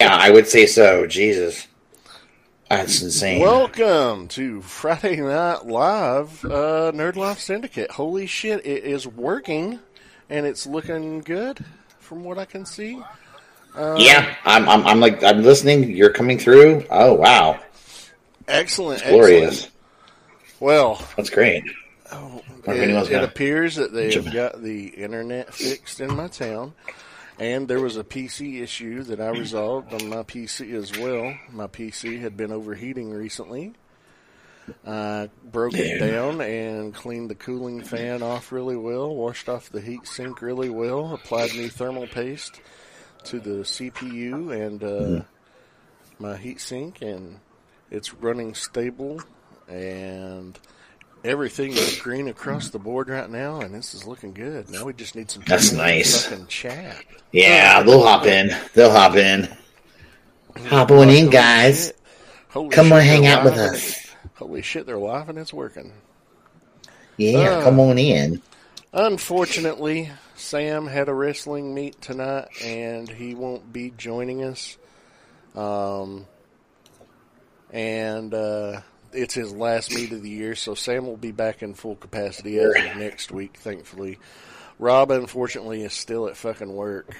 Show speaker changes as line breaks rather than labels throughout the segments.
Yeah, I would say so. Jesus. That's insane.
Welcome to Friday Night Live, uh, Nerd Life Syndicate. Holy shit, it is working, and it's looking good from what I can see.
yeah, I'm, I'm, I'm like, I'm listening. You're coming through. Oh, wow.
Excellent,
Glorious.
excellent. Well,
That's great.
Oh, it, it appears that they have got the internet fixed in my town, and there was a PC issue that I resolved on my PC as well. My PC had been overheating recently. I broke it down and cleaned the cooling fan off really well, washed off the heat sink really well, applied new thermal paste to the CPU and uh, my heat sink, and it's running stable and everything is green across the board right now, and this is looking good. Now we just need some
That's nice.
fucking chat.
Yeah, they'll hop in. They'll hop in. Hop on in, guys. Come on, hang out with us.
it- Holy shit, they're live and it's working.
Yeah,
Uh.
come on in.
Unfortunately, Sam had a wrestling meet tonight, and he won't be joining us. Um, and uh, it's his last meet of the year, so Sam will be back in full capacity as of next week, thankfully. Rob, unfortunately, is still at fucking work.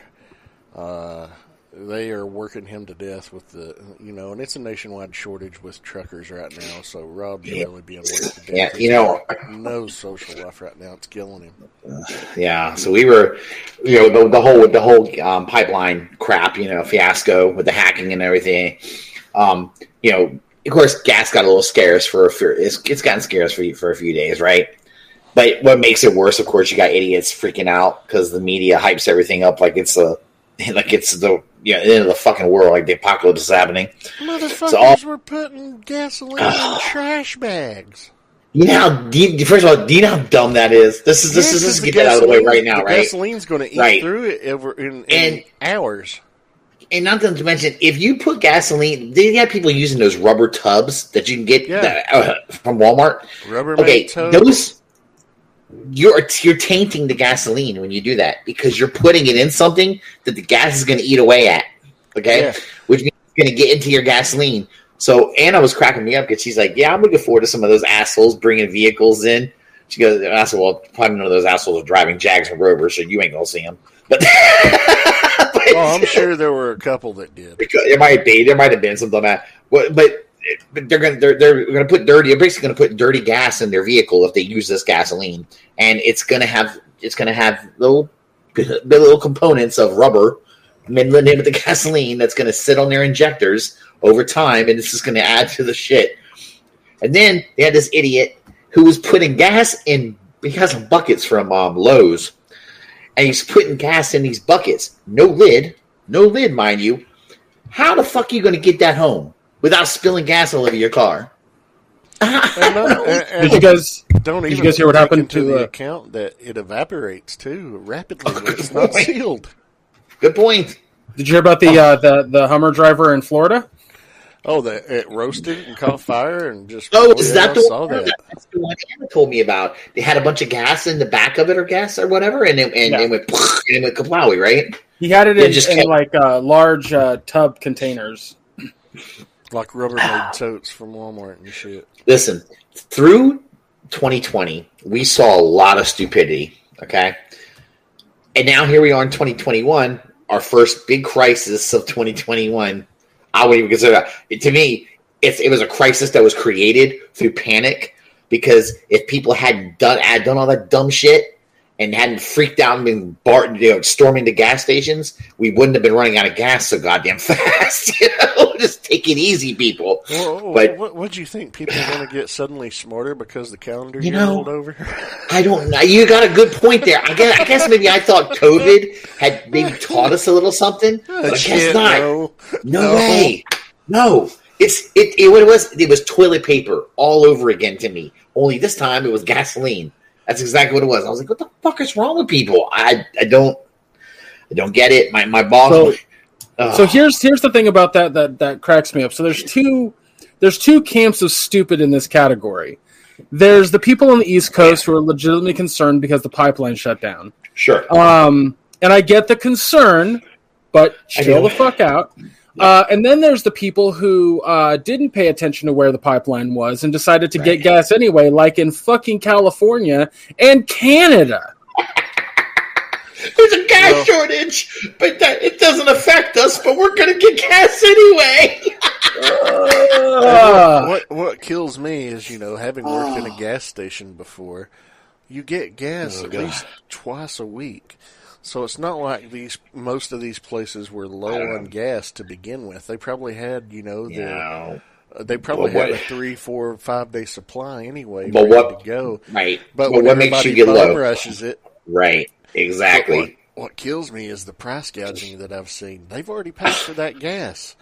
Uh, they are working him to death with the, you know, and it's a nationwide shortage with truckers right now. So Rob's
Yeah.
really being worked to death.
Yeah,
He's
you know-
no social life right now. It's killing him.
Yeah, so we were, you know, the, the whole with the whole um, pipeline crap, you know, fiasco with the hacking and everything. Um, you know, of course, gas got a little scarce for a few. It's, it's gotten scarce for for a few days, right? But what makes it worse, of course, you got idiots freaking out because the media hypes everything up like it's a like it's the you know, end of the fucking world, like the apocalypse is happening.
Motherfuckers
all-
were putting gasoline in trash bags.
You know how first of all, do you know how dumb that is? This is this
Yeah,
is this is get that out of the way right now, right?
Gasoline's going to eat
Right.
through it over in, in
And-
hours.
And not to mention, if you put gasoline, they have people using those rubber tubs that you can get
Yeah.
that, uh, from Walmart.
Rubbermaid
Okay,
tub.
those you're you're tainting the gasoline when you do that because you're putting it in something that the gas is going to eat away at. Okay,
Yeah.
which means it's going to get into your gasoline. So Anna was cracking me up because she's like, "Yeah, I'm looking forward to some of those assholes bringing vehicles in." She goes, and I said, "Well, probably none of those assholes are driving Jags and Rovers, so you ain't gonna see them." But
Oh, I'm sure there were a couple that did.
because there might be there might have been something like that. But but they're gonna they're, they're gonna put dirty they're basically gonna put dirty gas in their vehicle if they use this gasoline. And it's gonna have it's gonna have little the little components of rubber midland in with the gasoline that's gonna sit on their injectors over time and it's just gonna add to the shit. And then they had this idiot who was putting gas in he has some buckets from um, Lowe's and he's putting gas in these buckets no lid no lid mind you how the fuck are you going to get that home without spilling gas all over your car?
And not- and- and
Did you guys?
don't
did you
even
guys hear what happened to,
the
uh,
account that it evaporates too rapidly when
good
it's not
point.
sealed.
Good point.
Did you hear about the uh, the the Hummer driver in Florida?
Oh, that it roasted and caught fire and just.
Oh, is
yeah,
that
I
the
saw
one?
that?
That's the one Anna told me about. They had a bunch of gas in the back of it, or gas, or whatever, and it, and
Yeah.
it went and it went kaplawi, right?
He had it
Yeah,
in,
just
in
kept-
like uh, large uh, tub containers.
Like Rubbermaid totes from Walmart and shit.
Listen, through 2020, we saw a lot of stupidity. Okay, and now here we are in 2021, our first big crisis of 2021. I wouldn't even consider that. It- to me, it was a crisis that was created through panic, because if people hadn't done had done all that dumb shit and hadn't freaked out and been bar, you know, storming the gas stations, we wouldn't have been running out of gas so goddamn fast. You know, just take it easy, people.
Well,
But-
what what do you think? People are going to get suddenly smarter because the calendar
You
year
know,
rolled over?
I don't know. You got a good point there. I guess, I guess maybe I thought COVID had maybe taught us a little something, but I guess not.
no.
No,
No.
way. No. It's it, it what it was it was toilet paper all over again to me. Only this time it was gasoline. That's exactly what it was. I was like, what the fuck is wrong with people? I I don't I don't get it. My my boss
So-. So here's here's the thing about that that that cracks me up. So there's two there's two camps of stupid in this category. There's the people on the East Coast who are legitimately concerned because the pipeline shut down.
sure.
Um, and I get the concern, but chill the fuck out. Uh, and then there's the people who uh, didn't pay attention to where the pipeline was and decided to
Right.
get gas anyway, like in fucking California and Canada.
There's a gas
Well-
shortage, but that, it doesn't affect us. But we're gonna get gas anyway.
Uh,
what what kills me is you know having worked in a gas station before, you get gas
Oh,
at
God.
least twice a week. So it's not like these most of these places were low on gas to begin with. They probably had you know their
know,
uh, they probably
Well,
had a
what-
three, four, five day supply anyway,
But what-
to go.
right?
But when
what makes you get low?
rushes it,
Right? Exactly.
What, what kills me is the price gouging that I've seen. They've already paid for that gas.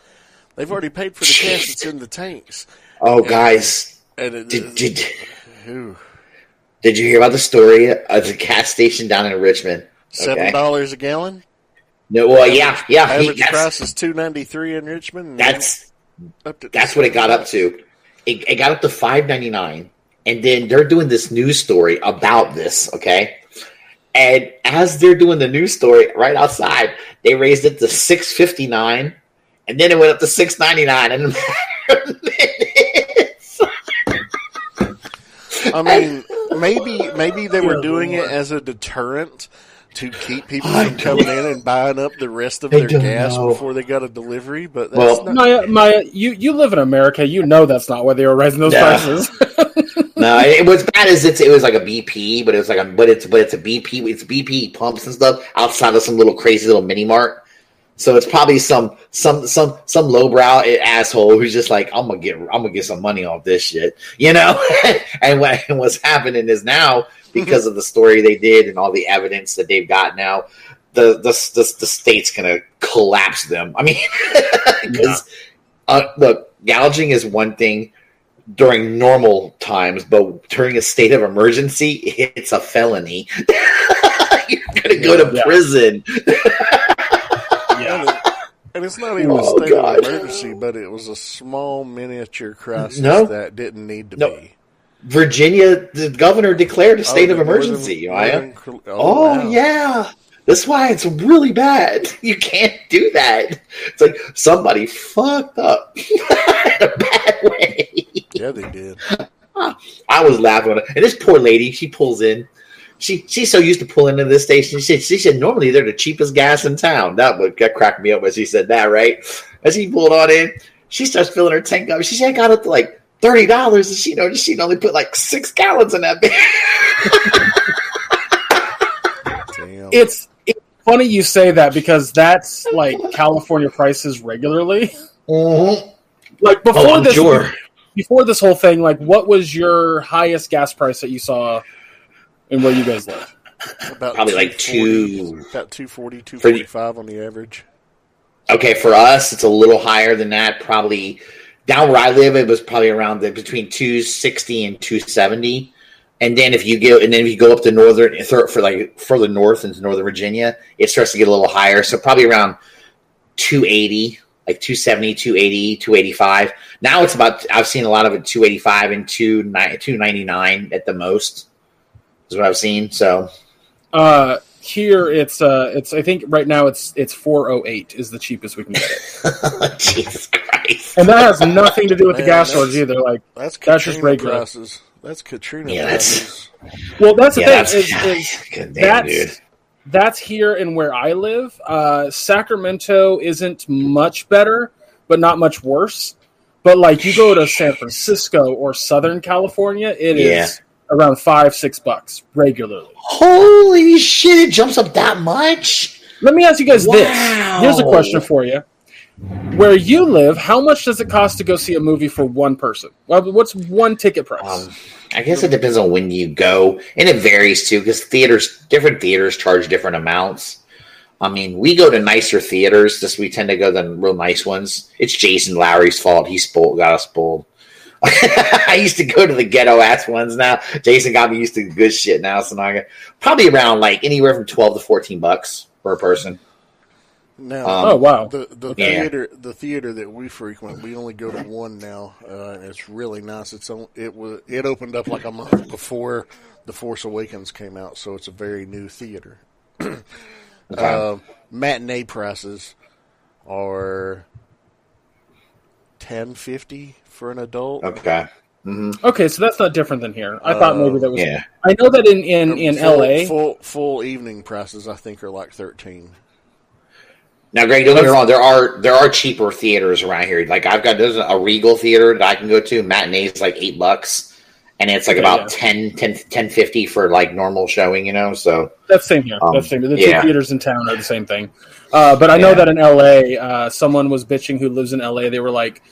They've already paid for the gas that's in the tanks.
Oh, guys,
And it,
did, did did you hear about the story of the gas station down in Richmond?
Seven
Okay.
dollars a gallon.
No, well, yeah, yeah. he-
Average
that's,
price is two ninety three in Richmond.
that's
up to
that's what it got up to. It, it got up to five ninety nine, and then they're doing this news story about this. Okay, and as they're doing the news story right outside, they raised it to six fifty nine, and then it went up to six ninety nine in a matter of minutes.
I mean, maybe maybe they were doing it as a deterrent to keep people from coming in and buying up the rest of
I
their gas
know.
before they got a delivery. But that's
Well-
not,
Maya, Maya, you, you live in America. You know that's not why they were raising those
Yeah.
prices.
No, it, what's bad is it's it was like a BP, but it was like a but it's but it's a BP. It's BP pumps and stuff outside of some little crazy little mini mart. So it's probably some some some some lowbrow asshole who's just like I'm gonna get I'm gonna get some money off this shit, you know. and, what, and what's happening is now because of the story they did and all the evidence that they've got now, the the the, the state's gonna collapse them. I mean, because uh, look, gouging is one thing during normal times, but during a state of emergency, it's a felony. You're gonna go to
Yeah.
prison.
And, it- and it's not even a
Oh,
state
God.
of emergency, but it was a small miniature crisis
No.
that didn't need to
No.
be.
Virginia, the governor declared a oh, state
Oh,
of
the Northern-
emergency.
Northern Col-
Oh,
wow.
yeah. That's why it's really bad. You can't do that. It's like somebody fucked up in a bad way.
Yeah, they did.
I was laughing. And this poor lady, she pulls in. She she's so used to pulling into this station. She said, she said normally they're the cheapest gas in town. That would that cracked me up when she said that, right? As she pulled on in, she starts filling her tank up. She said I got up to like thirty dollars, and she noticed she'd only put like six gallons in that bag.
It's, it's funny you say that because that's like California prices regularly.
Mhm.
Like before
Oh,
this,
sure.
before this whole thing, like what was your highest gas price that you saw in where you guys live?
about
Probably like two.
About 240,
For the-
on the average.
Okay, for us, it's a little higher than that. Probably down where I live, it was probably around the, between two sixty and two seventy. And then if you go, and then if you go up to northern for for, like further north into Northern Virginia, it starts to get a little higher. So probably around two eighty, like 270, 280, 285. Now it's about. I've seen a lot of it two eighty five and two ninety nine at the most. Is what I've seen. So
Uh, here it's uh, it's I think right now it's it's four oh eight is the cheapest we can get it,
Jesus Christ.
and that has nothing to do with the
Man,
gas
that's-
shortage either. Like,
That's
That's just
Katrina
regular.
prices. That's Katrina
Yeah, that's-
well, that's the
Yeah,
thing
that's
is, is
God damn,
that's
dude.
that's here and where I live. Uh, Sacramento isn't much better, but not much worse. But like you go to San Francisco or Southern California, it is
Yeah.
Around five six bucks regularly.
Holy shit! It jumps up that much.
Let me ask you guys
Wow.
this. Here's a question for you. Where you live, how much does it cost to go see a movie for one person? Well, what's one ticket price?
Um, I guess it depends on when you go, and it varies too because theaters, different theaters charge different amounts. I mean, we go to nicer theaters. This we tend to go to the real nice ones. It's Jason Lowry's fault. He spoiled, got us spoiled. I used to go to the ghetto ass ones. Now Jason got me used to good shit. Now, so now I get probably around like anywhere from twelve to fourteen bucks per person.
Now,
Um,
oh wow!
the the
Yeah.
theater the theater that we frequent, we only go to one now, uh, and it's really nice. It's on, it was it opened up like a month before the Force Awakens came out, so it's a very new theater.
Okay.
Uh, matinee prices are ten fifty for an adult.
Okay. hmm
Okay, so that's not different than here. I thought maybe that was.
Yeah.
I know that in in in
full,
LA.
full full evening prices, I think, are like thirteen.
Now, Greg, don't get me wrong. There are there are cheaper theaters around here. Like I've got there's a Regal theater that I can go to. Matinee is like eight bucks, and it's like
Okay,
about
yeah.
10, 10, 10 50 for like normal showing. You know, so
That's same here.
Um,
That's same. here. The
yeah.
two theaters in town are the same thing. Uh, but I know
Yeah.
that in LA, uh, someone was bitching who lives in LA. They were like,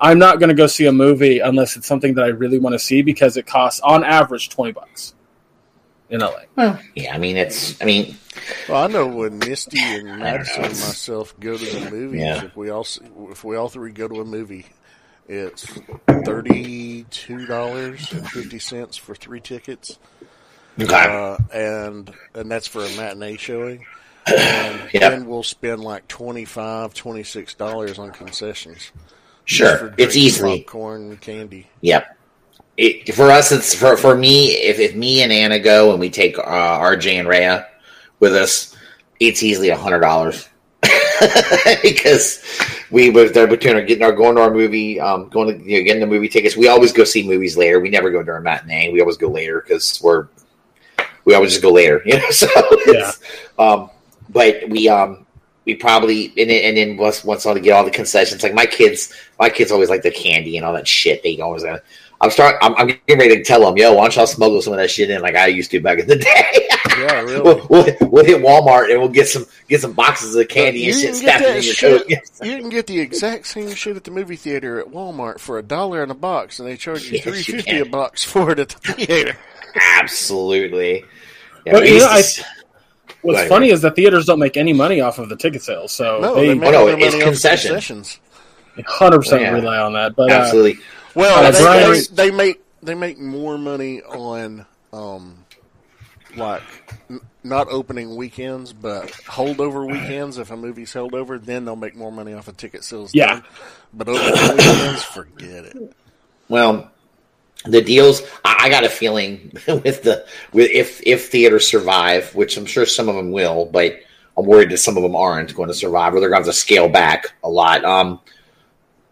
"I'm not going to go see a movie unless it's something that I really want to see because it costs on average twenty bucks in LA."
yeah. I mean, it's I mean,
Well, I know when Misty and. Madison and myself go to the movies,
Yeah.
if we all if we all three go to a movie, it's thirty two dollars and fifty cents for three tickets,
okay.
uh, and and that's for a matinee showing. And
Yeah.
then we'll spend like 25 dollars on concessions.
Sure, it's
drinks,
easily.
popcorn, candy.
Yep. It, for us, it's for for me. If, if me and Anna go and we take uh, RJ and Raya with us, it's easily a hundred dollars because we were there between our getting our going to our movie, um, going to you know, getting the movie tickets. We always go see movies later. We never go during matinee. We always go later because we're we always just go later. You know, so it's, um, but we um we probably and then, and then once once I get all the concessions, like my kids, my kids always like the candy and all that shit. They always. Uh, I'm starting. I'm, I'm getting ready to tell them, yo, why don't y'all smuggle some of that shit in like I used to back in the day.
Yeah, really.
we'll, we'll, we'll hit Walmart and we'll get some get some boxes of candy
you
and shit
can
stuffed in your
shit. You can get the exact same shit at the movie theater at Walmart for a dollar in a box, and they charge you
Yes,
three
you
fifty
can.
a box for it at the theater.
Absolutely. Yeah,
But, you know,
to
I-
s-
What's
Right.
funny is that theaters don't make any money off of the ticket sales, so
No,
they
they make
Oh, no, it's
money off
concession.
concessions.
hundred percent
Yeah.
rely on that. But uh,
absolutely.
Well,
Uh,
they,
Brian-
they, they make they make more money on um, like n- not opening weekends, but holdover weekends. If a movie's held over, then they'll make more money off of ticket sales.
Yeah.
then. but opening weekends, forget it.
Well, the deals. I, got a feeling with the with if if theaters survive, which I'm sure some of them will, but I'm worried that some of them aren't going to survive, or they're going to have to scale back a lot. Um,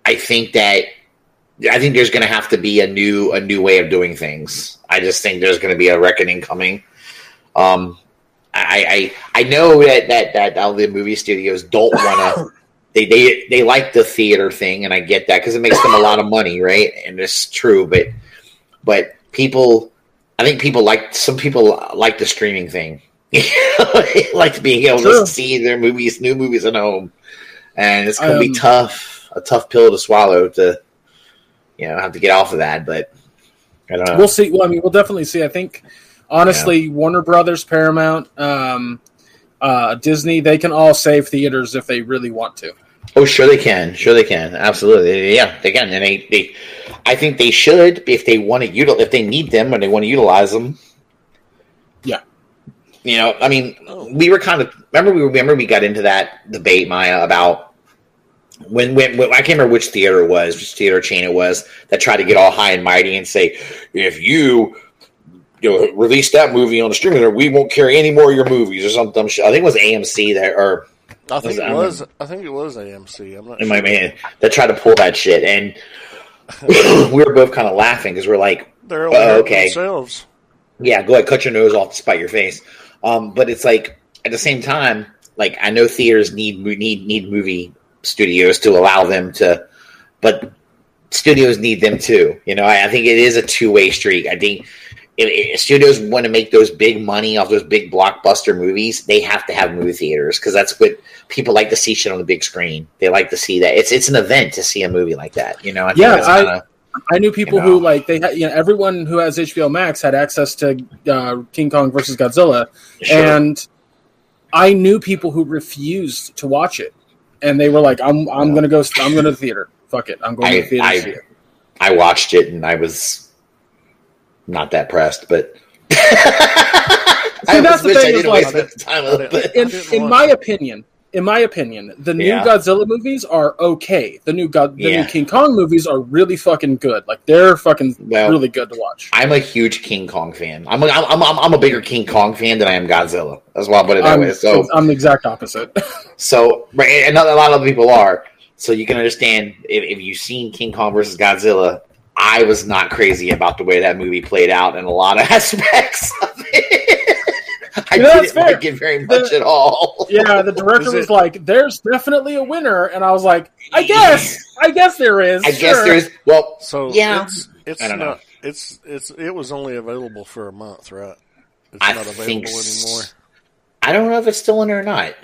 I think that I think there's going to have to be a new a new way of doing things. I just think there's going to be a reckoning coming. Um, I I, I know that that that all the movie studios don't want to. They, they they like the theater thing, and I get that because it makes them a lot of money, right? And it's true, but but people, I think people like some people like the streaming thing, like being able
True.
to see their movies, new movies at home, and it's going to
Um,
be tough, a tough pill to swallow to, you know, have to get off of that. But I don't know.
we'll see. Well, I mean, we'll definitely see. I think honestly, Warner Brothers, Paramount, um, uh, Disney, they can all save theaters if they really want to.
Oh, sure they can. Sure they can. Absolutely. Yeah, they can. And they, they I think they should if they want to util if they need them and they want to utilize them.
Yeah.
You know, I mean, we were kind of remember we remember we got into that debate, Maya, about when, when when I can't remember which theater it was, which theater chain it was that tried to get all high and mighty and say, if you you know release that movie on the streaming, there, we won't carry any more of your movies or some dumb shit. I think it was AMC that or
I think it was. I think it was AMC. I'm not.
in my
sure.
man that tried to pull that shit, and we were both kind of laughing because we're like,
They're
Oh, okay.
themselves.
"Yeah, go ahead, cut your nose off to spite your face." Um, but it's like at the same time, like I know theaters need need need movie studios to allow them to, but studios need them too. You know, I, I think it is a two way street. I think. If, if studios want to make those big money off those big blockbuster movies, they have to have movie theaters because that's what people like to see shit on the big screen. They like to see that it's it's an event to see a movie like that. You know, I
Yeah, I-
kinda-
I knew people
You know.
who like they had you know everyone who has HBO Max had access to uh, King Kong versus Godzilla,
Sure.
and I knew people who refused to watch it, and they were like, "I'm I'm gonna go. I'm going to the theater. Fuck it. I'm going to the theater."
I-
to see it."
I watched it and I was not that pressed, but
See, that's the
I
thing is, like-
the time
I
with
in, in my opinion, in my opinion, the new
Yeah.
Godzilla movies are okay. The new God, the
Yeah.
new King Kong movies are really fucking good. Like they're fucking
Well-
really good to watch.
I'm a huge King Kong fan. I'm a, I'm, I'm, I'm a bigger King Kong fan than I am Godzilla. That's why I put it that
I'm,
way. So
I'm the exact opposite.
So, right, and a lot of people are. So you can understand if, if you've seen King Kong versus Godzilla, I was not crazy about the way that movie played out in a lot of aspects of it. I
You know,
didn't like it very much
The-
at all.
Yeah, the director
Is
was like, "There's definitely a winner," and I was like, "I guess, I guess there is."
I guess there's well,
So
Yeah.
it's it's
I don't
not
know.
it's it's it was only available for a month, right? It's
I
not available
s-
anymore.
I don't know if it's still in there or not.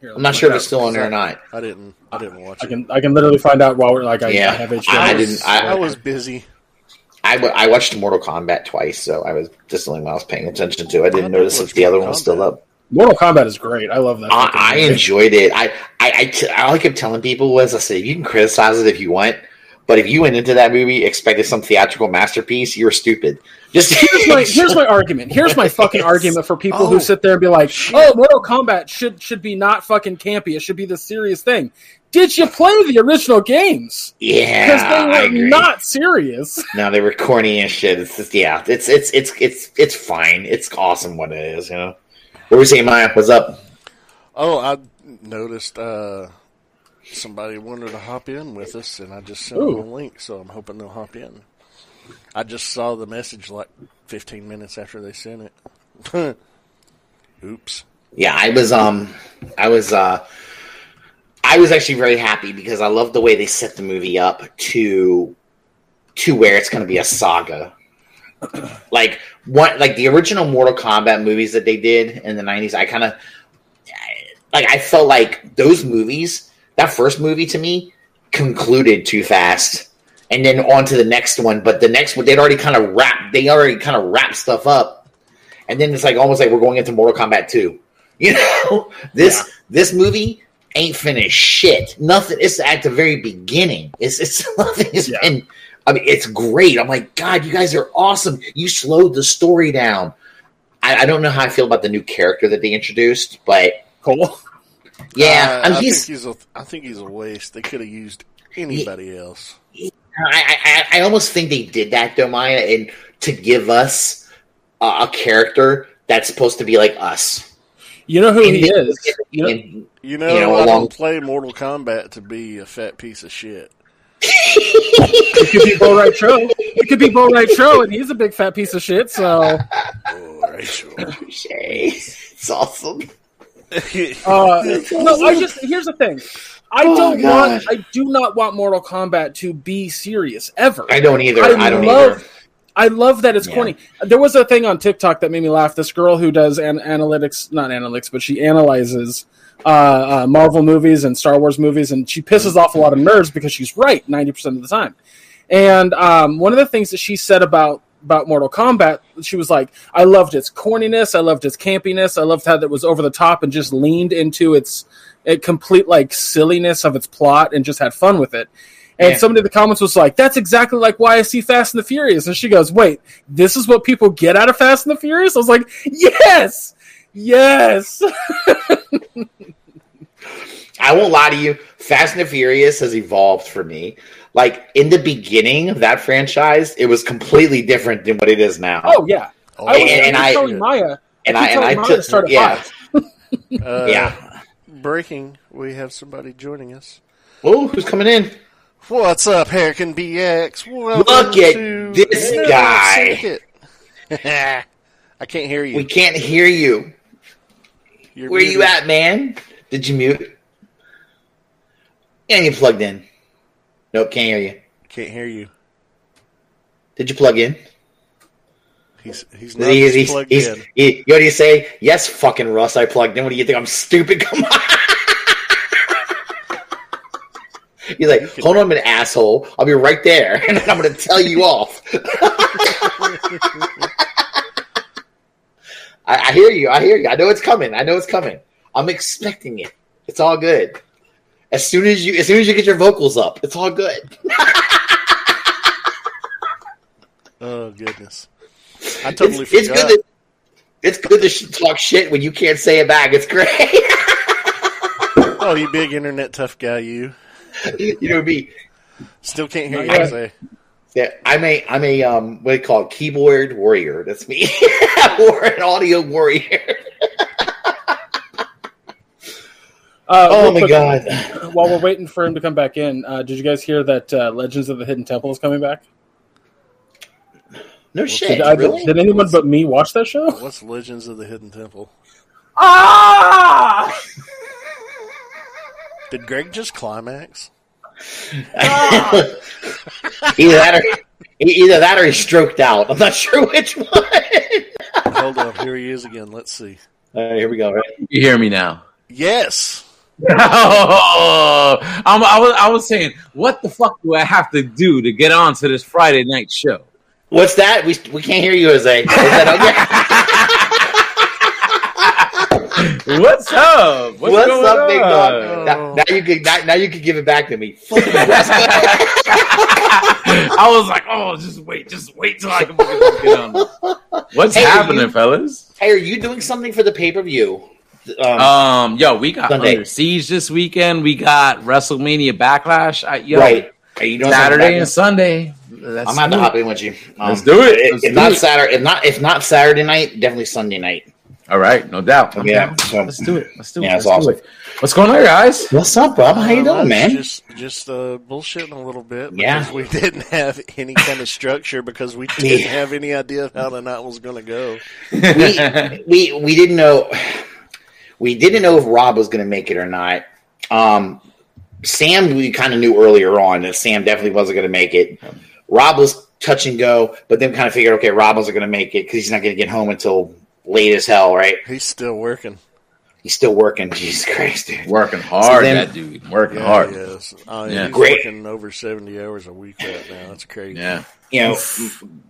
Here,
I'm not sure if it's still on there or not.
I didn't I didn't watch
I
it.
can I can literally find out while we're like I,
Yeah.
I have HBO.
I
I, was,
didn't- I-
I was busy.
I, w- I watched Mortal Kombat twice, so I was just the only one I was paying attention to. I didn't
I
notice
watched
if the other
Mortal
one was still up.
Mortal Kombat is great. I love that.
I, I enjoyed it. I, I, I, t- all I kept telling people was, I said, you can criticize it if you want, but if you went into that movie expecting some theatrical masterpiece, you're stupid. Just
Here's my here's my argument. Here's my fucking argument for people
Oh,
who sit there and be like,
shit.
"Oh, Mortal Kombat should should be not fucking campy. It should be the serious thing." Did you play the original games? Because
yeah, I
they
agree.
were not serious.
No, they were corny and shit. It's just, yeah, it's it's it's it's it's fine. It's awesome what it is, you know. What were we saying, Maya? What's up?
Oh, I noticed uh, somebody wanted to hop in with us, and I just sent them a link, so I'm hoping they'll hop in. I just saw the message like 15 minutes after they sent it. Oops.
Yeah, I was um I was uh I was actually very happy because I love the way they set the movie up to to where it's going to be a saga. like what like the original Mortal Kombat movies that they did in the 90s, I kind of like I felt like those movies, that first movie to me concluded too fast. And then on to the next one, but the next one they'd already kind of wrapped they already kind of wrapped stuff up. And then it's like almost like we're going into Mortal Kombat 2. You know, this this movie ain't finished shit. Nothing. It's at the very beginning. It's it's nothing has
Yeah.
been. I mean, it's great. I'm like, God, you guys are awesome. You slowed the story down. I, I don't know how I feel about the new character that they introduced, but
Cool.
Yeah,
Uh,
I he's.
think he's a. I think he's a waste. They could have used anybody else.
I, I, I almost think they did that though, Maya, and to give us a, a character that's supposed to be like us.
You know who
And
he
they-
is. You know,
and-
You know,
You know,
I
along-
don't play Mortal Kombat to be a fat piece of shit.
it could be Bo Right Tro. It could be Bo Right Tro, and he's a big fat piece of shit. So,
Rachel.
Shay, it's awesome.
uh, no, I just here's the thing. I
Oh,
don't want. I do not want Mortal Kombat to be serious ever.
I don't either.
I
I, don't
love-
either.
I love that it's
Yeah.
corny. There was a thing on TikTok that made me laugh. This girl who does an- analytics, not analytics, but she analyzes uh, uh, Marvel movies and Star Wars movies, and she pisses off a lot of nerds because she's right ninety percent of the time. And um, one of the things that she said about about Mortal Kombat, she was like, "I loved its corniness. I loved its campiness. I loved how that was over the top and just leaned into its it complete like silliness of its plot and just had fun with it." And
Yeah.
somebody in the comments was like, "That's exactly like why I see Fast and the Furious." And she goes, "Wait, this is what people get out of Fast and the Furious?" I was like, "Yes, yes."
I won't lie to you. Fast and the Furious has evolved for me. Like in the beginning of that franchise, it was completely different than what it is now.
Oh yeah,
Oh,
I was,
And- and
I was
I-
telling Maya,
and
I
I and I
telling Maya
took
to start at
yeah.
Uh,
yeah.
Breaking. We have somebody joining us.
Oh, who's coming in?
What's up, Hurricane BX? Welcome
Look at this
Nerd
guy.
I can't hear you.
We can't hear you.
You're
Where you at, man? Did you mute? And you plugged in. Nope, can't hear you.
Can't hear you.
Did you plug in?
He's he's not
He's, he's,
plugged
he's,
in.
he, you know what do you say? Yes, fucking Russ, I plugged in. What do you think? I'm stupid? Come on. He's like, hold on a minute, asshole. I'll be right there, and then I'm going to tell you off. I, I hear you. I hear you. I know it's coming. I know it's coming. I'm expecting it. It's all good. As soon as you, as soon as you get your vocals up, it's all good.
Oh goodness! I totally
it's, it's
forgot.
good. To, it's good to sh- talk shit when you can't say it back. It's great.
oh, you big internet tough guy, you
you know me.
still can't hear you say.
Yeah, I'm a I'm a um what do you call it? keyboard warrior. That's me. or an audio warrior.
Uh,
Oh my
quick,
god!
While we're waiting for him to come back in, uh, did you guys hear that uh, Legends of the Hidden Temple is coming back?
No shit.
Did, I-
really?
did anyone but me watch that show?
What's Legends of the Hidden Temple?
Ah!
Did Greg just climax?
either that or either that or he stroked out. I'm not sure which one.
Hold on, here he is again. Let's see.
All right, here we go. Right?
You hear me now?
Yes.
Oh, I'm, I was I was saying, what the fuck do I have to do to get on to this Friday night show?
What's that? We we can't hear you, Jose. Is that okay?
What's up? What's,
What's
going
up, big dog? Now, now you can now, now you can give it back to me. Fuck you, Wes.
I was like, oh, just wait, just wait till I can get on. What's
Hey,
happening,
you-
fellas?
hey, are you doing something for the pay per view? Um,
Um, yo, we got
Sunday.
Under Siege this weekend. We got WrestleMania Backlash. I, yo,
right. Are you doing
Saturday and Sunday. Let's
I'm gonna have to hop in with you. Um,
Let's do it.
If,
Let's
if
do
not
it.
Saturday, if not if not Saturday night, definitely Sunday night.
All right, no doubt. I'm
Yeah, so-
let's do it. Let's do it.
Yeah, it's
Let's do
awesome.
it. What's going on, guys?
What's up, Bob? How you
Uh,
doing, man?
Just, just uh, bullshitting a little bit
Yeah.
we didn't have any kind of structure because we didn't
Yeah.
have any idea of how the night was going to go.
we, we we didn't know we didn't know if Rob was going to make it or not. Um, Sam, we kind of knew earlier on that Sam definitely wasn't going to make it. Rob was touch and go, but then kind of figured, okay, Rob wasn't going to make it because he's not going to get home until late as hell, right?
He's still working.
He's still working. Jesus Christ, dude.
Working hard,
then-
that dude. Working
Yeah,
hard.
he is. Uh,
Yeah.
He's
Great.
working over 70 hours a week right now. That's crazy.
Yeah.
You know,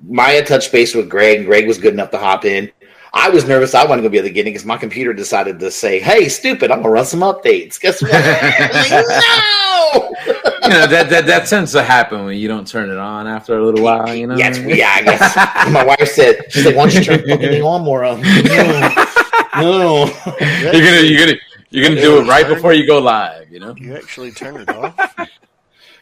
Maya touched base with Greg. Greg was good enough to hop in. I was nervous. I wasn't going to be able to get in because my computer decided to say, "Hey, stupid! I'm going to run some updates." Guess what? Like, no.
You know, that, that that tends to happen when you don't turn it on after a little while, you know?
Yes, yeah, I guess. My wife said, she's like, why don't you turn the fucking thing on more? Um, no. no.
You're gonna you're gonna you're gonna do it right before you go live, you know?
You actually turn it off?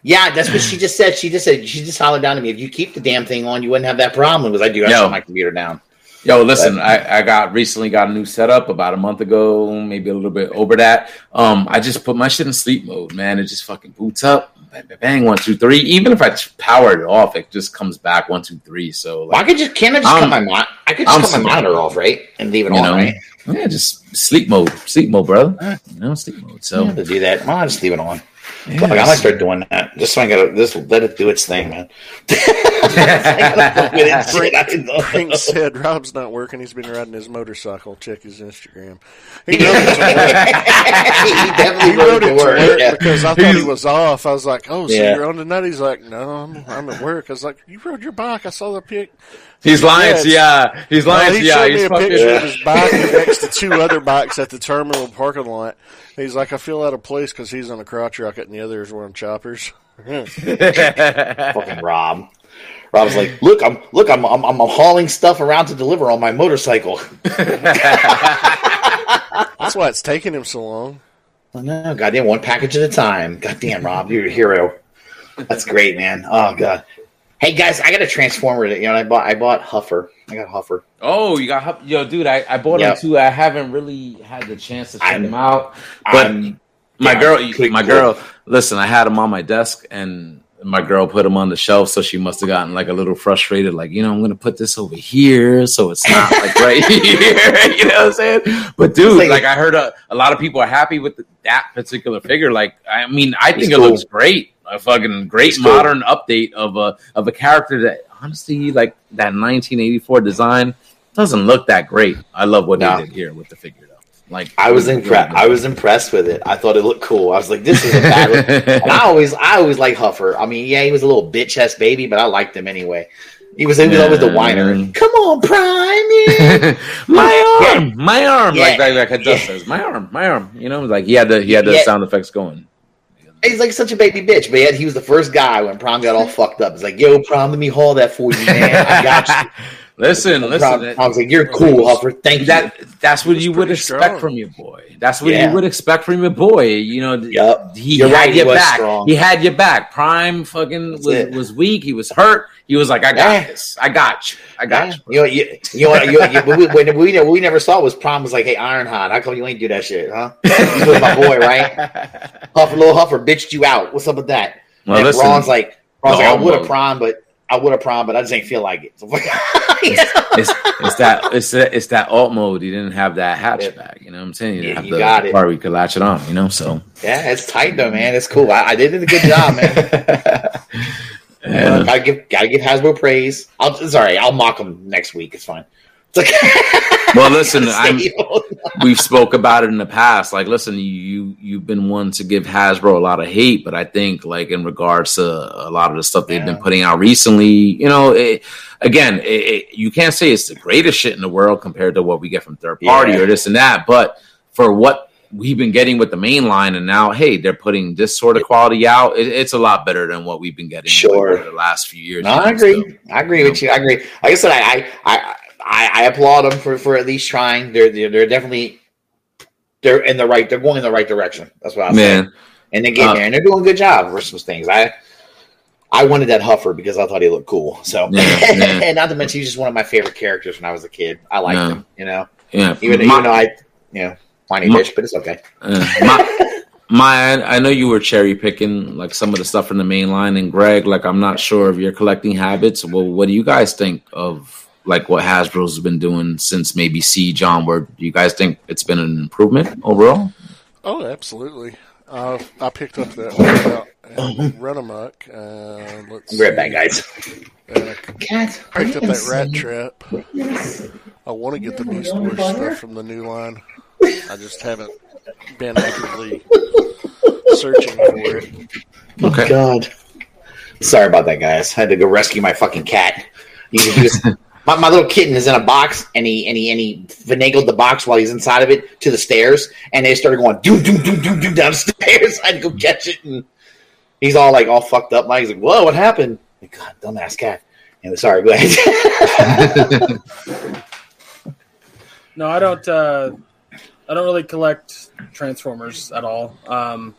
Yeah, that's what she just said. She just said, she just hollered down to me, if you keep the damn thing on, you wouldn't have that problem. Because I do, I
Yo.
shut my computer down.
Yo, listen, I, I got recently got a new setup about a month ago, maybe a little bit over that. Um, I just put my shit in sleep mode, man. It just fucking boots up, bang, bang, one, two, three. Even if I power it off, it just comes back one, two, three. So
Well, I could just, can't I just cut
I'm-
my mon- I could just
I'm
cut my monitor off, right? And leave it
you
on,
know,
right?
yeah, just sleep mode, sleep mode, brother. You know, sleep mode. So
have to do that. Well, I'll just leave it on.
Yeah,
Fuck, I might start doing that. Just so I gotta just let it do its thing, man.
Frank said Rob's not working. He's been riding his motorcycle. Check his Instagram. He
he
wrote it to work.
definitely
He
wrote
wrote
it
it
to
to
work.
work
yeah.
because I thought he was off. I was like, "Oh, so
Yeah.
you're on the tonight?" He's like, "No, I'm, I'm at work." I was like, "You rode your bike? I saw the pic."
He's lying
Yeah,
to ya. He's lying
No, he
ya.
showed
He's
me a
fucking.
picture of his bike next to two other bikes at the terminal parking lot. He's like, "I feel out of place because he's on a crotch rocket and the other is one choppers."
Fucking Rob. Rob's like, look, I'm look, I'm, I'm I'm hauling stuff around to deliver on my motorcycle.
That's why it's taking him so long.
Oh, no, goddamn, one package at a time. Goddamn, Rob, you're a hero. That's great, man. Oh god. Hey guys, I got a transformer. That, you know, I bought I bought Huffer. I got Huffer.
Oh, you got Hup- yo, dude. I, I bought
Yep.
them too. I haven't really had the chance to check
I'm-
them out. But
I'm
my
yeah,
girl, my
cool.
girl. Listen, I had them on my desk, and my girl put them on the shelf, so she must have gotten like a little frustrated. Like, you know, I'm gonna put this over here, so it's not like right here. You know what I'm saying? But dude,
like-
like, I heard a, a lot of people are happy with the, that particular figure. Like, I mean, I think
It's
it
cool.
looks great. A fucking great modern update of a of a character that honestly, like that 1984 design, doesn't look that great. I love what
No.
they did here with the figure, though. Like,
I was impressed. I was impressed with it. I thought it looked cool. I was like, this is a bad. and I always, I always like Huffer. I mean, yeah, he was a little bitch ass baby, but I liked him anyway. He was, he was always the whiner.
Mm.
Come on, Prime. yeah."
my arm, my arm,
Yeah.
like like like a
Yeah.
says, my arm, my arm. You know, like he had the he had the
Yeah.
sound effects going.
He's like such a baby bitch, but yet he was the first guy when Prom got all fucked up. It's like, yo, Prom, let me haul that for you, man. I got you.
Listen, listen.
I was like, "You're cool, Huffer. Thank you."
That that's what you would expect
strong.
from your boy. That's what
Yeah.
you would expect from your boy. You know,
Yup.
he
You're
had
right, he
your
was
back.
strong.
He had your back. Prime fucking
That's
was,
it.
was weak. He was hurt. He was like, I got
Yeah.
this. I got you. I got you.
You know, you, you know, what- you, you, we, we, we, we, we never saw was Prime was like, "Hey, Ironhide, how come you ain't do that shit, huh?" He was my boy, right? Huffer, little Huffer, bitched you out. What's up with that?
Well,
and
listen,
Braun's like, Ron's
the
like, I would have Prime, but I would have prom, but I just ain't feel like it. So,
it's, it's that it's that it's that alt mode. He didn't have that hatchback. You know what I'm saying? Didn't
Yeah,
have
you
the
got it.
part where you could latch it on. You know, so
yeah, it's tight though, man. It's cool. I, I did a good job, man.
Yeah.
gotta give gotta give Hasbro praise. I'll sorry, I'll mock him next week. It's fine.
Well, listen, we've spoke about it in the past. Like, listen, you, you you've been one to give Hasbro a lot of hate, but I think like in regards to a lot of the stuff they've been putting out recently, you know, it, again, it, it, you can't say it's the greatest shit in the world compared to what we get from third party
Yeah.
or this and that, but for what we've been getting with the main line, and now hey, they're putting this sort of quality out. It, it's a lot better than what we've been getting
Sure.
over the last few years.
No, I agree.
still.
I agree with you. I agree. Like I said, I I I, I applaud them for, for at least trying. They're, they're they're definitely they're in the right. They're going in the right direction. That's what I say.
Man,
And they're getting
Uh,
there, and they're doing a good job for some things. I I wanted that Huffer because I thought he looked cool. So,
Yeah, yeah.
and not to mention, he's just one of my favorite characters when I was a kid. I liked
Yeah.
him. You know,
yeah,
even
My-
even though I you know whiny
My-
bitch, but it's okay.
Uh, my, my, I know you were cherry picking like some of the stuff from the main line, and Greg, like I'm not sure of your collecting habits. Well, what do you guys think of like what Hasbro's been doing since maybe Siege onward? Do you guys think it's been an improvement overall?
Oh, absolutely. Uh, I picked up that one about uh, Runamuck. Uh, let's
Be right back,
see.
guys.
Uh,
Cat,
picked up that Rattrap. I want to get the Beast Boy stuff from the new line. I just haven't been actively searching for it.
Okay.
God. Sorry about that, guys. I had to go rescue my fucking cat. He, he was, my, my little kitten is in a box, and he and he and he finagled the box while he's inside of it to the stairs, and they started going doom doom doom doom doom down the stairs. I had to go catch it, and he's all like all fucked up. Now he's like, "Whoa, what happened?" Like, God, dumbass cat. And sorry, go ahead.
No, I don't. Uh, I don't really collect Transformers at all. Um,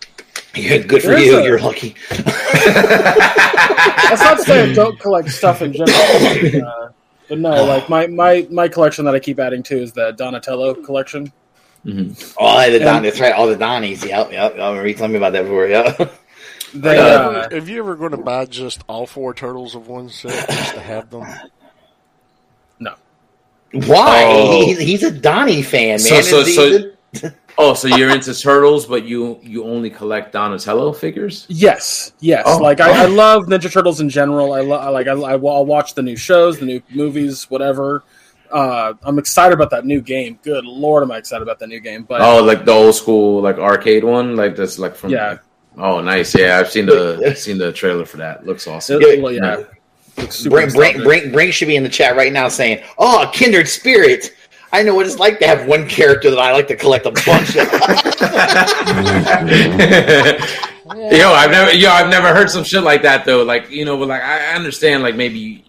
Yeah, Good for
There's
you.
a-
You're lucky.
that's not to say I don't collect stuff in general. Uh, but no, like my, my, my collection that I keep adding to is the Donatello collection.
Mhm.
Oh, the Don,
And-
that's right. All the Donnies. Yep, yep. I remember you telling me about that before. Yep.
They,
Have you
uh,
ever- have you ever going to buy just all four turtles of one set just to have them?
no,
Why?
Oh.
He's, he's a Donnie fan, man.
So- so- so-
the-
Oh, so you're into turtles, but you you only collect Donatello figures?
yes, yes.
Oh,
like I, I love Ninja Turtles in general. I lo- like I, I, will watch the new shows, the new movies, whatever. Uh, I'm excited about that new game. Good lord, am I excited about that new game? But
Oh, like the old school like arcade one, like that's like from
Yeah.
Oh, nice. Yeah, I've seen the seen the trailer for that. Looks awesome.
it- well, yeah, looks super
Brink, Brink,
nostalgic.
Brink, Brink should be in the chat right now saying, "Oh, kindred spirit." I know what it's like to have one character that I like to collect a bunch of.
yo, I've never, yo, I've never heard some shit like that though. Like, you know, but like I I understand, like maybe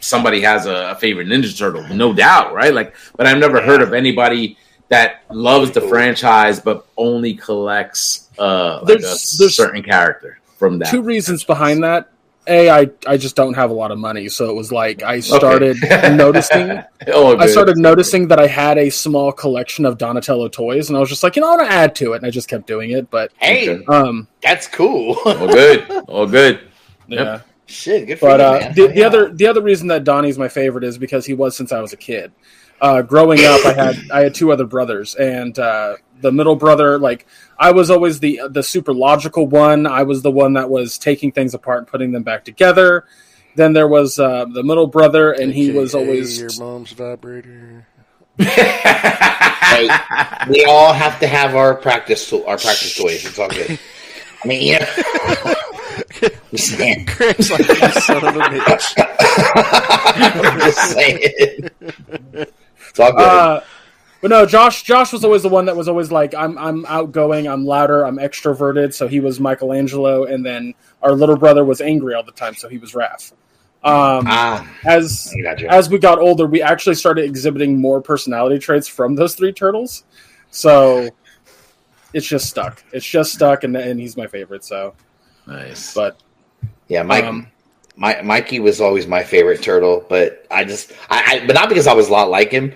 somebody has a, a favorite Ninja Turtle, no doubt, right? Like, but I've never heard of anybody that loves the franchise but only collects uh like a
There's- there's
certain character from that.
two reasons behind that. A, I, I just don't have a lot of money, so it was like I started noticing.
oh,
I started noticing that I had a small collection of Donatello toys, and I was just like, you know, I want to add to it, and I just kept doing it. But
hey,
um,
that's cool.
Oh, good. Oh, good. Yep.
yeah.
Shit, good for
But
you,
uh,
man.
the, the
Yeah.
other the other reason that Donnie's my favorite is because he was since I was a kid. Uh, growing up, I had I had two other brothers, and uh, the middle brother, like I was always the the super logical one. I was the one that was taking things apart and putting them back together. Then there was uh, the middle brother, and he was always
your mom's vibrator.
Hey, we all have to have our practice tool, our practice toys. It's all good. I mean, you know, just saying.
Greg's like, you son of a bitch.
I'm just saying. It's all good.
Uh, but no, Josh. Josh was always the one that was always like, I'm, I'm outgoing, I'm louder, I'm extroverted. So he was Michelangelo, and then our little brother was angry all the time, so he was Raph. Um,
Ah,
as
I got you.
as we got older, we actually started exhibiting more personality traits from those three turtles. So it's just stuck. It's just stuck, and and he's my favorite. So,
Nice.
but
Yeah, Mike.
um,
My, Mikey was always my favorite turtle, but I just, I, I, but not because I was a lot like him.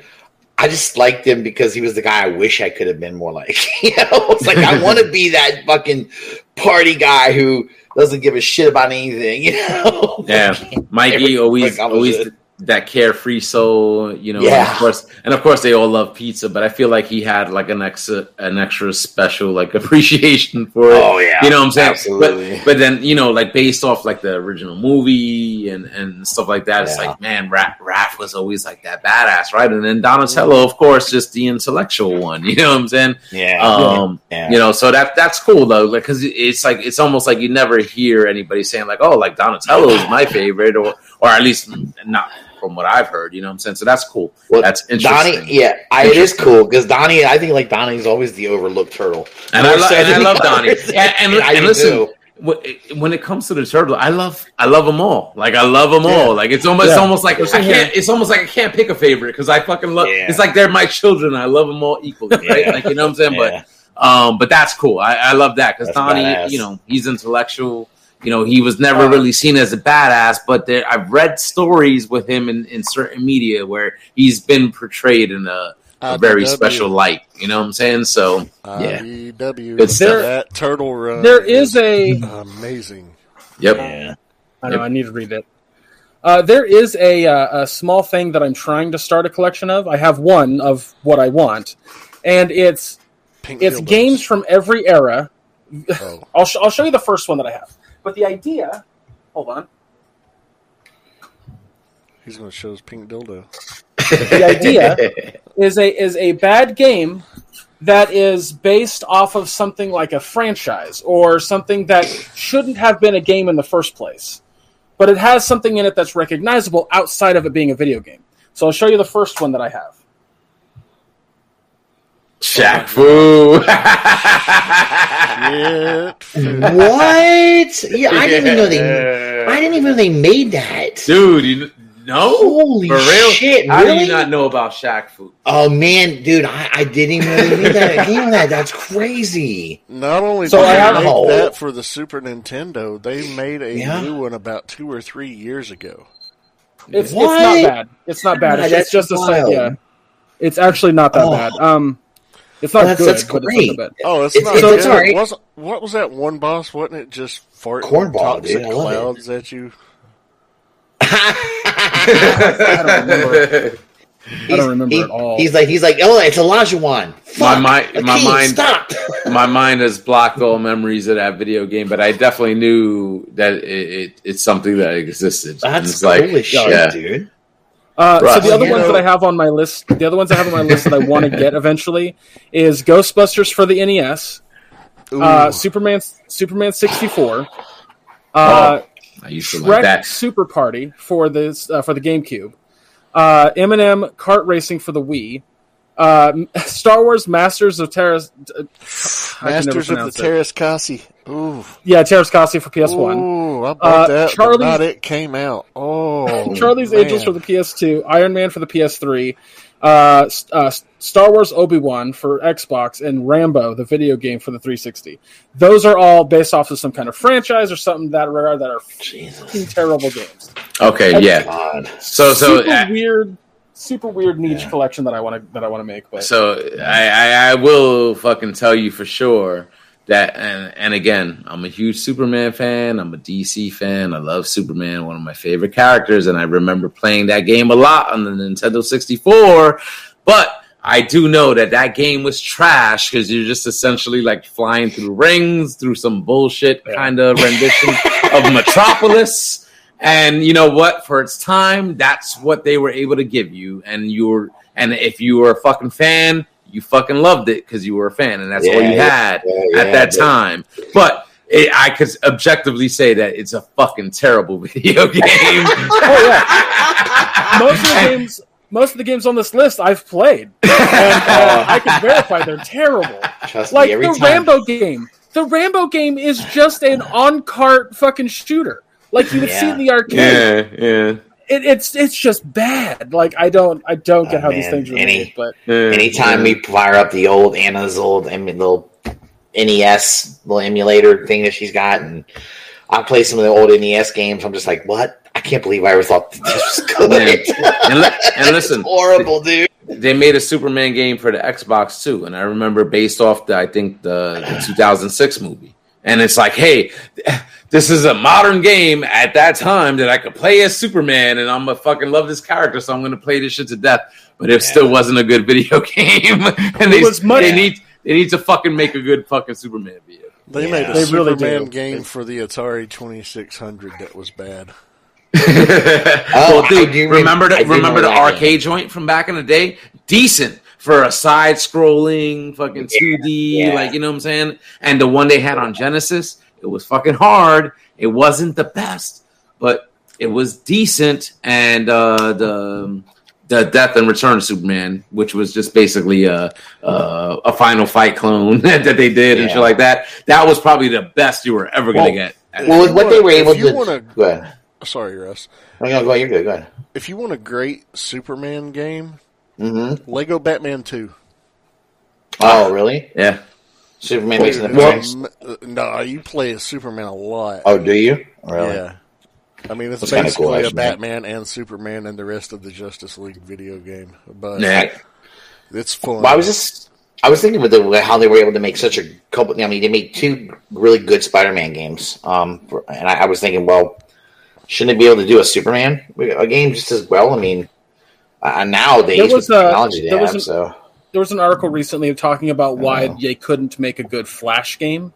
I just liked him because he was the guy I wish I could have been more like. you know, it's like I want to be that fucking party guy who doesn't give a shit about anything. You know?
Yeah, Mikey always always
it.
That carefree soul, you know. and
Yeah.
of course, and of course they all love pizza, but I feel like he had like an extra an extra special like appreciation for it.
Oh yeah,
you know what I'm saying?
Absolutely.
But but then you know like based off like the original movie and and stuff like that, it's like man, Raph, Raph was always like that badass, right? And then Donatello, of course, just the intellectual one. You know what I'm saying?
yeah,
Um,
yeah.
you know so that that's cool though like because it's like it's almost like you never hear anybody saying like oh like donatello is my favorite or or at least not from what i've heard you know what i'm saying so that's cool
Well,
that's interesting
Donnie, yeah, I, it is cool because Donnie. I think like Donnie's always the overlooked turtle,
and i, lo- and I love donnie
others.
and, and,
I
and listen
too.
wh- when it comes to the turtle i love i love them all like i love them
Yeah.
all like it's almost
Yeah.
it's almost like i can't it's almost like i can't pick a favorite because i fucking love
Yeah.
it's like they're my children i love them all equally right
Yeah.
like you know what i'm saying but Um, but that's cool. I, I love that because Donnie,
badass.
you know, he's intellectual. You know, he was never really seen as a badass, but there, I've read stories with him in, in certain media where he's been portrayed in a, a very special light. You know what I'm saying? So yeah,
IDW.
Good stuff.
That turtle run.
there is a.
amazing.
yep.
yeah.
I know I need to read it. Uh, there is a, uh, a small thing that I'm trying to start a collection of. I have one of what I want, and it's
Pink
it's
dildos.
games from every era.
Oh,
I'll, sh- I'll show you the first one that I have. But the idea, hold on.
he's going to show his pink dildo.
The idea is a is a bad game that is based off of something like a franchise or something that shouldn't have been a game in the first place. But it has something in it that's recognizable outside of it being a video game. So I'll show you the first one that I have.
Shaq Fu.
Shit.
What? Yeah, I didn't even know they. I didn't even know they made that.
Dude, you no?
Holy
For real?
shit!
How do you not know about Shaq Fu?
Oh man, dude, I, I didn't even know they made that game. That that's crazy.
Not only
So
did
I
they
have-
make that for the Super Nintendo, they made a
Yeah.
new one about two or three years ago.
It's
What?
it's not bad. It's not bad. It's, it's just a
wild.
yeah. It's actually not that
Oh.
bad. Um, it's not
That's-
good,
that's
but
great.
it's not.
Oh, it's,
It's-
not.
it's-
good.
it's all right.
Wasn't- what was that one boss? Wasn't it just fart
Cornball,
toxic
dude, I
clouds at you?
I don't remember. I don't remember
He-
at all.
He's like, he's like, oh, it's Olajuwon.
My
Fuck.
mind- my
Akeem,
mind-
Stop.
my mind has blocked all memories of that video game, but I definitely knew that it, it it's something that existed.
That's
it's
cool
like,
as shit,
yeah.
dude.
Uh, so the other
You
ones
know-
that I have on my list, the other ones I have on my list that I want to get eventually is Ghostbusters for the NES, uh, Superman, Superman sixty four, uh,
I used to
Shrek
like that.
Super Party for this uh, for the GameCube, uh, M&M Kart Racing for the Wii, uh, Star Wars Masters of Terra, uh, I can never
Masters of the
pronounce it.
Teräs Käsi. Ooh.
yeah, Teräs Käsi for PS One.
Ooh, I bought
Uh,
that,
Charlie's-
but not it came out. Oh,
Charlie's
man.
Angels for the PS2, Iron Man for the PS3, uh, uh, Star Wars Obi Wan for Xbox, and Rambo, the video game for the 360. Those are all based off of some kind of franchise or something that regard that are
Jesus.
terrible games.
Okay, yeah. So so
super
uh,
weird, super weird niche
Yeah.
collection that I want to that I want to make. But
so I, I I will fucking tell you for sure that and and again I'm a huge Superman fan. I'm a DC fan. I love Superman, one of my favorite characters, and I remember playing that game a lot on the Nintendo 64. But I do know that that game was trash because you're just essentially like flying through rings through some bullshit
Yeah.
kind of rendition of Metropolis. And you know what? For its time, that's what they were able to give you. And you were, and if you were a fucking fan, you fucking loved it because you were a fan, and that's all you had
yeah,
at
yeah,
that
but-
time. But it, I could objectively say that it's a fucking terrible video game.
oh yeah, most of the games. Most of the games on this list I've played, and uh, I can verify they're terrible.
Trust
like
me, every
the
time.
Rambo game. The Rambo game is just an on cart fucking shooter. Like you would see in the arcade.
Yeah, yeah.
It, it's it's just bad. Like I don't I don't get
Oh,
how these things are
Any-
made, but
yeah
Anytime
yeah.
we fire up the old Anna's old I mean, little NES little emulator thing that she's got, and I play some of the old NES games, I'm just like, what? I can't believe I ever thought that this was good.
and, li- and listen,
It's horrible, dude.
they made a Superman game for the Xbox too, and I remember based off the I think the, the 2006 movie, and it's like, hey, this is a modern game at that time that I could play as Superman, and I'm gonna fucking love this character, so I'm gonna play this shit to death. But it
Yeah.
still wasn't a good video game, and they,
was much-
they need they need to fucking make a good fucking Superman video.
They
Yeah.
made a
They
Superman
do.
game for the Atari 2600 that was bad.
Oh,
well,
dude,
do
remember
rem- I
the remember the
remember that
arcade joint from back in the day? Decent for a side scrolling fucking 2D,
yeah.
like you know what I'm saying? And the one they had on Genesis, it was fucking hard. It wasn't the best, but it was decent. And uh the the Death and Return of Superman, which was just basically a a, a Final Fight clone that they did and shit like that. That was probably the best you were ever gonna
Well,
get.
Well, what they
wanna-
were
if
able
you
to.
wanna-
Go ahead.
Sorry, Russ.
Oh, no, go ahead. You're good. Go ahead.
If you want a great Superman game,
Mm-hmm.
Lego Batman 2.
Oh, really?
yeah.
Superman makes an
Dude,
appearance.
no, you play as Superman a lot.
Oh, do you? Really?
Yeah. I mean, it's
That's
basically
cool,
a
actually.
Batman and Superman and the rest of the Justice League video game. But
Yeah.
it's fun.
Well, I was just, I was thinking with the, how they were able to make such a couple. I mean, they made two really good Spider-Man games. Um, for, and I, I was thinking, well, shouldn't they be able to do a Superman a game just as well? I mean, uh, nowadays
There
with
was
the
a-
technology they
there was
have,
an-
so
there was an article recently talking about why
Oh.
they couldn't make a good Flash game.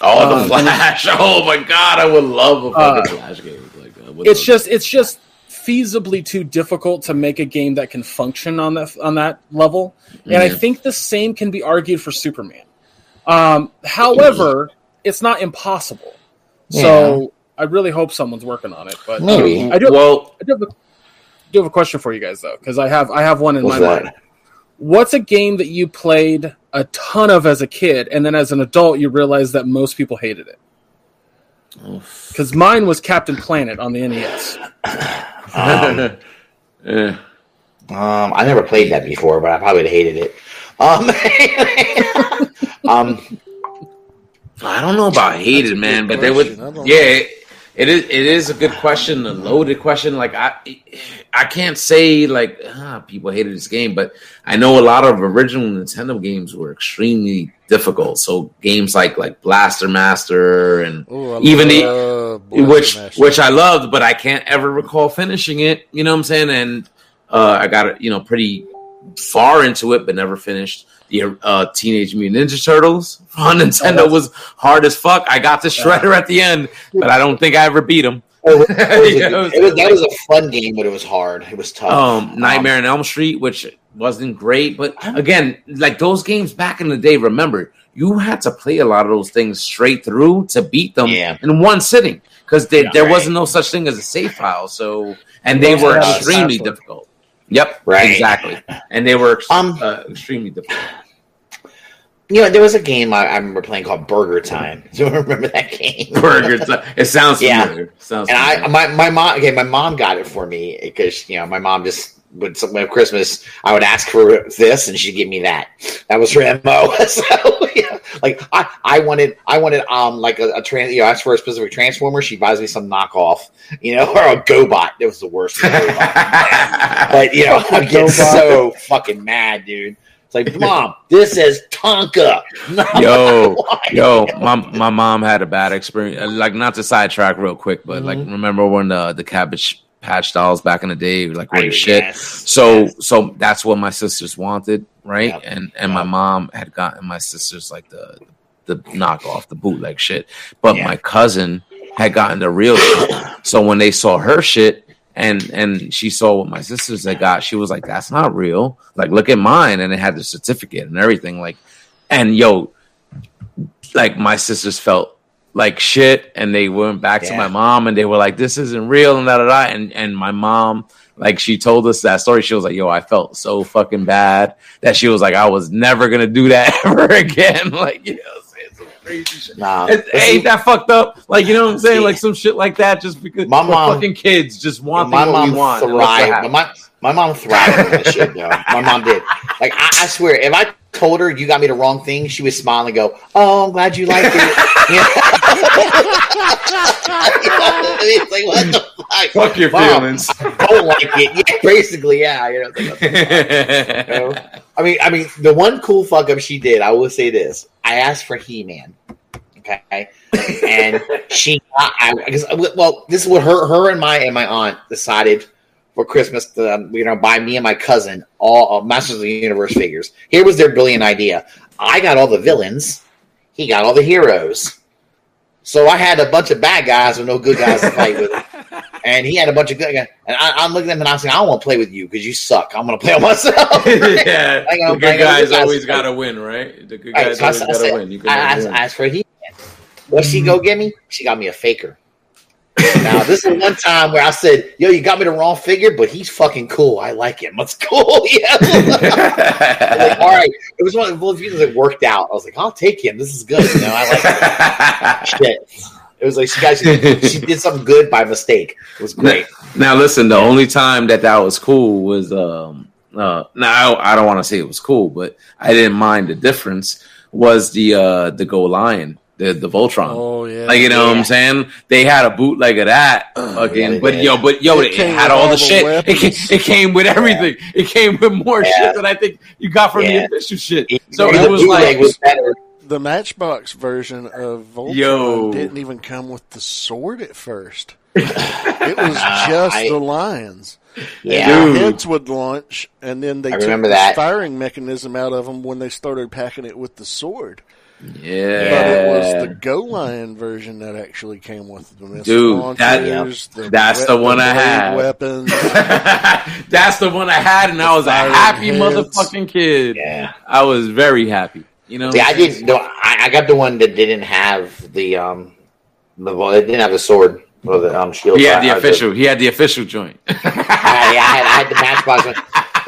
Oh,
Um,
the Flash! Oh my god, I would love a fucking Flash game. Like, uh,
It's just it's just feasibly too difficult to make a game that can function on that on that level. And I think the same can be argued for Superman. Um, however, it's not impossible. So I really hope someone's working on it. But
Maybe.
I do.
well.
I do have a, do have a question for you guys though, because I have I have one in my
that?
mind. What's a game that you played a ton of as a kid, and then as an adult you realize that most people hated it? Because mine was Captain Planet on the NES.
Um,
Eh.
Um, I never played that before, but I probably would have hated it. Um, um,
I don't know about hated, man, but they
question. I
would. Yeah, it, it is. It is a good question, a loaded question. Like I, I can't say like ah, people hated this game, but I know a lot of original Nintendo games were extremely difficult. So games like like Blaster Master and
Ooh,
even the- which
Master.
which I loved, but I can't ever recall finishing it. You know what I'm saying? And uh, I got you know, pretty far into it, but never finished. The uh, Teenage Mutant Ninja Turtles on Nintendo was hard as fuck. I got the Shredder at the end, but I don't think I ever beat him.
was, it was a
Yeah,
good-
it was-
that was a fun game, but it was hard. It was tough.
Um, Nightmare on Elm Street, which wasn't great, but again, like those games back in the day, remember you had to play a lot of those things straight through to beat them
Yeah.
in one sitting because
Yeah,
there
right.
wasn't no such thing as a save file. So, and they were extremely difficult. Yep,
Right.
exactly, and they were
Um,
uh, extremely difficult.
You know, there was a game I, I remember playing called Burger Time. Do you remember that game?
Burger, Ti- it sounds
Yeah.
familiar. Sounds
And I, my, my mom, okay, my mom got it for me because you know my mom just would at Christmas. I would ask for this, and she'd give me that. That was her mo. so yeah, like I, I wanted, I wanted, um, like a, a trans. You know, ask for a specific transformer. She buys me some knockoff, you know, or a GoBot. It was the worst. But you know, I get
GoBot.
so fucking mad, dude. It's like, mom, this is Tonka.
Yo, Yo, my my mom had a bad experience. Uh, Like not to sidetrack real quick, but like
Mm-hmm.
remember when the the cabbage patch dolls back in the day like were the shit.
yes,
So
yes.
so that's what my sisters wanted, right?
Yep.
And and my mom had gotten my sisters like the the knockoff, the bootleg shit. But
Yeah.
my cousin had gotten the real shit. So when they saw her shit and and she saw what my sisters had got, she was like, "That's not real. Like, look at mine." And it had the certificate and everything. Like, and yo, like my sisters felt like shit, and they went back to my mom and they were like, "This isn't real," and da da da. And and my mom, like, she told us that story. She was like, "Yo, I felt so fucking bad that she was like, I was never gonna do that ever again." like, you know, what I'm saying? So crazy shit.
Nah,
It- ain't that fucked up? Like you know what I'm saying? Like some shit like that, just because
My mom-
fucking kids just want
my mom
want.
thrived. My, my mom thrived on that shit, though. My mom did. Like I, I swear, if I told her you got me the wrong thing, she would smile and go, "Oh, I'm glad you liked it." Know? it's like what the fuck?
Fuck your feelings.
I don't like it. Yeah, basically, yeah. You know, like, what the fuck? You know? I mean, I mean, the one cool fuck up she did. I will say this: I asked for He Man. Okay, and she, I, I guess, well, this is what her, her and my and my aunt decided for Christmas to, um, you know, buy me and my cousin all uh, Masters of the Universe figures. Here was their brilliant idea. I got all the villains. He got all the heroes. So I had a bunch of bad guys with no good guys to fight with. And he had a bunch of good guys. And I, I'm looking at him and I'm saying, I don't want to play with you because you suck. I'm going to play on myself.
yeah,
on,
the good
on,
guys always got to win, right? The good
Right,
guys
so
always got to win. You can
I
win.
I asked for he. What she go get me? She got me a faker. Now this is one time where I said, "Yo, you got me the wrong figure, but he's fucking cool. I like him. Let's cool." Yeah. like, all right. It was one of feelings that worked out. I was like, "I'll take him. This is good." You know, I like him. shit. It was like she got she, she did something good by mistake. It was great.
Now listen, the only time that that was cool was um uh now I, I don't want to say it was cool, but I didn't mind the difference was the uh the Go Lion, the the Voltron.
Oh yeah,
Like you know what I'm saying? They had a bootleg of that uh, fucking,
they
but
did.
yo, but yo,
It
it, had all
all
the
the
shit. It came, it came with everything. It came with more
Yeah.
shit than I think you got from
Yeah.
the official shit. So
the
it was like,
was
the Matchbox version of Voltron
Yo.
didn't even come with the sword at first. it was just
I-
the lions.
Yeah.
Dude.
heads would launch, and then they
I
took the
that.
firing mechanism out of them when they started packing it with the sword.
Yeah,
But it was the Go Lion version that actually came with the missile
Dude, that-
launchers. the
that's the one I had.
Weapons.
That's the one I had, and I was a happy
heads.
motherfucking kid.
Yeah.
I was very happy. You know,
See, I didn't. No, I, I got the one that didn't have the um, the well, it didn't have the sword or the um shield.
he had
I-
the
I-
official. He had the official joint.
I, I had, I had the Matchbox one,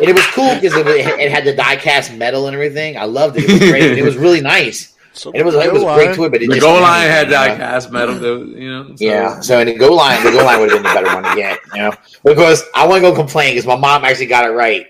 and it was cool because it, it had the die cast metal and everything. I loved it. It was great. it was really nice.
So
And it was it was
Lion-
great to it, but it
the
just
Go Lion had
you know?
die cast metal. though, You know, so-
Yeah, so in the Go Lion, the Go Lion would have been the better one to get, you know, because I want to go complain because my mom actually got it right.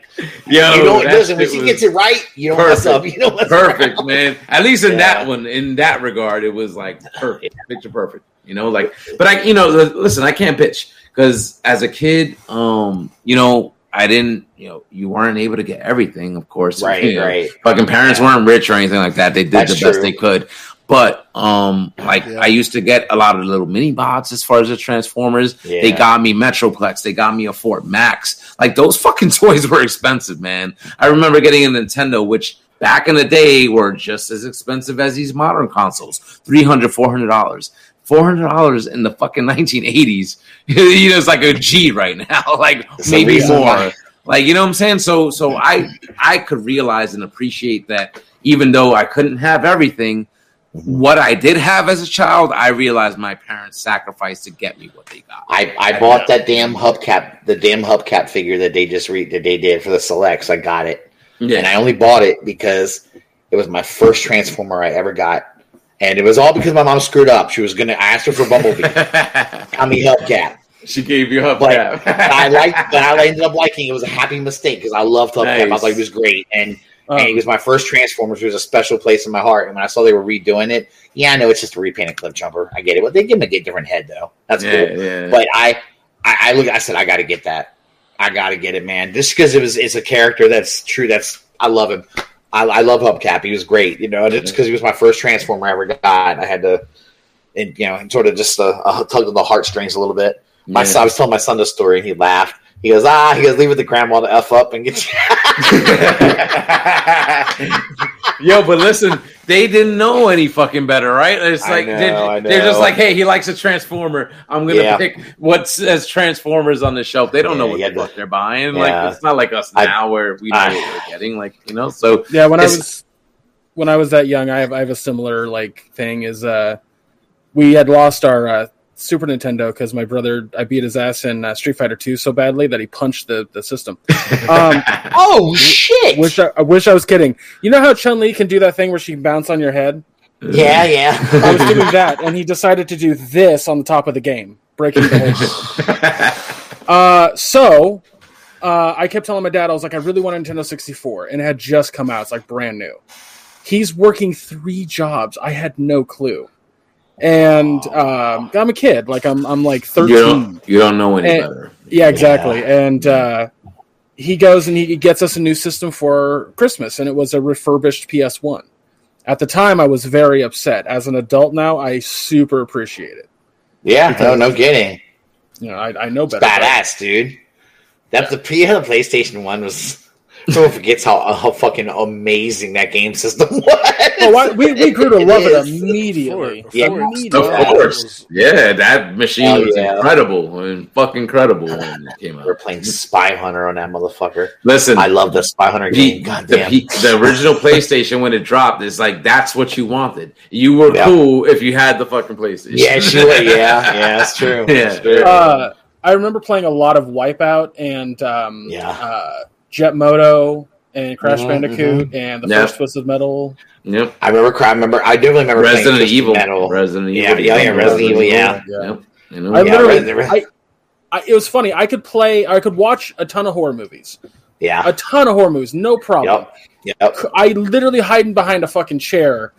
Yeah,
you know,
that
listen, when
shit
she gets it right, you don't mess
perfect.
up. You don't
perfect,
around.
man. At least in that one, in that regard, it was like perfect, picture perfect. You know, like, but I, you know, listen, I can't pitch because as a kid, um, you know, I didn't, you know, you weren't able to get everything, of course.
Right,
You know,
right.
Fucking parents
Yeah.
weren't rich or anything like that. They did
That's
the best
true.
they could. But um, like
Yeah.
I used to get a lot of little mini bots as far as the Transformers.
Yeah.
They got me Metroplex. They got me a Fort Max. Like those fucking toys were expensive, man. I remember getting a Nintendo, which back in the day were just as expensive as these modern consoles 300 $400. $400 in the fucking 1980s. you know, it's like a G right now. like
It's
maybe more.
why.
Like you know what I'm saying? So so I I could realize and appreciate that even though I couldn't have everything, mm-hmm. what I did have as a child, I realized my parents sacrificed to get me what they got.
I, I bought that damn hubcap, the damn hubcap figure that they just read that they did for the selects. I got it, and I only bought it because it was my first Transformer I ever got, and it was all because my mom screwed up. She was gonna I asked her for Bumblebee, got me hubcap,
she gave you up.
but I liked, but I ended up liking it. It was a happy mistake because I loved hubcap. I was like, it was great, and
Um,
and it was my first Transformers. It was a special place in my heart. And when I saw they were redoing it, yeah, I know it's just a repainted Cliff Jumper. I get it, but they give him a different head though. That's
yeah,
cool.
yeah.
But I, I, I look. I said I got to get that. I got to get it, man. Just because it was, it's a character that's true. That's I love him. I, I love Hubcap. He was great, you know. And it's because he was my first Transformer I ever got. I had to, and you know, sort of just uh, tugged on the heartstrings a little bit. My
Yeah.
son, I was telling my son the story, and he laughed. He goes, ah, he goes, leave it to grandma to f up and get. you.
Yo, but listen, they didn't know any fucking better, right? It's
I
like
know,
they're,
I
they're just like, hey, he likes a transformer. I'm gonna
Yeah.
pick what says Transformers on the shelf. They don't know what
you
the fuck
to-
they're buying.
Yeah.
Like it's not like us
I-
now where we know
I-
what we're getting. Like you know, so
Yeah, when I was when I was that young, I have I have a similar like thing. Is uh, we had lost our uh, Super Nintendo because my brother I beat his ass in uh, Street Fighter Two so badly that he punched the the system. Um,
oh shit!
wish I, I wish I was kidding. You know how Chun Li can do that thing where she can bounce on your head?
Yeah, yeah.
I was doing that, and he decided to do this on the top of the game, breaking the whole game. Uh, so uh, I kept telling my dad, I was like, I really want a Nintendo 64, and it had just come out. It's like brand new. He's working three jobs. I had no clue, and um, I'm a kid. Like I'm, I'm like 13.
You don't, you don't know any
And-
better.
Yeah, exactly. And uh, he goes and he gets us a new system for Christmas, and it was a refurbished PS1. At the time, I was very upset. As an adult now, I super appreciate it.
Yeah, no, no kidding.
You know, I, I know
It's
better.
badass, dude. That the yeah, the PlayStation One was. No one forgets how how fucking amazing that game system was.
Oh, I, we, we grew to love it immediately.
Before-
Yeah,
before it
Of
Of course. Yeah, that machine
Hell
was
yeah.
incredible and fucking incredible when it came out.
We're playing Spy Hunter on that motherfucker.
Listen,
I love the Spy Hunter
the,
game. God
the,
damn.
P- the original PlayStation when it dropped, is like that's what you wanted. You were
Yeah.
cool if you had the fucking PlayStation.
Yeah, sure. Yeah, yeah, that's true.
Yeah.
That's true.
Uh, I remember playing a lot of Wipeout and um,
Yeah.
uh, Jet Moto and Crash
Mhm,
Bandicoot and the
Yeah.
first Twisted Metal.
Yep.
I remember. I remember. I definitely remember
Resident Evil.
Metal.
Resident Evil.
yeah, yeah, Resident Evil, yeah.
Yep. You know?
I
Yeah,
literally,
Resident-
I, I, it was funny. I could play, I could watch a ton of horror movies,
Yeah.
a ton of horror movies, no problem.
Yep. Yep.
I literally hiding behind a fucking chair,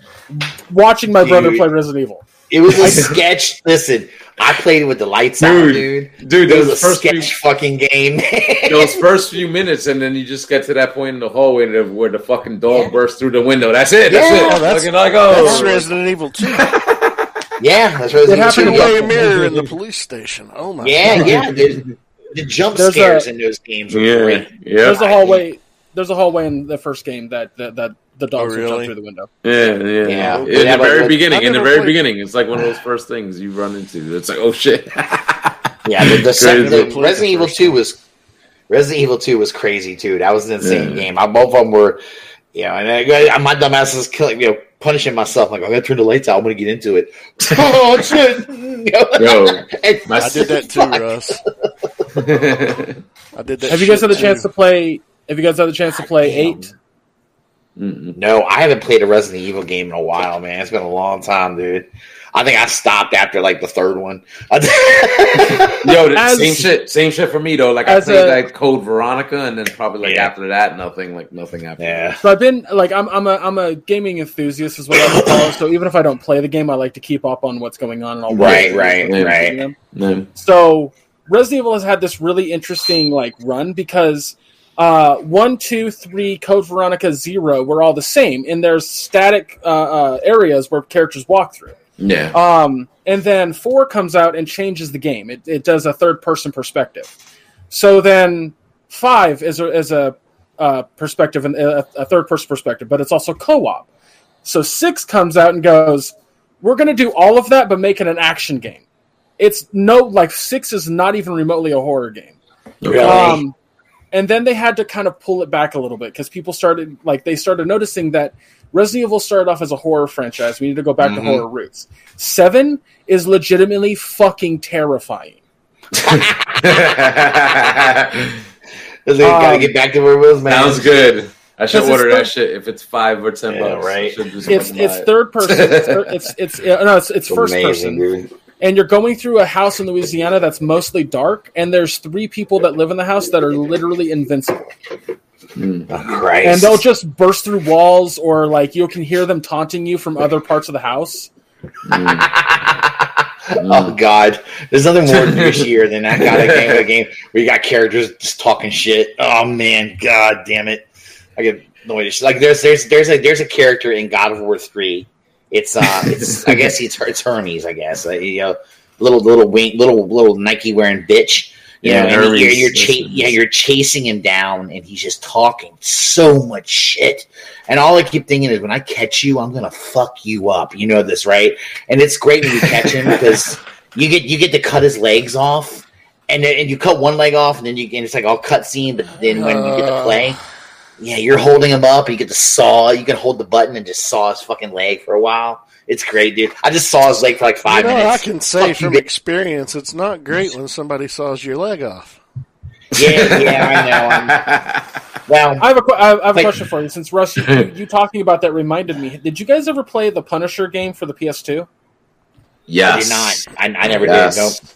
watching my brother
Dude.
play Resident Evil.
It was a sketch. Listen, I played with the lights out,
Dude.
dude.
Dude,
It
those
was a
first few,
fucking game.
those first few minutes, and then you just get to that point in the hallway where the, fucking dog
Yeah.
bursts through the window. That's it. That's
Yeah.
it.
That's-
Fucking like, oh,
That's Resident Evil 2.
yeah, that's Resident Evil
happened
two,
to
yeah.
Away a mirror in the police station. Oh my
Yeah,
god.
yeah. dude. The jump
There's
scares
a-
in those games were
yeah,
great.
yeah,
There's a hallway. There's a hallway in the first game that that, that the dogs
Oh,
would jump
really?
through the window.
yeah, yeah.
Yeah.
In
Yeah,
the
but-
very
but-
beginning, in the very
played-
beginning, it's like one of those first things you run into. It's like, oh shit.
Yeah, the, the, second, the Resident Evil Two was Resident Evil Two was crazy too. That was an insane
Yeah.
game. I, both of them were, you know, and I, my dumbass is killing, you know, punishing myself. Like I'm gonna turn the lights out. I'm gonna get into it. oh shit!
Yo,
And-
I did that too,
Fuck.
Russ. I did that.
Have you guys had the chance to play? Have you guys had the chance to play
Damn.
eight?
Mm-mm.
No, I haven't played a Resident Evil game in a while, man. It's been a long time, dude. I think I stopped after like the third one.
Yo,
As-
same shit, same shit for me though. Like I played
a-
that Code Veronica, and then probably like
Yeah.
after that, nothing, like nothing after.
yeah.
So I've been like I'm I'm a I'm a gaming enthusiast is what I would call it. So even if I don't play the game, I like to keep up on what's going on. And all
Right, right,
Yeah.
right.
them.
that.
So Resident Evil has had this really interesting like run because uh, one, two, three, Code Veronica, zero were all the same, and there's static uh, uh, areas where characters walk through.
Yeah.
Um, and then four comes out and changes the game. It, it does a third person perspective. So then five is a, is a uh, perspective and a, a third person perspective, but it's also co op. So six comes out and goes, we're going to do all of that, but make it an action game. It's no like six is not even remotely a horror game.
Really?
Um, and then they had to kind of pull it back a little bit because people started like they started noticing that Resident Evil started off as a horror franchise. We need to go back to
Mhm.
horror roots. Seven is legitimately fucking terrifying.
they gotta
Um,
get back to where it was, man.
Sounds good. I should order that
third-
shit if it's five or ten
Yeah,
bucks.
Right.
It's it's third person. It's thir- it's it's, no it's, it's first
amazing,
person,
dude.
And you're going through a house in Louisiana that's mostly dark, and there's three people that live in the house that are literally invincible.
Mm.
Oh, Christ.
and they'll just burst through walls or like you can hear them taunting you from other parts of the house
oh God, there's nothing more douchier than that kind of game. A game where you got characters just talking shit. Oh man, God damn it! I get annoyed. Like there's there's there's a there's a character in God of War three. It's uh, it's I guess it's it's Hermes. I guess uh, you know, little little wing, little little Nike wearing bitch. You
Yeah,
know, and
Hermes.
you're, you're cha- yeah, you're chasing him down, and he's just talking so much shit. And all I keep thinking is, when I catch you, I'm gonna fuck you up. You know this, right? And it's great when you catch him because you get you get to cut his legs off, and then and you cut one leg off, and then you and it's like all cutscene. But then when you get to play, yeah, you're holding him up, and you get to saw. You can hold the button and just saw his fucking leg for a while. It's great, dude. I just saw his leg for like five
you know,
minutes.
I can say
Fuck you,
from
bitch.
experience, it's not great when somebody saws your leg off.
Yeah, yeah, I know. I'm, Well,
I have a have a
Like-
question for you. Since Russ, you, you, you talking about that reminded me. Did you guys ever play the Punisher game for the PS2?
Yes.
I did not. I, I never
Yes.
did. Nope.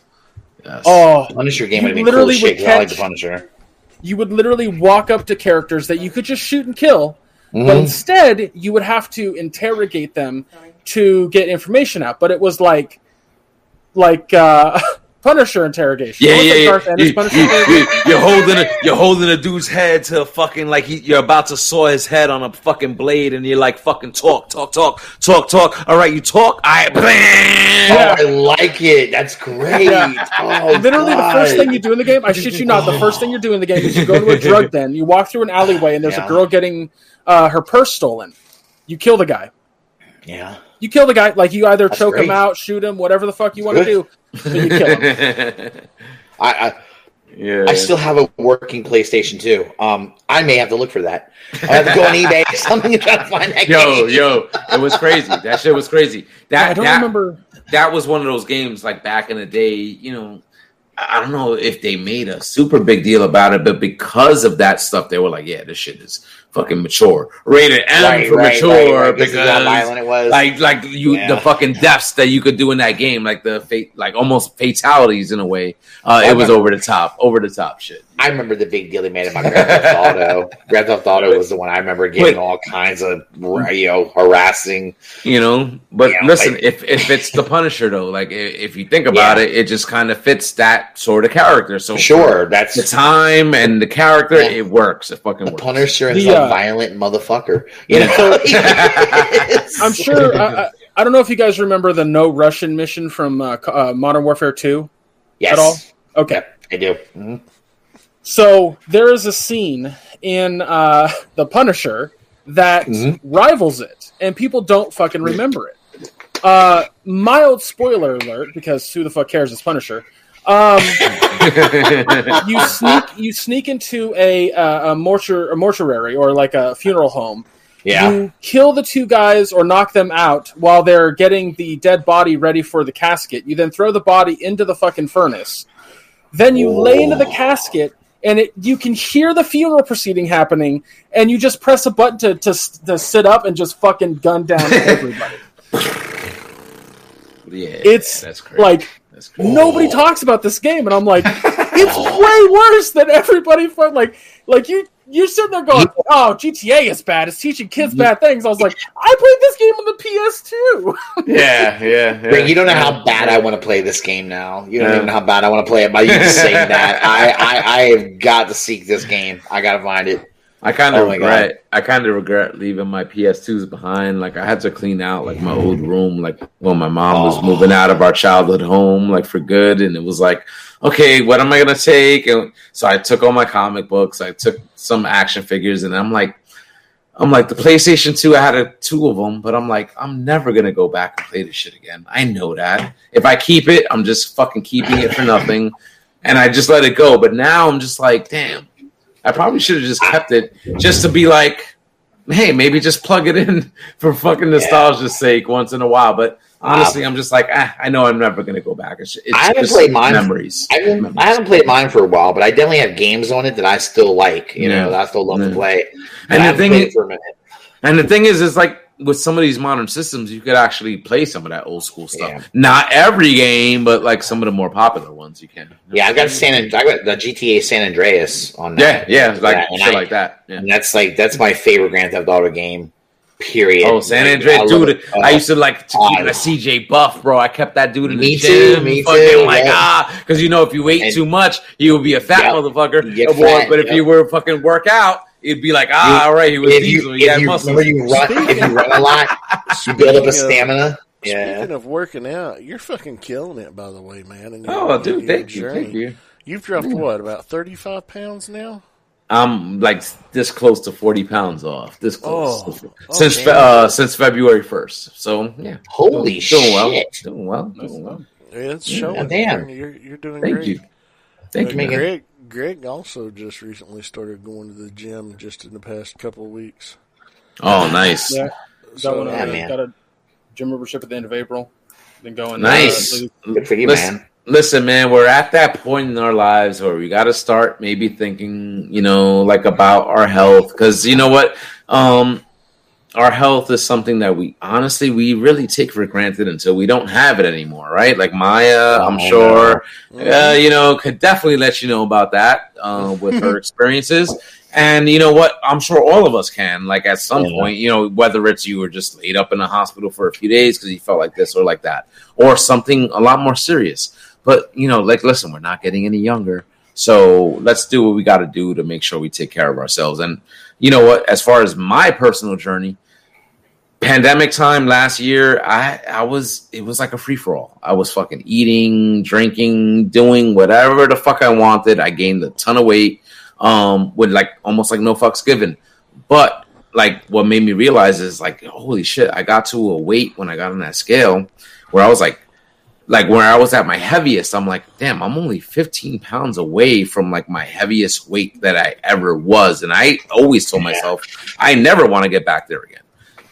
Yes.
Oh,
Punisher game would have been
literally
cool shit.
would
'cause I like the Punisher.
You would literally walk up to characters that you could just shoot and kill, but
Mhm.
instead you would have to interrogate them to get information out. But it was like, like uh, Punisher interrogation.
Yeah, yeah, yeah. You,
Punisher
you,
interrogation.
you, are holding a, you're holding a dude's head to fucking like he, you're about to saw his head on a fucking blade, and you're like fucking talk, talk, talk, talk, talk. All right, you talk. I
Oh, I like it. That's great. Oh,
Literally, the first thing you do in the game, I shit you not, the first thing you do in the game is you go to a drug den, you walk through an alleyway, and there's
Yeah.
a girl getting uh, her purse stolen. You kill the guy.
Yeah.
You kill the guy. Like, you either
That's
choke him out, shoot him, whatever the fuck you want to do, but you kill him.
I, I
yeah.
I still have a working PlayStation 2. Um, I may have to look for that. I have to go on eBay or something and try to find that
Yo,
game.
yo, it was crazy. That shit was crazy. That
I don't
that,
remember.
that was one of those games like back in the day, you know. I don't know if they made a super big deal about it, but because of that stuff, they were like, "Yeah, this shit is fucking mature, rated M
Right,
for
right,
mature."
right.
Because
how violent it was.
like, like you,
Yeah.
the fucking deaths that you could do in that game, like the fate, like almost fatalities in a way. Uh, it was over the top, over the top shit.
I remember the big deal they made about Grand Theft Auto. Grand Theft Auto was the one I remember getting
Wait.
all kinds of you know harassing.
you know but
Yeah,
listen
like-
if if it's the punisher though like if you think about
Yeah.
it it just kind of fits that sort of character so
Sure, that's the
time and the character
Yeah.
it works it fucking
the
works
Punisher is
The,
a
uh,
violent motherfucker. You know,
I'm sure. I, I, I don't know if you guys remember the no Russian mission from uh, uh, Modern Warfare 2.
yes,
at all? Okay.
I do. Mhm.
So there is a scene in uh, The Punisher that
Mhm.
rivals it, and people don't fucking remember it. Uh, mild spoiler alert, because who the fuck cares? It's Punisher. Um, you sneak you sneak into a, uh, a, mortuary, a mortuary or like a funeral home.
Yeah,
You kill the two guys or knock them out while they're getting the dead body ready for the casket. You then throw the body into the fucking furnace. Then you lay into the casket, and it you can hear the funeral proceeding happening, and you just press a button to to, to sit up and just fucking gun down everybody.
yeah
It's
that's crazy
like nobody talks about this game, and I'm like, it's way worse than everybody. Fun like, like you, you're sitting there going, "Oh, GTA is bad. It's teaching kids bad things." I was like, I played this game on the PS2.
yeah yeah, yeah.
Greg, you don't know how bad I want to play this game now. You don't
Yeah.
even know how bad I want to play it. By you just saying that, I, I, I have got to seek this game. I got to find it.
I kind of
Oh my
regret. I kind of regret leaving my PS2s behind. Like I had to clean out like my old room, like when my mom was
Oh.
moving out of our childhood home, like for good. And it was like, okay, what am I gonna take? And so I took all my comic books. I took some action figures, and I'm like, I'm like the PlayStation Two. I had a, two of them, but I'm like, I'm never gonna go back and play this shit again. I know that. If I keep it, I'm just fucking keeping it for nothing, and I just let it go. But now I'm just like, damn. I probably should have just kept it just to be like, hey, maybe just plug it in for fucking nostalgia's sake once in a while. But honestly, I'm just like, ah, I know I'm never gonna go back. It's, it's
I haven't played mine.
memories.
I haven't, I haven't played mine for a while, but I definitely have games on it that I still like. You know,
Yeah.
that I still love
Yeah.
to play.
And the thing is-
for a minute.
And the thing is, is like with some of these modern systems, you could actually play some of that old school stuff.
Yeah.
Not every game, but like some of the more popular ones, you can.
Yeah, I've got San. I got the GTA San Andreas on.
Yeah,
that.
yeah, like
Yeah, and
shit
I-
like that. Yeah.
and that's like that's my favorite Grand Theft Auto game. Period.
Oh, San Andreas,
I
dude!
it.
I
Uh,
used to like to keep
God.
a CJ Buff, bro. I kept that dude in
Me
the
too,
gym,
me
fucking
too,
like
yeah.
ah, because you know if you ate
And-
too much, he would be a fat
Yep.
motherfucker.
You get
Or-
fat,
but if you were fucking work out, it'd be like ah,
You-
all right, he was
if
diesel.
you,
he
if
had
you
muscle.
you run, if you run a lot, you build up a stamina. Yeah.
Speaking of working out, you're fucking killing it, by the way, man. And
Oh, dude, thank you, thank you.
You've dropped what about thirty five pounds now?
I'm like this close to forty pounds off. This close
Oh.
since
Oh,
fe- uh, since February first. So yeah,
Holy
doing well,
shit!
doing well, doing well.
Yeah, it's showing.
damn.
man. You're you're doing great.
Thank
great.
you, thank
Uh,
you.
man.
Greg, Greg also just recently started going to the gym just in the past couple of weeks.
Oh, nice.
Yeah,
So,
got, one,
yeah,
uh,
man.
got a gym membership at the end of April. Been going
Nice.
Uh,
Good for you,
Listen,
man.
Listen, man, we're at that point in our lives where we got to start maybe thinking, you know, like about our health. Because you know what? Um, our health is something that we honestly we really take for granted until we don't have it anymore, right? Like Maya, I'm
Oh,
sure, uh, you know, could definitely let you know about that uh, with her experiences. And you know what? I'm sure all of us can. Like at some
Yeah.
point, you know, whether it's you were just laid up in a hospital for a few days because you felt like this or like that, or something a lot more serious. But you know, like, listen, we're not getting any younger, so let's do what we got to do to make sure we take care of ourselves. And you know what? As far as my personal journey, pandemic time last year, I I was it was like a free for all. I was fucking eating, drinking, doing whatever the fuck I wanted. I gained a ton of weight, um, with like almost like no fucks given. But like what made me realize is like, holy shit, I got to a weight when I got on that scale where I was like like where I was at my heaviest, I'm like, damn, I'm only 15 pounds away from like my heaviest weight that I ever was. And I always told
Yeah.
myself I never want to get back there again.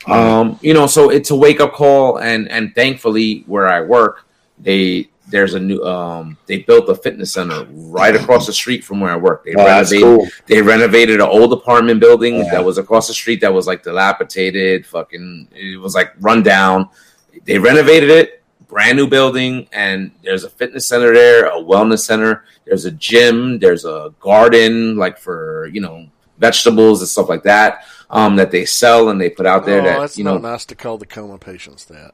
Um, you know, so it's a wake up call and and thankfully where I work, they there's a new um they built a fitness center right across the street from where I work. They
Oh,
renovated
cool.
they renovated an old apartment building
Yeah.
that was across the street that was like dilapidated, fucking it was like run down. They renovated it, brand new building, and there's a fitness center there, a wellness center, there's a gym, there's a garden like for, you know, vegetables and stuff like that. Um, that they sell and they put out there
oh,
that
that's
you
not
know
nice to call the coma patients that.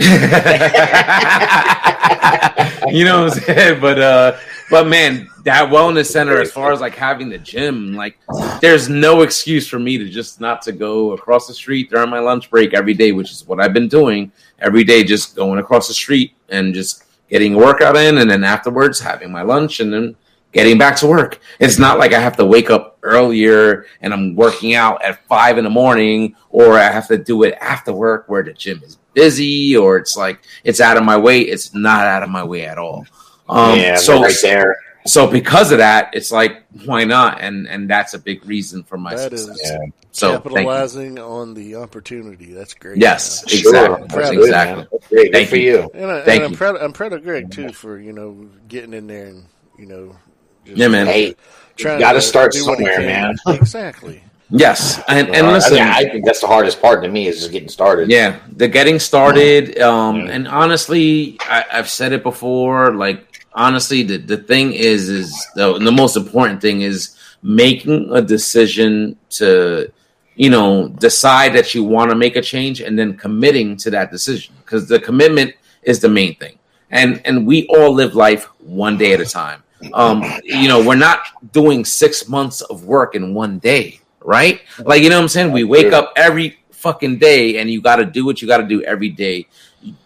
you know what I'm saying? But uh but man, that wellness center as far as like having the gym, like there's no excuse for me to just not to go across the street during my lunch break every day, which is what I've been doing every day, just going across the street and just getting a workout in and then afterwards having my lunch and then getting back to work. It's not like I have to wake up earlier and I'm working out at five in the morning or I have to do it after work where the gym is busy or it's like it's out of my way. It's not out of my way at all. Um,
yeah,
so
right there.
so because of that, it's like why not? And and that's a big reason for my
That
success.
is
Yeah.
So
capitalizing on the opportunity. That's great.
Yes,
man.
Exactly,
Proud of you,
exactly.
man. That's great. Good
Thank
for
you.
you.
And, I,
Thank
and I'm
you.
proud. I'm proud of Greg too for you know getting in there and you know. Just
Yeah, man.
Hey,
trying
gotta
to
start
do what he
somewhere, man.
Exactly.
Yes, and and
Uh,
listen,
I, mean, I think that's the hardest part to me is just getting started.
Yeah, the getting started. Um,
Yeah.
and honestly, I, I've said it before. Like honestly, the, the thing is, is the, the most important thing is making a decision to, you know, decide that you want to make a change and then committing to that decision because the commitment is the main thing. And and we all live life one day at a time. Um, you know, we're not doing six months of work in one day, right? Like you know what I'm saying? We wake up every fucking day and you got to do what you got to do every day.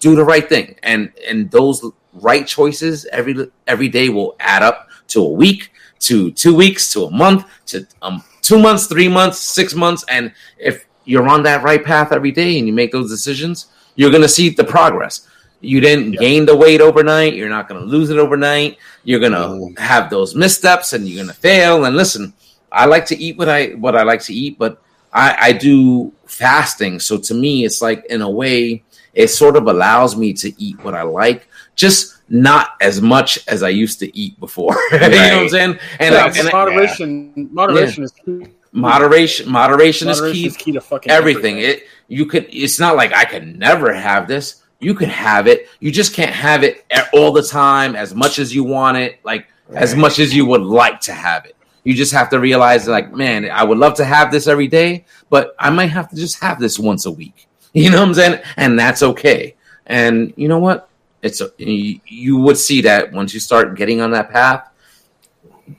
Do the right thing, and and those right choices every every day will add up to a week, to two weeks, to a month, to um two months, three months, six months, and if you're on that right path every day and you make those decisions, you're gonna see the progress. You didn't gain the weight overnight. You're not gonna lose it overnight. You're gonna
Mhm.
have those missteps and you're gonna fail. And listen, I like to eat what I what I like to eat, but I, I do fasting. So to me, it's like in a way, it sort of allows me to eat what I like, just not as much as I used to eat before. you know what I'm saying? And,
Yeah,
I- and I-
moderation, moderation is key.
moderation, moderation is
Moderation
key.
is key to fucking
Everything. It you could. It's not like I could never have this. You can have it. You just can't have it all the time, as much as you want it, like as much as you would like to have it. You just have to realize, like, man, I would love to have this every day, but I might have to just have this once a week. You know what I'm saying? And that's okay. And you know what? It's a, you, you would see that once you start getting on that path,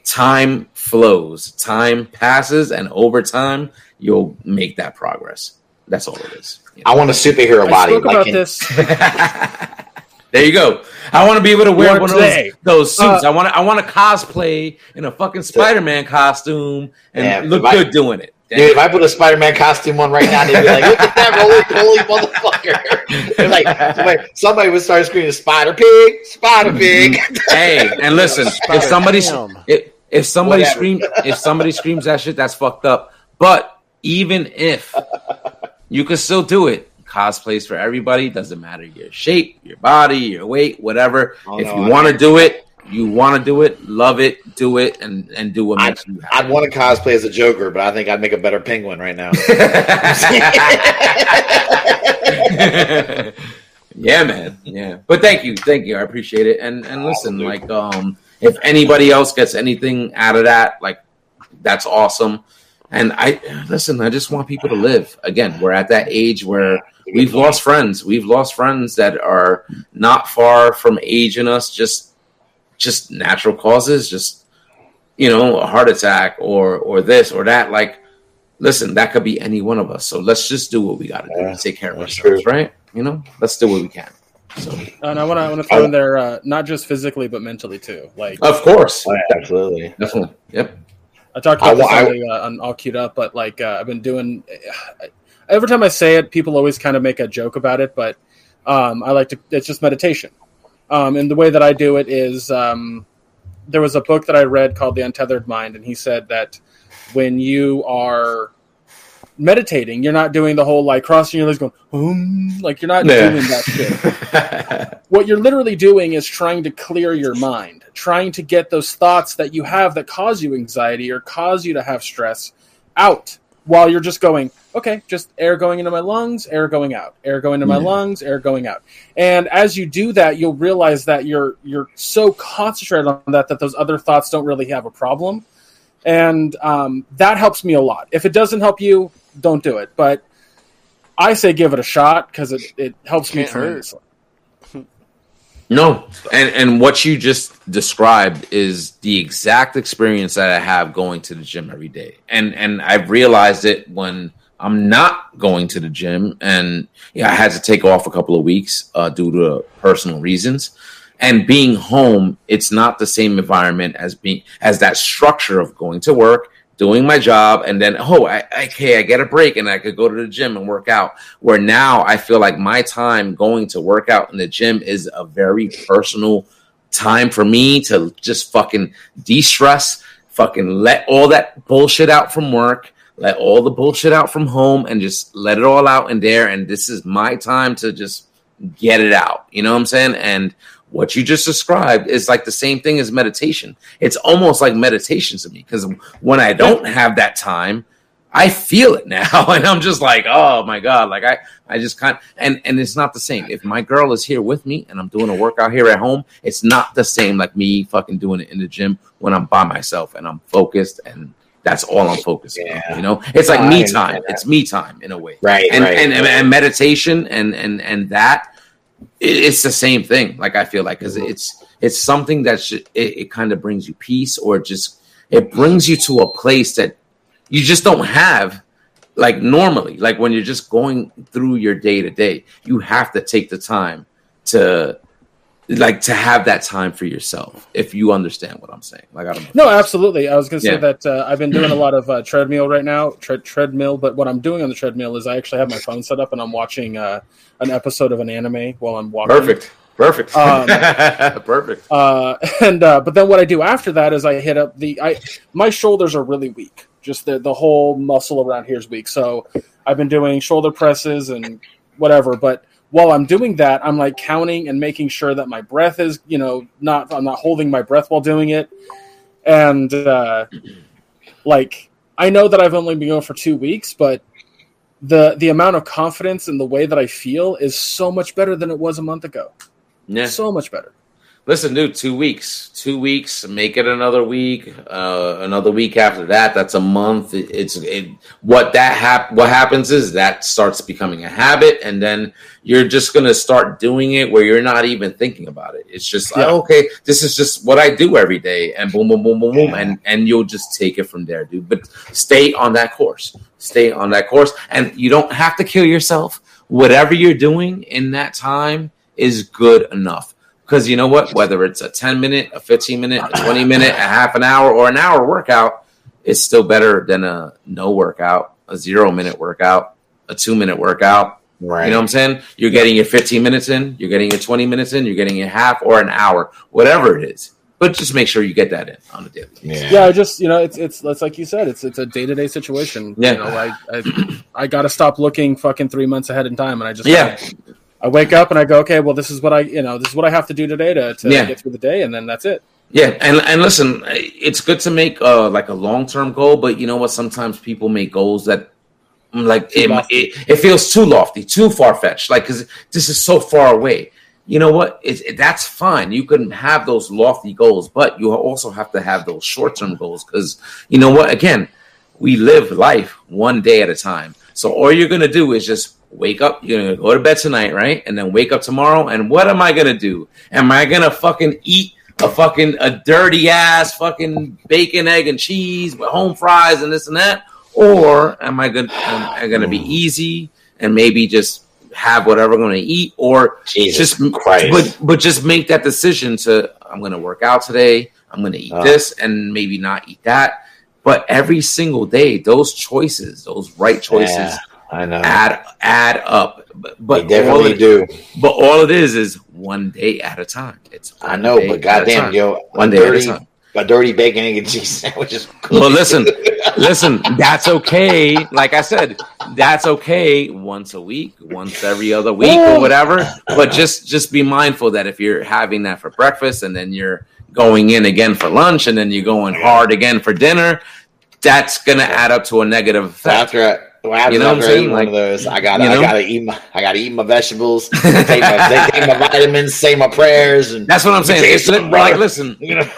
time flows, time passes, and over time, you'll make that progress. That's all it is. you know?
I want a superhero
I
body.
spoke
like
about
in-
this.
there you go. I want to be able to wear
One
one of those, those suits.
Uh,
I want to. I want to cosplay in a fucking Spider-Man costume and
Yeah,
look
if I-
good doing it.
Dude, if I put a Spider-Man costume on right now, they'd be like, "Look at that roly poly motherfucker!" They're like, somebody, somebody would start screaming, "Spider Pig, Spider mm-hmm. Pig!"
hey, and listen, if somebody if, if somebody
Whatever.
screams if somebody screams that shit, that's fucked up. But even if you can still do it, cosplays for everybody. Doesn't matter your shape, your body, your weight, whatever.
Oh,
if
no,
you want to do it, you want to do it, love it, do it, and and do what
I'd,
makes you happy.
I'd want to cosplay as a Joker, but I think I'd make a better penguin right now.
yeah, man. Yeah. But thank you. Thank you. I appreciate it. And and listen, like um if anybody else gets anything out of that, like that's awesome. And I listen, I just want people to live. Again, we're at that age where we've lost friends. We've lost friends that are not far from aging us, just just natural causes, just you know, a heart attack or or this or that. Like, listen, that could be any one of us. So let's just do what we got to do to take care of
that's
ourselves,
true.
right? You know, let's do what we can. So,
And I want to I want to throw in there uh, not just physically but mentally too. Like
of course,
Oh, yeah, absolutely.
definitely, yep.
I talked
I
about this
I-
on, the, uh, on all queued up, but like uh, I've been doing. Every time I say it, people always kind of make a joke about it, but um, I like to. It's just meditation, um, and the way that I do it is um, there was a book that I read called The Untethered Mind, and he said that when you are meditating, you're not doing the whole like crossing your legs, going um, like you're not
Yeah.
doing that shit what you're literally doing is trying to clear your mind, trying to get those thoughts that you have that cause you anxiety or cause you to have stress out while you're just going, okay, just air going into my lungs, air going out, air going into my
Yeah.
lungs, air going out. And as you do that, you'll realize that you're you're so concentrated on that that those other thoughts don't really have a problem. And um, that helps me a lot. If it doesn't help you, don't do it. But I say give it a shot because it, it helps me
Can't hurt.
tremendously.
No, and and what you just described is the exact experience that I have going to the gym every day, and and I've realized it when I'm not going to the gym, and yeah, I had to take off a couple of weeks uh, due to personal reasons, and being home, it's not the same environment as being as that structure of going to work, doing my job, and then oh, I, okay, I get a break, and I could go to the gym and work out. Where now I feel like my time going to work out in the gym is a very personal time for me to just fucking de-stress, fucking let all that bullshit out from work, let all the bullshit out from home, and just let it all out in there. And this is my time to just get it out. You know what I'm saying? And what you just described is like the same thing as meditation. It's almost like meditation to me because when I don't have that time, I feel it now, and I'm just like, oh my god, like I, I just kind of and and it's not the same. If my girl is here with me and I'm doing a workout here at home, it's not the same like me fucking doing it in the gym when I'm by myself and I'm focused and that's all I'm focusing
Yeah.
on. You know, it's like me time. It's me time in a way
Right,
and,
right.
and, and and meditation and and and that it, it's the same thing like i feel like because mm-hmm. it's it's something that should, it, it kind of brings you peace or just it brings you to a place that you just don't have like normally like when you're just going through your day to day you have to take the time to like to have that time for yourself if you understand what i'm saying like i don't know
No, absolutely. I was going to say
Yeah.
that uh, I've been doing a lot of uh, treadmill right now, tre- treadmill. But what I'm doing on the treadmill is I actually have my phone set up and I'm watching uh, an episode of an anime while I'm walking.
perfect perfect
Um,
perfect
Uh, and uh, but then what I do after that is I hit up the I my shoulders are really weak. Just the the whole muscle around here is weak. So I've been doing shoulder presses and whatever. But while I'm doing that, I'm like counting and making sure that my breath is you know not I'm not holding my breath while doing it. And uh, like I know that I've only been going for two weeks, but the the amount of confidence and the way that I feel is so much better than it was a month ago.
yeah
So much better.
Listen, dude, two weeks. Two weeks. Make it another week. Uh, another week after that. That's a month. It, it's it, what that hap- What happens is that starts becoming a habit, and then you're just gonna start doing it where you're not even thinking about it. It's just like, okay, this is just what I do every day, and boom, boom, boom, boom, boom,
Yeah.
and and you'll just take it from there, dude. But stay on that course. Stay on that course, and you don't have to kill yourself. Whatever you're doing in that time is good enough. Because you know what? Whether it's a 10 minute, a 15 minute, a 20 minute, a half an hour, or an hour workout, it's still better than a no workout, a zero minute workout, a two minute workout.
Right.
You know what I'm saying? You're getting your 15 minutes in, you're getting your 20 minutes in, you're getting your half or an hour, whatever it is. but just make sure you get that in on a daily. basis.
yeah, I just you know it's it's it's like you said, it's it's a day to day situation.
Yeah.
you know, I I, I got to stop looking fucking three months ahead in time, and I just
Yeah.
I wake up and I go, okay, well, this is what I you know this is what I have to do today to, to
Yeah.
get through the day, and then that's it.
Yeah, and and listen, it's good to make uh like a long term goal, but you know what? Sometimes people make goals that mm, like it, it, it feels too lofty, too far fetched. Like because this is so far away. You know what? It, it- that's fine. You can have those lofty goals, but you also have to have those short term goals because you know what? Again, we live life one day at a time. So all you're gonna do is just wake up. You're gonna go to bed tonight, right? And then wake up tomorrow. And what am I gonna do? Am I gonna fucking eat a fucking a dirty ass fucking bacon, egg, and cheese with home fries and this and that? Or am I gonna am I gonna be easy and maybe just have whatever I'm gonna eat? Or
Jesus
just
Christ.
but but just make that decision to I'm to work out today. I'm to eat
Uh.
this and maybe not eat that. But every single day, those choices, those right choices,
Yeah, I know.
add add up. But,
they
but all
definitely
it,
do.
But all it is is one day at a time. It's
I know, but goddamn, yo,
one day at a
dirty,
time.
a dirty bacon egg and cheese sandwich is good.
Well, listen, listen, that's okay. Like I said, that's okay once a week, once every other week or whatever. But just just be mindful that if you're having that for breakfast and then you're going in again for lunch and then you're going hard again for dinner, that's gonna add up to a negative effect.
after I, well, after,
You know what I'm
after I
saying?
eat one
Like,
of those, I gotta,
you know?
I gotta eat my, I gotta eat my vegetables, take my, take my vitamins, say my prayers, and
That's what I'm saying.
Say
li- like, listen,
you know,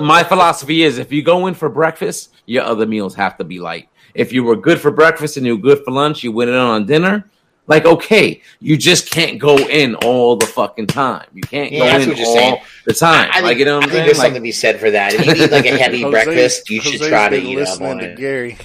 my philosophy is if you go in for breakfast, your other meals have to be light. If you were good for breakfast and you were good for lunch, you went in on dinner. Like, okay, you just can't go in all the fucking time. You can't
Yeah,
go
that's
in
what you're
all
saying.
the time.
I think,
like, you know what
I
I'm
think
saying?
there's
Like,
something to be said for that. If you eat like a heavy
Jose's-
breakfast, you should
Jose's
try to eat up
listening
on
to
it.
Gary.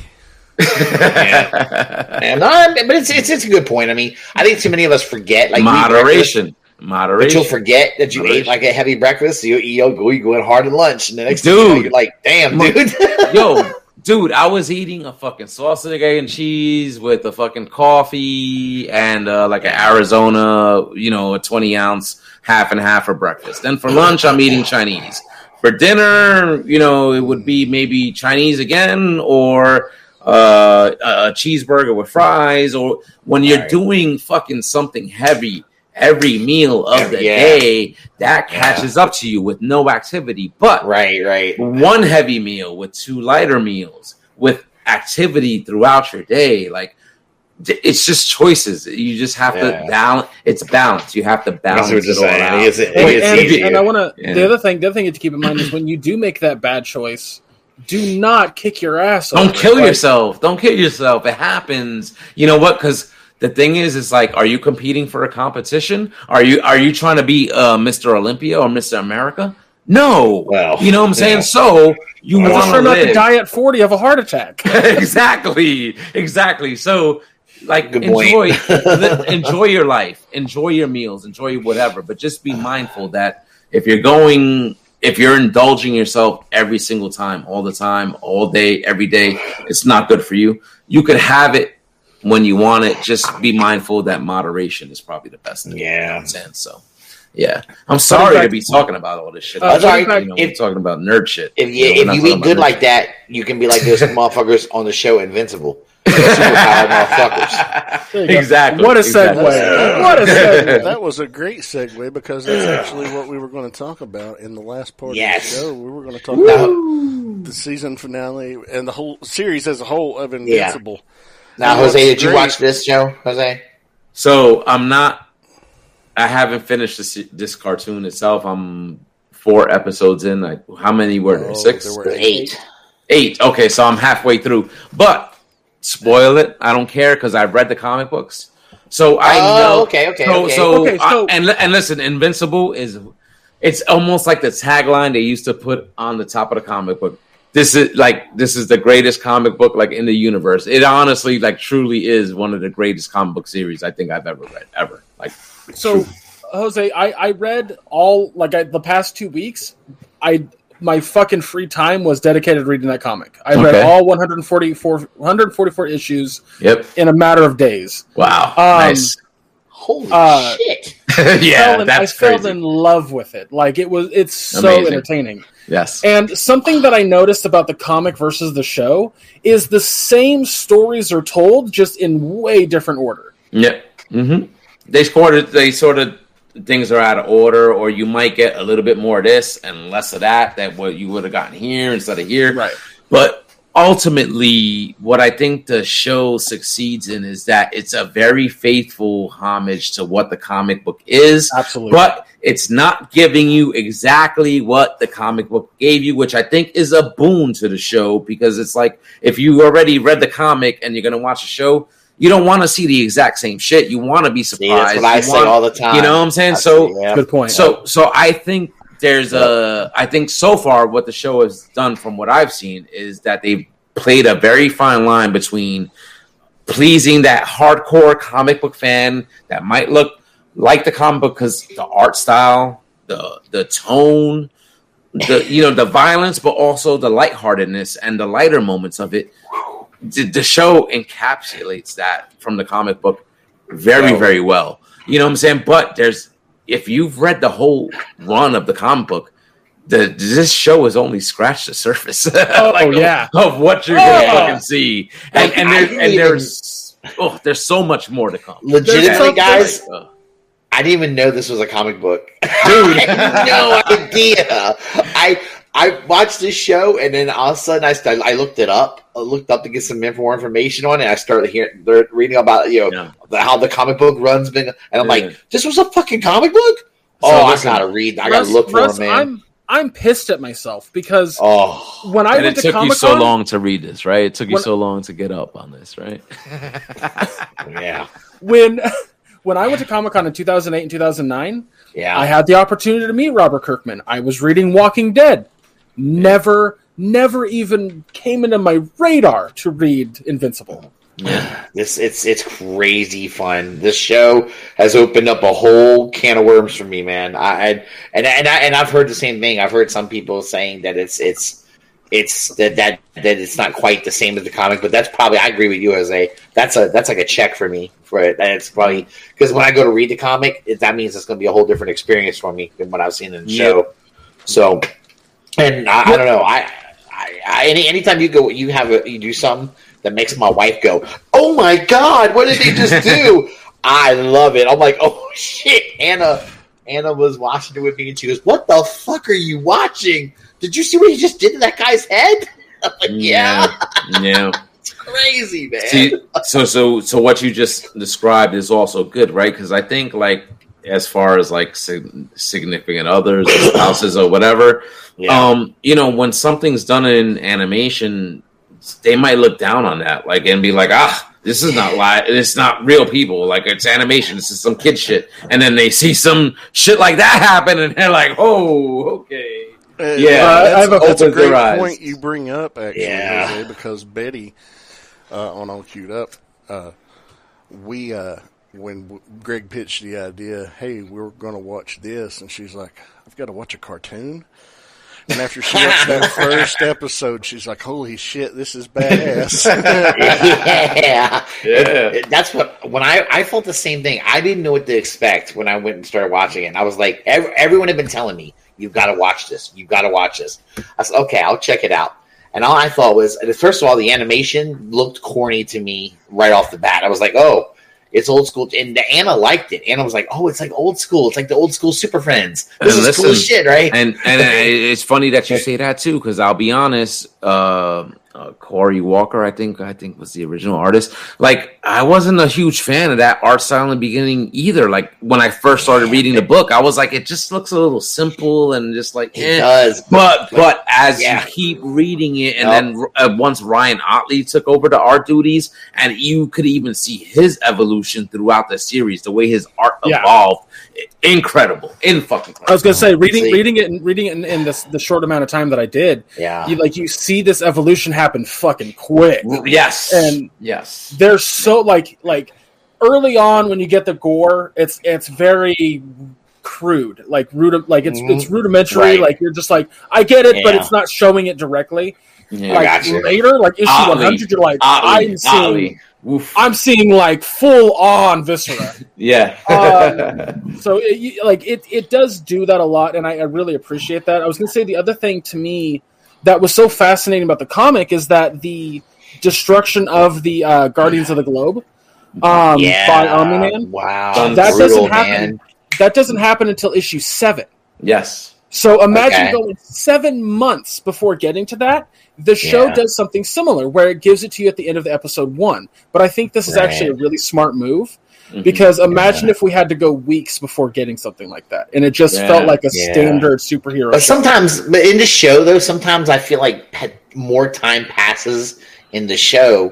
And, no, but it's, it's it's a good point. I mean, I think too many of us forget like eat breakfast,
moderation.
But
Moderation.
you'll forget that you ate like a heavy breakfast. You you'll go you go in hard at lunch, and the next thing you know,
Dude.
you're like, "Damn, dude."
Yo, dude, I was eating a fucking sausage, egg, and cheese with a fucking coffee and uh, like an Arizona, you know, a 20 ounce half and half for breakfast. Then for lunch, I'm eating Chinese. For dinner, you know, it would be maybe Chinese again or uh, a cheeseburger with fries. Or when you're
Right.
doing fucking something heavy every meal of the
Yeah.
day, that
Yeah.
catches up to you with no activity. But
right, right.
one heavy meal with two lighter meals with activity throughout your day like it's just choices you just have
Yeah.
to balance it's balance you have to balance it all out.
It is- it
Wait, and, and I want to.
Yeah.
The other thing, the other thing to keep in mind is when you do make that bad choice, do not kick your ass.
don't kill
Like,
yourself. Don't kill yourself. It happens. You know what? Because the thing is is like are you competing for a competition? Are you are you trying to be uh mr olympia or mr america? No.
Well,
you know what i'm saying?
Yeah.
so you
Well,
I'm
want
just
to
trying not to die at 40 of a heart attack.
exactly, exactly. So, like,
Good
enjoy, enjoy your life, enjoy your meals, enjoy whatever. But just be mindful that if you're going, if you're indulging yourself every single time, all the time, all day, every day, it's not good for you. You could have it when you want it. Just be mindful that moderation is probably the best thing.
Yeah.
in that sense. So, yeah, I'm sorry
back-
to be talking about all this shit.
Uh,
That's all right.
You know,
If-
talking about nerd shit.
If you
know,
if you eat good like
shit.
that, you can be like those motherfuckers on the show Invincible. Motherfuckers.
There you go.
exactly.
What a
exactly.
segue. What a segue.
that was a great segue because that's actually what we were going to talk about in the last part
Yes.
of the show. We were going to talk about the season finale and the whole series as a whole of Invincible.
Now,
You
Jose,
it's
did you watch this show, Jose?
So I'm not. I haven't finished this this cartoon itself. I'm four episodes in. Like, how many were there?
Oh,
Six,
there were
Eight.
eight. Okay, so I'm halfway through. But spoil it. I don't care because I've read the comic books. So I
Oh,
know.
okay, okay,
so,
okay.
So,
Okay, so-
I- and and listen, Invincible is. It's almost like the tagline they used to put on the top of the comic book. This is like this is the greatest comic book like in the universe. It honestly like truly is one of the greatest comic book series I think I've ever read ever. Like
So, Jose, I, I read all like I, the past two weeks. I my fucking free time was dedicated to reading that comic. I read all 144 144 issues
Yep.
in a matter of days.
Wow.
Um,
nice.
Holy
Uh,
shit!
yeah,
fell in,
that's
I fell
crazy.
in love with it. Like it was, it's so
Amazing.
entertaining.
yes.
And something that I noticed about the comic versus the show is the same stories are told, just in way different order.
Yeah. hmm They sort of they sort of things are out of order, or you might get a little bit more of this and less of that that what you would have gotten here instead of here.
Right.
But ultimately, what I think the show succeeds in is that it's a very faithful homage to what the comic book is.
Absolutely.
But it's not giving you exactly what the comic book gave you, which I think is a boon to the show because it's like if you already read the comic and you're going to watch the show, you don't want to see the exact same shit. You want to be
See,
surprised.
that's what I
You
say
want-
all the time.
You know what I'm saying?
I
so
yeah.
Good point.
so so I think there's a I think so far what the show has done from what I've seen is that they've played a very fine line between pleasing that hardcore comic book fan that might look like the comic book because the art style, the the tone, the you know the violence, but also the lightheartedness and the lighter moments of it. The, the show encapsulates that from the comic book very very well. You know what I'm saying? But there's if you've read the whole run of the comic book, the this show has only scratched the surface.
Oh, yeah.
of what you're
Oh.
gonna fucking see, and and, there,
didn't
and
even-
there's oh, there's so much more to come.
Legitimately,
something-
guys,
Uh,
I didn't even know this was a comic book.
Dude.
I no idea. I I watched this show and then all of a sudden I started, I looked it up. I looked up to get some more information on it. I started hearing they're reading about you know
Yeah.
the, how the comic book runs been, and I'm
Yeah.
like, this was a fucking comic book.
So
oh,
listen,
I gotta read. I gotta
Russ-
look for
Russ,
it, man.
I'm I'm pissed at myself because
oh,
when I
and
went
it
to
took you so long to read this, right? It took you
When-
so long to get up on this, right?
yeah,
when when I went to Comic Con in 2008 and 2009,
yeah.
I had the opportunity to meet Robert Kirkman. I was reading Walking Dead. Never, never even came into my radar to read Invincible.
This it's it's crazy fun. This show has opened up a whole can of worms for me, man. I, I and and I and I've heard the same thing. I've heard some people saying that it's it's it's that that that it's not quite the same as the comic, but that's probably I agree with you as a that's a that's like a check for me for it. And it's probably because when I go to read the comic, it, that means it's going to be a whole different experience for me than what I've seen in the
Yep.
show. So, and I, I don't know. I, I, I any anytime you go, you have a you do something that makes my wife go, "Oh my god, what did they just do?" I love it. I'm like, "Oh shit!" Anna, Anna was watching it with me, and she goes, "What the fuck are you watching? Did you see what he just did to that guy's head?" I'm like, "Yeah,
yeah.
it's crazy, man."
See, so so so what you just described is also good, right? Because I think like as far as like significant others, or spouses, or whatever,
yeah,
um, you know, when something's done in animation, they might look down on that, like and be like, ah, this is not live, it's not real people, like it's animation, this is some kid shit, and then they see some shit like that happen, and they're like, oh, okay.
Uh,
Yeah,
Uh,
that's,
I have a-
that's a great point you bring up, actually,
Yeah.
Jose, because Betty uh, on All Queued Up, uh, we uh, when w- Greg pitched the idea, hey, we're going to watch this, and she's like, I've got to watch a cartoon. And after she watched that first episode, she's like, "Holy shit, this is badass!"
yeah,
Yeah.
It- it- that's what when I I felt the same thing. I didn't know what to expect when I went and started watching it. And I was like, ev- everyone had been telling me, "You've got to watch this. You've got to watch this." I said, "Okay, I'll check it out." And all I thought was, first of all, the animation looked corny to me right off the bat. I was like, "Oh, it's old school." And Anna liked it. Anna was like, "Oh, it's like old school. It's like the old school Super Friends. This
And
is cool shit, right?"
and and it's funny that you say that too, because I'll be honest, uh, uh, Cory Walker, I think, I think was the original artist. Like, I wasn't a huge fan of that art style in the beginning either. Like when I first started reading the book, I was like, it just looks a little simple and just like,
it
eh.
does.
But but as
Yeah.
you keep reading it, and
Yep.
then uh, once Ryan Ottley took over the art duties, and you could even see his evolution throughout the series, the way his art
Yeah.
evolved, incredible, in fucking.
I was gonna say reading
See.
reading it and reading it in, in this the short amount of time that I did,
Yeah.
you like you see this evolution happen fucking quick.
Yes,
And-
yes,
They're so like like early on when you get the gore, it's it's very crude, like rudi- like it's
Mhm.
it's rudimentary.
Right.
Like you're just like I get it, but it's not showing it directly.
Yeah.
like
gotcha.
later, like issue 100, you're like
Ottley,
I'm seeing I'm seeing like full on viscera.
Yeah.
Um, so it, like it it does do that a lot, and I, I really appreciate that. I was gonna say the other thing to me that was so fascinating about the comic is that the destruction of the uh, Guardians of the Globe um,
yeah.
by Omni Man
Wow.
That
That
doesn't happen.
man.
That doesn't happen until issue seven.
yes.
So imagine
Okay.
going seven months before getting to that. The show
Yeah.
does something similar where it gives it to you at the end of the episode one. But I think this is
Right.
actually a really smart move
Mhm.
because imagine if we had to go weeks before getting something like that, and it just
Yeah.
felt like a
Yeah.
standard superhero.
But
show.
sometimes, but in the show though, sometimes I feel like more time passes in the show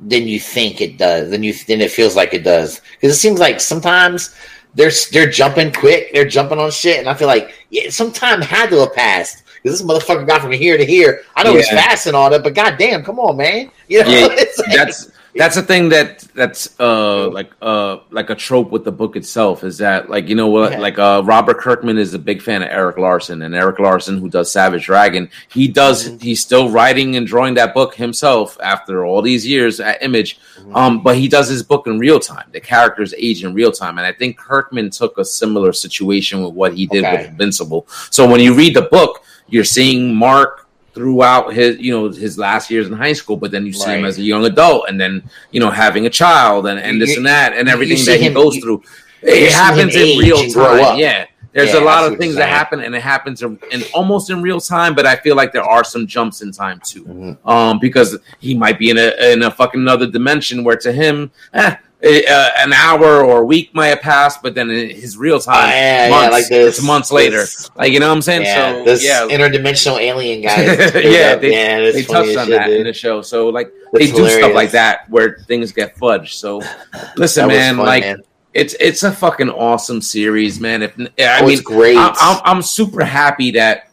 than you think it does. Than you than it feels like it does. Because it seems like sometimes they're they're jumping quick, they're jumping on shit, and I feel like yeah, some time had to have passed. Because this motherfucker got from here to here. I know he's fast and all that, but goddamn, come on, man. You know,
Yeah,
like-
that's that's the thing that that's uh like uh like a trope with the book itself is that like you know what
Yeah.
like uh Robert Kirkman is a big fan of Erik Larsen and Erik Larsen who does Savage Dragon he does
Mhm.
he's still writing and drawing that book himself after all these years at Image
Mhm.
um but he does his book in real time the characters age in real time and I think Kirkman took a similar situation with what he did
Okay.
with Invincible so when you read the book you're seeing Mark throughout his you know his last years in high school but then you see him as a young adult and then you know having a child and, and this and that and everything that he
him-
goes
you-
through.
you
it happens in real time yeah. There's
Yeah,
a lot of things that happen and it happens in, in almost in real time but i feel like there are some jumps in time too.
Mhm.
um because he might be in a in a fucking another dimension where to him eh, uh, an hour or a week might have passed but then in his real time
Ah, yeah, yeah, like this,
it's months
this-
later like you know what i'm saying
yeah,
so
this
yeah
interdimensional alien guy.
Yeah, they-
yeah,
they touched on
shit,
that
dude.
in the show. So like
That's
they do stuff like that where things get fudged. So listen, man,
fun,
like
man.
it's it's a fucking awesome series, man. If I
Oh,
mean,
it's great.
I, I'm I'm super happy that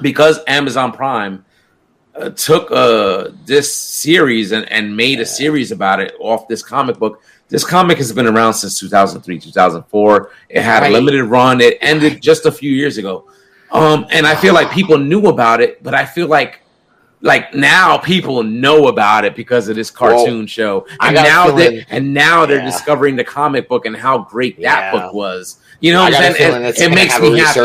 because Amazon Prime uh, took uh this series and, and made a series about it off this comic book. This comic has been around since 2003, 2004. It had
Right.
a limited run. It ended just a few years ago. Um, and I feel like people knew about it, but I feel like like now people know about it because of this cartoon show. And now they and now they're
Yeah.
discovering the comic book and how great that
Yeah.
book was. You know what I'm saying? It,
it's
it
gonna
makes me happy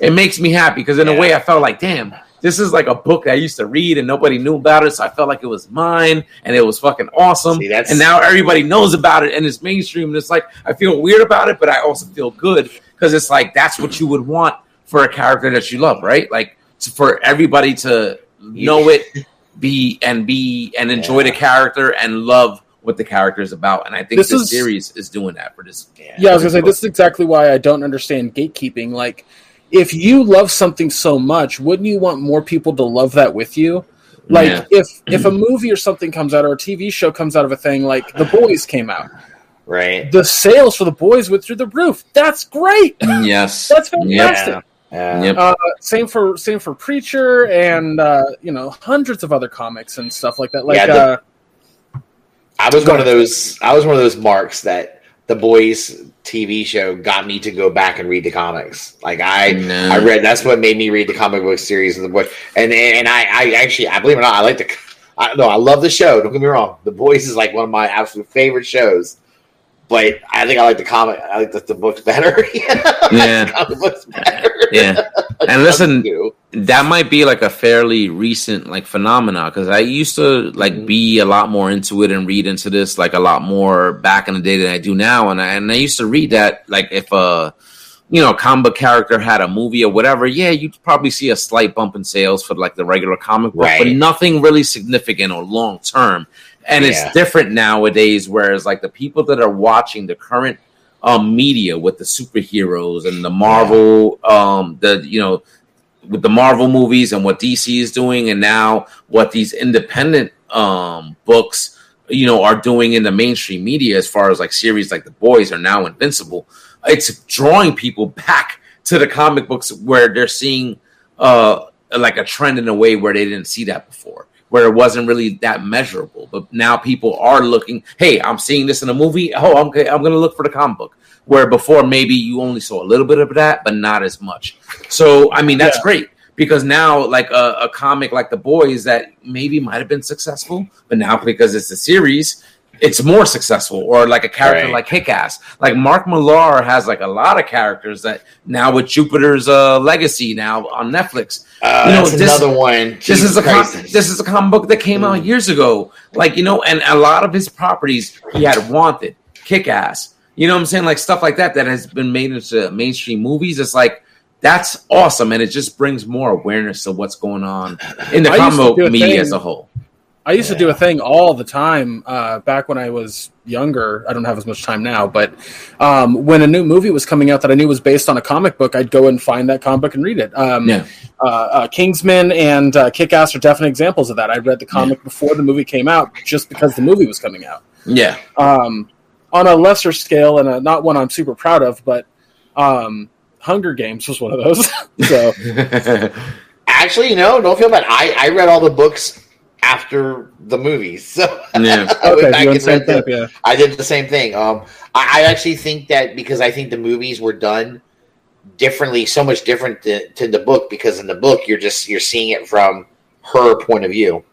it makes me happy because in a way I felt like, damn, this is like a book that I used to read and nobody knew about it, so I felt like it was mine and it was fucking awesome.
See,
and now everybody knows about it and it's mainstream and it's like I feel weird about it, but I also feel good because it's like that's what you would want for a character that you love, right? Like to- for everybody to know it, be and be and enjoy the character and love what the character is about. And I think
This
this,
is-
series is doing that for this.
Yeah, I was gonna say this is exactly why I don't understand gatekeeping. Like, if you love something so much, wouldn't you want more people to love that with you? Like,
Yeah.
if if a movie or something comes out or a TV show comes out of a thing, like The Boys came out,
Right.
the sales for The Boys went through the roof. That's great.
Yes.
That's
Yep.
fantastic.
Yeah.
Yep.
Uh, same for same for Preacher and uh, you know hundreds of other comics and stuff like that. Like,
Yeah, the-
uh,
I was one of those. I was one of those marks that the boys TV show got me to go back and read the comics. Like I,
No.
I read. That's what made me read the comic book series and the boy. And and I, I actually, I believe it or not, I like the. I no, I love the show. Don't get me wrong. The Boys is like one of my absolute favorite shows. But I think I like the comic. I like the, the books better.
Yeah.
comic books better.
Yeah. And listen, that might be like a fairly recent like phenomena because I used to like
Mhm.
be a lot more into it and read into this like a lot more back in the day than I do now. And I, and I used to read that like if a you know comic character had a movie or whatever, yeah, you'd probably see a slight bump in sales for like the regular comic book, but nothing really significant or long term. And
Yeah.
it's different nowadays, whereas like the people that are watching the current um media with the superheroes and the Marvel um the you know with the Marvel movies and what DC is doing and now what these independent um books you know are doing in the mainstream media as far as like series like The Boys are now Invincible it's drawing people back to the comic books where they're seeing uh like a trend in a way where they didn't see that before where it wasn't really that measurable. But now people are looking. Hey, I'm seeing this in a movie. Oh, I'm I'm going to look for the comic book. Where before maybe you only saw a little bit of that, but not as much. So I mean that's
Yeah.
great because now like a, a comic like the boys that maybe might have been successful, but now because it's a series. It's more successful, or like a character
Right.
like Kick-Ass. Like Mark Millar has like a lot of characters that now with Jupiter's uh, Legacy now on Netflix.
Uh,
You know,
that's
this-
another one.
This
Jesus
is a com- this is a comic book that came out years ago. Like you know, and a lot of his properties he had wanted, kick ass. You know what I'm saying? Like stuff like that that has been made into mainstream movies. It's like that's awesome, and it just brings more awareness to what's going on in the
I used to
comic book media
thing-
as a whole.
I used to do a thing all the time uh, back when I was younger. I don't have as much time now, but um, when a new movie was coming out that I knew was based on a comic book, I'd go and find that comic book and read it. Um,
Yeah.
uh, uh, Kingsman and uh, Kick Ass are definite examples of that. I read the comic before the movie came out just because the movie was coming out.
Yeah,
Um, on a lesser scale, and uh not one I'm super proud of, but um, Hunger Games was one of those. so
Actually, no, don't feel bad. I, I read all the books after the movies. So
Yeah.
I
okay,
back and the-
that? Yeah.
I did the same thing. Um, I, I actually think that because I think the movies were done differently, so much different to, to the book. Because in the book, you're just you're seeing it from her point of view,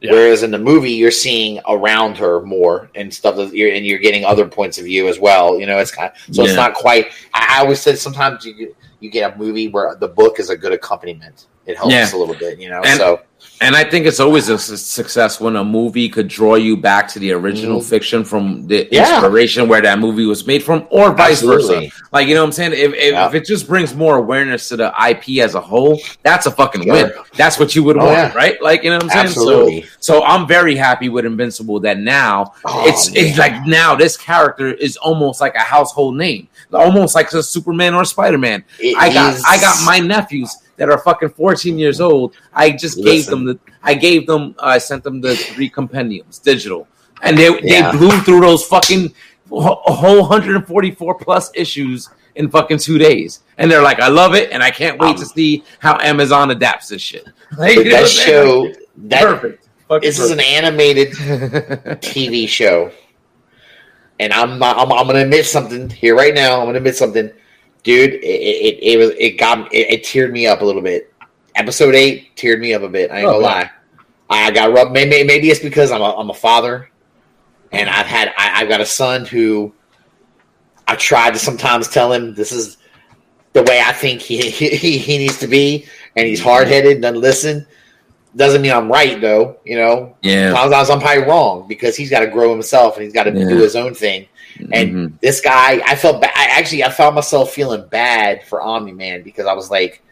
Yeah.
whereas in the movie, you're seeing around her more and stuff. That you're, and you're getting other points of view as well. You know, it's kind of, so
Yeah.
it's not quite. I, I always said sometimes you get- you get a movie where the book is a good accompaniment. It helps
Yeah.
a little bit, you know.
And-
so
And I think it's always a success when a movie could draw you back to the original
Mhm.
fiction from the
Yeah.
inspiration where that movie was made from, or vice
Absolutely.
versa. Like you know what I'm saying? If if,
Yeah.
if it just brings more awareness to the IP as a whole, that's a fucking
Sure.
win. That's what you would
Oh,
want,
yeah.
right? Like you know what I'm saying?
Absolutely.
So so I'm very happy with Invincible that now
Oh,
it's it's like now this character is almost like a household name, almost like a Superman or Spider Man. I got
is-
I got my nephews that are fucking 14 years old. I just gave them the I gave them I sent them the three compendiums digital, and they
Yeah.
they blew through those fucking whole 144 plus issues in fucking two days, and they're like, I love it, and I can't wait
Um,
to see how Amazon adapts this shit. Like,
But
you know
that
what I'm saying?
show that
perfect. Fucking
this is an animated TV show, and I'm not. I'm, I'm to admit something here right now. I'm to admit something, dude. It it, it was it got it, it teared me up a little bit. Episode eight teared me up a bit. I ain't
Oh,
gonna lie. I got rubbed. Maybe maybe it's because I'm a I'm a father, and I've had I, I've got a son who I tried to sometimes tell him this is the way I think he he, he needs to be, and he's hard headed, doesn't listen. Doesn't mean I'm right though, you know.
yeah.
Sometimes I'm probably wrong because he's got to grow himself and he's got to
Yeah.
do his own thing. And
Mhm.
this guy, I felt bad. I actually, I found myself feeling bad for Omni Man because I was like,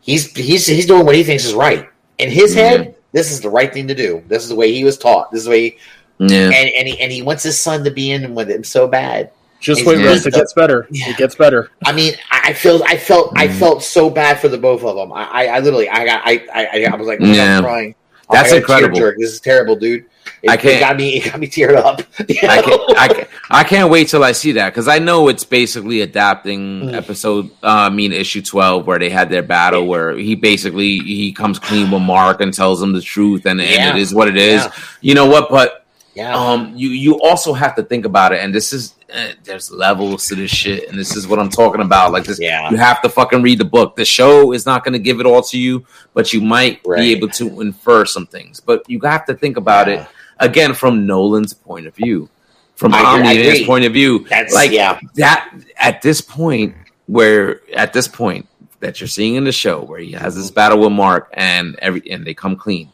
he's he's he's doing what he thinks is right in his head. This is the right thing to do. This is the way he was taught. This is the way, he,
yeah.
and and he, and he wants his son to be in with him so bad.
Just wait,
Yeah.
Russ. It gets better.
Yeah.
It gets better.
I mean, I I feel, I felt, I
Mhm.
felt so bad for the both of them. I, I, I literally, I got, I, I, I was like,
Yeah.
I'm crying.
That's
I got a tear
incredible.
jerk. This is terrible, dude. It,
I can't-
It got me. It got me teared up. You
I can't, I, can't, I can't wait till I see that because I know it's basically adapting
Mm.
episode, uh, I mean, issue 12, where they had their battle where he basically he comes clean with Mark and tells him the truth, and,
Yeah.
and it is what it is.
Yeah.
You know what? But
yeah.
um, you you also have to think about it, and this is uh, there's levels to this shit, and this is what I'm talking about. Like this,
Yeah.
you have to fucking read the book. The show is not going to give it all to you, but you might
Right.
be able to infer some things. But you have to think about it again from Nolan's point of view, from Omni's point of view.
That's
like
yeah.
that at this point, where at this point that you're seeing in the show, where he has this battle with Mark and every and they come clean.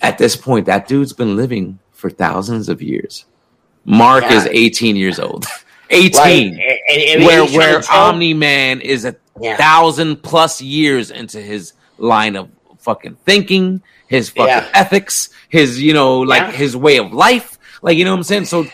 At this point, that dude's been living for thousands of years. Mark
Yeah.
is 18 years old. 18.
And, and, and
Where where Omni Man is a
Yeah.
thousand plus years into his line of fucking thinking, his fucking
Yeah.
ethics, his you know like his way of life. Like you know what I'm saying. So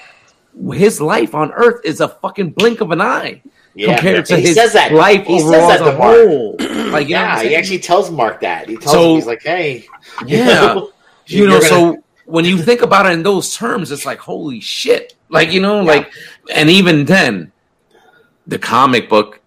his life on Earth is a fucking blink of an eye
yeah.
compared to
he
his
says that.
life
He says
overall
that
as a whole. Like you
yeah, he actually tells Mark that. He tells
So-
him he's like, "Hey,
yeah. you know
you're gonna-
so when you think about it in those terms it's like holy shit like you know
Yeah.
like and even then the comic book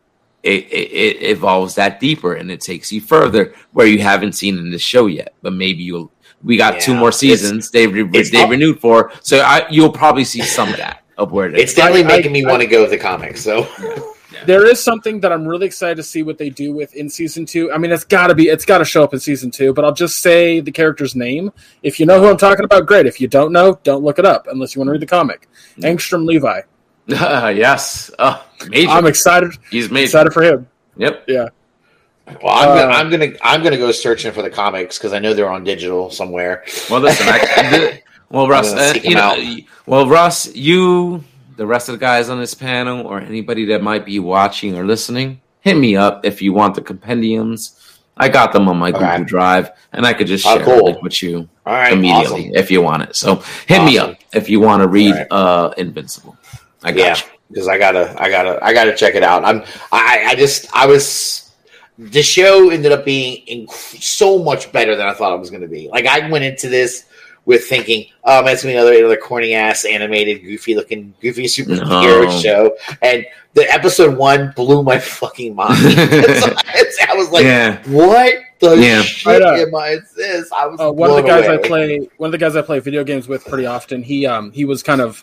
it, it, it evolves that deeper and it takes you further where you haven't seen in the show yet. But maybe you'll. We got two more seasons. They re-
it's
they
all-
renewed for, so I, you'll probably see some of that of where it is.
It's definitely
I- I-
making me want to go with the comics. So
There is something that I'm really excited to see what they do with in season two. I mean, it's got to be, it's got to show up in season two. But I'll just say the character's name. If you know who I'm talking about, great. If you don't know, don't look it up unless you want to read the comic. Angstrom Levy.
yes, oh, major.
I'm excited.
He's major.
Excited for him.
Yep.
Yeah.
well, I'm, gonna,
Uh,
I'm gonna I'm gonna go searching for the comics because I know they're on digital somewhere.
Well, listen. I, the- well, Russ, uh, you know, well, Russ, you, the rest of the guys on this panel, or anybody that might be watching or listening, hit me up if you want the compendiums. I got them on my
Okay.
Google Drive, and I could just
Oh,
share
cool.
with you
All right,
immediately
awesome.
if you want it. So hit me up if you want to read
Alright.
uh Invincible. I got
Yeah,
you.
because I gotta I gotta I gotta check it out. I'm I I just I was the show ended up being inc- so much better than I thought it was going to be. Like I went into this with thinking, oh, man, it's gonna be another another corny ass animated, goofy looking, goofy superhero
No.
show, and the episode one blew my fucking mind. It's- it's- I was like,
yeah.
what the
Yeah.
shit
I know.
am I? It's this. I was
Uh, one of the
blown
guys I play, one of the guys I play video games with pretty often. He um he was kind of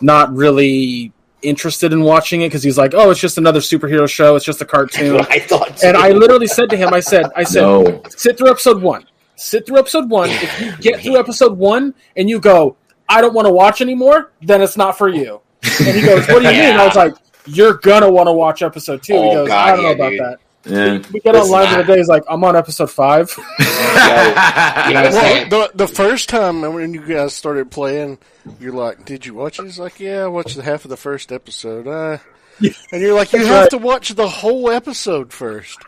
not really interested in watching it because he's like, oh, it's just another superhero show. It's just a cartoon.
I thought,
And. I literally said to him, I said, I said,
No.
sit through episode one. Sit through episode one. If you get through episode one and you go, I don't want to watch anymore, then it's not for you. And he goes, What do you mean? I was like, You're gonna want to watch episode two. he
Oh,
goes,
God,
I don't know about
dude.
that.
Yeah.
We get
Listen,
online
I-
the day. He's like, I'm on episode five.
You know,
Well, the the first time when you guys started playing, you're like, "Did you watch it?" He's like, "Yeah, I watched the half of the first episode." Uh, and you're like, "You have
right.
to watch the whole episode first.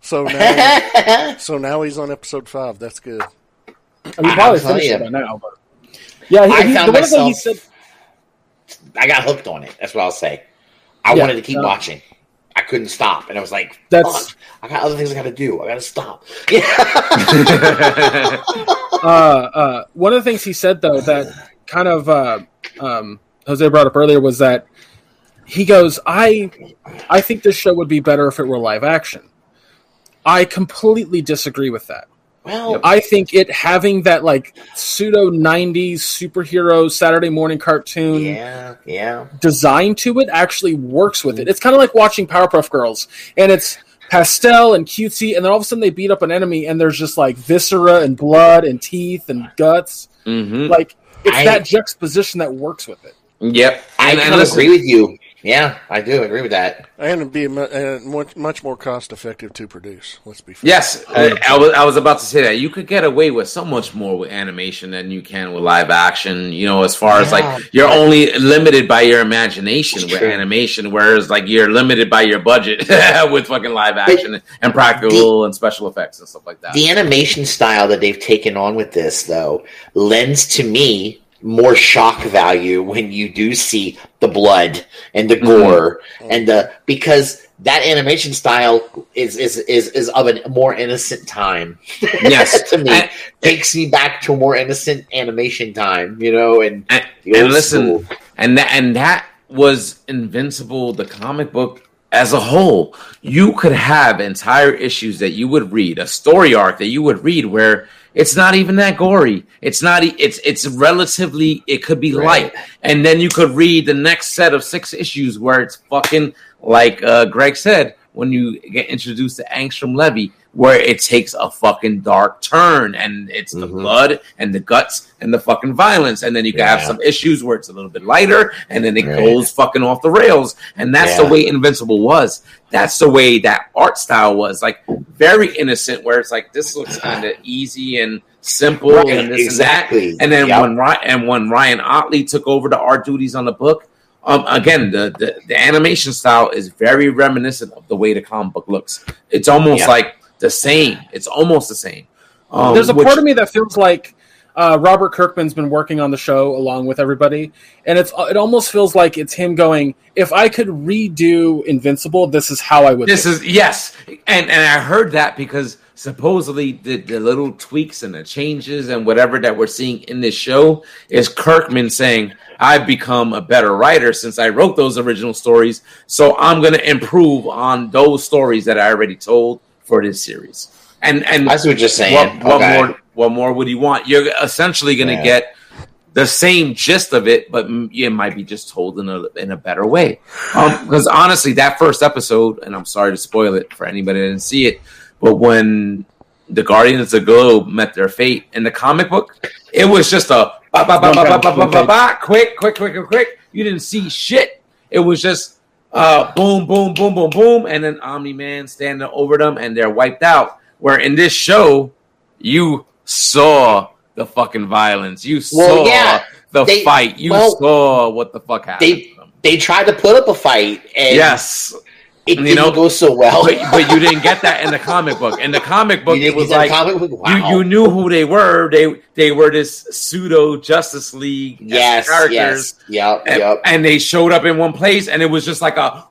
So now, so now he's on episode five. That's good.
I mean,
I'm
probably
telling
finished it by now. But yeah, he,
I
he,
found
the one thing he
myself-
said.
I got hooked on it. That's what I'll say. I
Yeah,
wanted to keep
no.
watching. I couldn't stop, and I was like,
That's-
"Fuck, I got other things I got to do. I got to stop." Yeah,
uh, uh, one of the things he said though that kind of uh, um, Jose brought up earlier was that he goes, "I, I think this show would be better if it were live action." I completely disagree with that.
well,
I think it having that like pseudo '90s superhero Saturday morning cartoon
yeah, yeah.
design to it actually works with it. It's kind of like watching Powerpuff Girls, and it's pastel and cutesy, and then all of a sudden they beat up an enemy, and there's just like viscera and blood and teeth and guts.
hmm
Like it's
I-
that juxtaposition that works with it.
Yep.
I
And- and
kind of agree with you. Yeah, I do agree with that.
And it'd be uh, much much more cost effective to produce. Let's be fair.
Yes, I, I was. I was about to say that you could get away with so much more with animation than you can with live action. You know, as far as like you're only limited by your imagination
It's
with
true.
animation, whereas like you're limited by your budget with fucking live action and practical and special effects and stuff like that.
The animation style that they've taken on with this, though, lends to me more shock value when you do see the blood and the mm-hmm. gore mm-hmm. and the because that animation style is is is, is of a more innocent time.
Yes.
to me, takes me back to a more innocent animation time. You know, and
and, and listen,
school.
and that and that was Invincible, the comic book as a whole. You could have entire issues that you would read, a story arc that you would read where it's not even that gory. It's not. It's it's relatively. It could be
Right.
light, and then you could read the next set of six issues where it's fucking like uh, Greg said when you get introduced to Angstrom Levy, where it takes a fucking dark turn, and it's the
Mhm.
blood and the guts and the fucking violence, and then you can have some issues where it's a little bit lighter, and then it
Right.
goes fucking off the rails, and that's the way Invincible was. That's the way that art style was, like very innocent, where it's like this looks kind of easy and simple,
Right,
and this
exactly.
and that, and then
Yep.
when Ryan and when Ryan Ottley took over the art duties on the book. Um, again, the, the the animation style is very reminiscent of the way the comic book looks. It's almost
Yeah.
like the same. It's almost the same. Um,
There's a
which-
part of me that feels like uh, Robert Kirkman's been working on the show along with everybody, and it's it almost feels like it's him going, "If I could redo Invincible, this is how I would."
This
do it."
is yes, and and I heard that because supposedly the, the little tweaks and the changes and whatever that we're seeing in this show is Kirkman saying, I've become a better writer since I wrote those original stories. So I'm going to improve on those stories that I already told for this series. And and
I see what you're saying.
what, what
Okay.
more what more would you want? You're essentially going to
Yeah.
get the same gist of it, but it might be just told in a in a better way. Um, because honestly, that first episode, and I'm sorry to spoil it for anybody that didn't see it, but when the Guardians of the Globe met their fate in the comic book, it was just a ba, ba, ba, ba, ba, ba, ba, ba, ba, quick, quick, quick, quick, quick. You didn't see shit. It was just uh, boom, boom, boom, boom, boom, and then Omni Man standing over them, and they're wiped out. Where in this show, you saw the fucking violence. You
Well,
saw
yeah,
the
they-
fight. You
well,
saw what the fuck happened.
they- They tried to put up a fight, and
Yes,
it
you
didn't
know,
go so well.
but, but you didn't get that in the comic book. In the comic book, it was like?
Wow.
you, you knew who they were. They they were this pseudo Justice League
yes,
characters.
yes, yep,
and,
yep.
and they showed up in one place, and it was just like a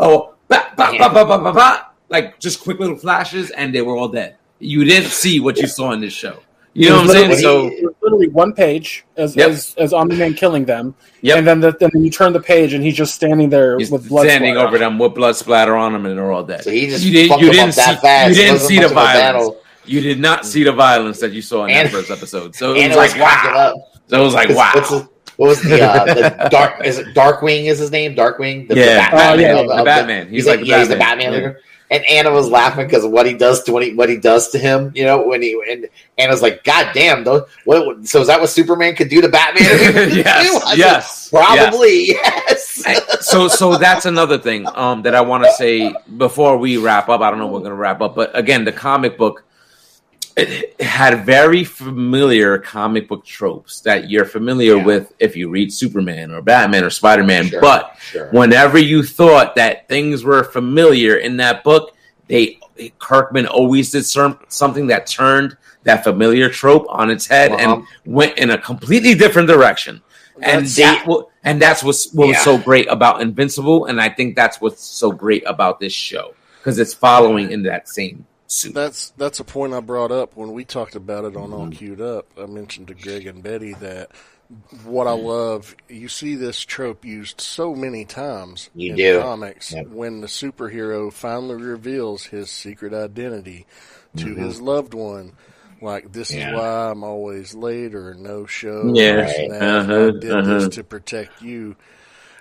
oh, ba, ba, ba, ba, ba, ba, ba, like just quick little flashes, and they were all dead. You didn't see what you saw in this show. You know what I'm saying? So
it was literally one page as
Yep.
as, as Omni Man killing them,
Yep.
and then the, then you turn the page and he's just standing there
he's
with blood
standing
splatter.
over them with blood splatter on them, and they're all dead.
So he just
you, did, you didn't
up
see
that fast.
you didn't see the
much of a
violence. You did not see the violence that you saw in
And-
that first episode. So it
And
was
it
like
was fucking
wow.
up.
So it was like
'Cause
wow.
what's the- what was the, uh, the dark? Is it Darkwing? Is his name Darkwing? The,
Yeah.
Oh, yeah,
of-
the
of
Batman. He's
He's,
like
like,
the
yeah, he's the
Batman.
Batman.
Yeah.
And Anna was laughing because what he does to when he what he does to him. You know when he and Anna's like, God damn! Though, what, what- so is that what Superman could do to Batman?
yes, yes,
probably yes.
Hey, so so that's another thing um, that I want to say before we wrap up. I don't know if we're going to wrap up, but again, the comic book it had very familiar comic book tropes that you're familiar
Yeah.
with if you read Superman or Batman or Spider Man.
Sure,
But
sure.
whenever you thought that things were familiar in that book, they Kirkman always did some, something that turned that familiar trope on its head
Uh-huh.
and went in a completely different direction. And
That's-
that wa- and that's what's what was so great about Invincible, and I think that's what's so great about this show because it's following in that same
That's that's a point I brought up when we talked about it on All Queued Up. I mentioned to Greg and Betty that what I love, you see this trope used so many times
You
in
do.
comics
Yep.
when the superhero finally reveals his secret identity to
Mhm.
his loved one. Like this
Yeah.
is why I'm always late or no show.
Yeah.
that.
Uh-huh,
I did
uh-huh.
this to protect you.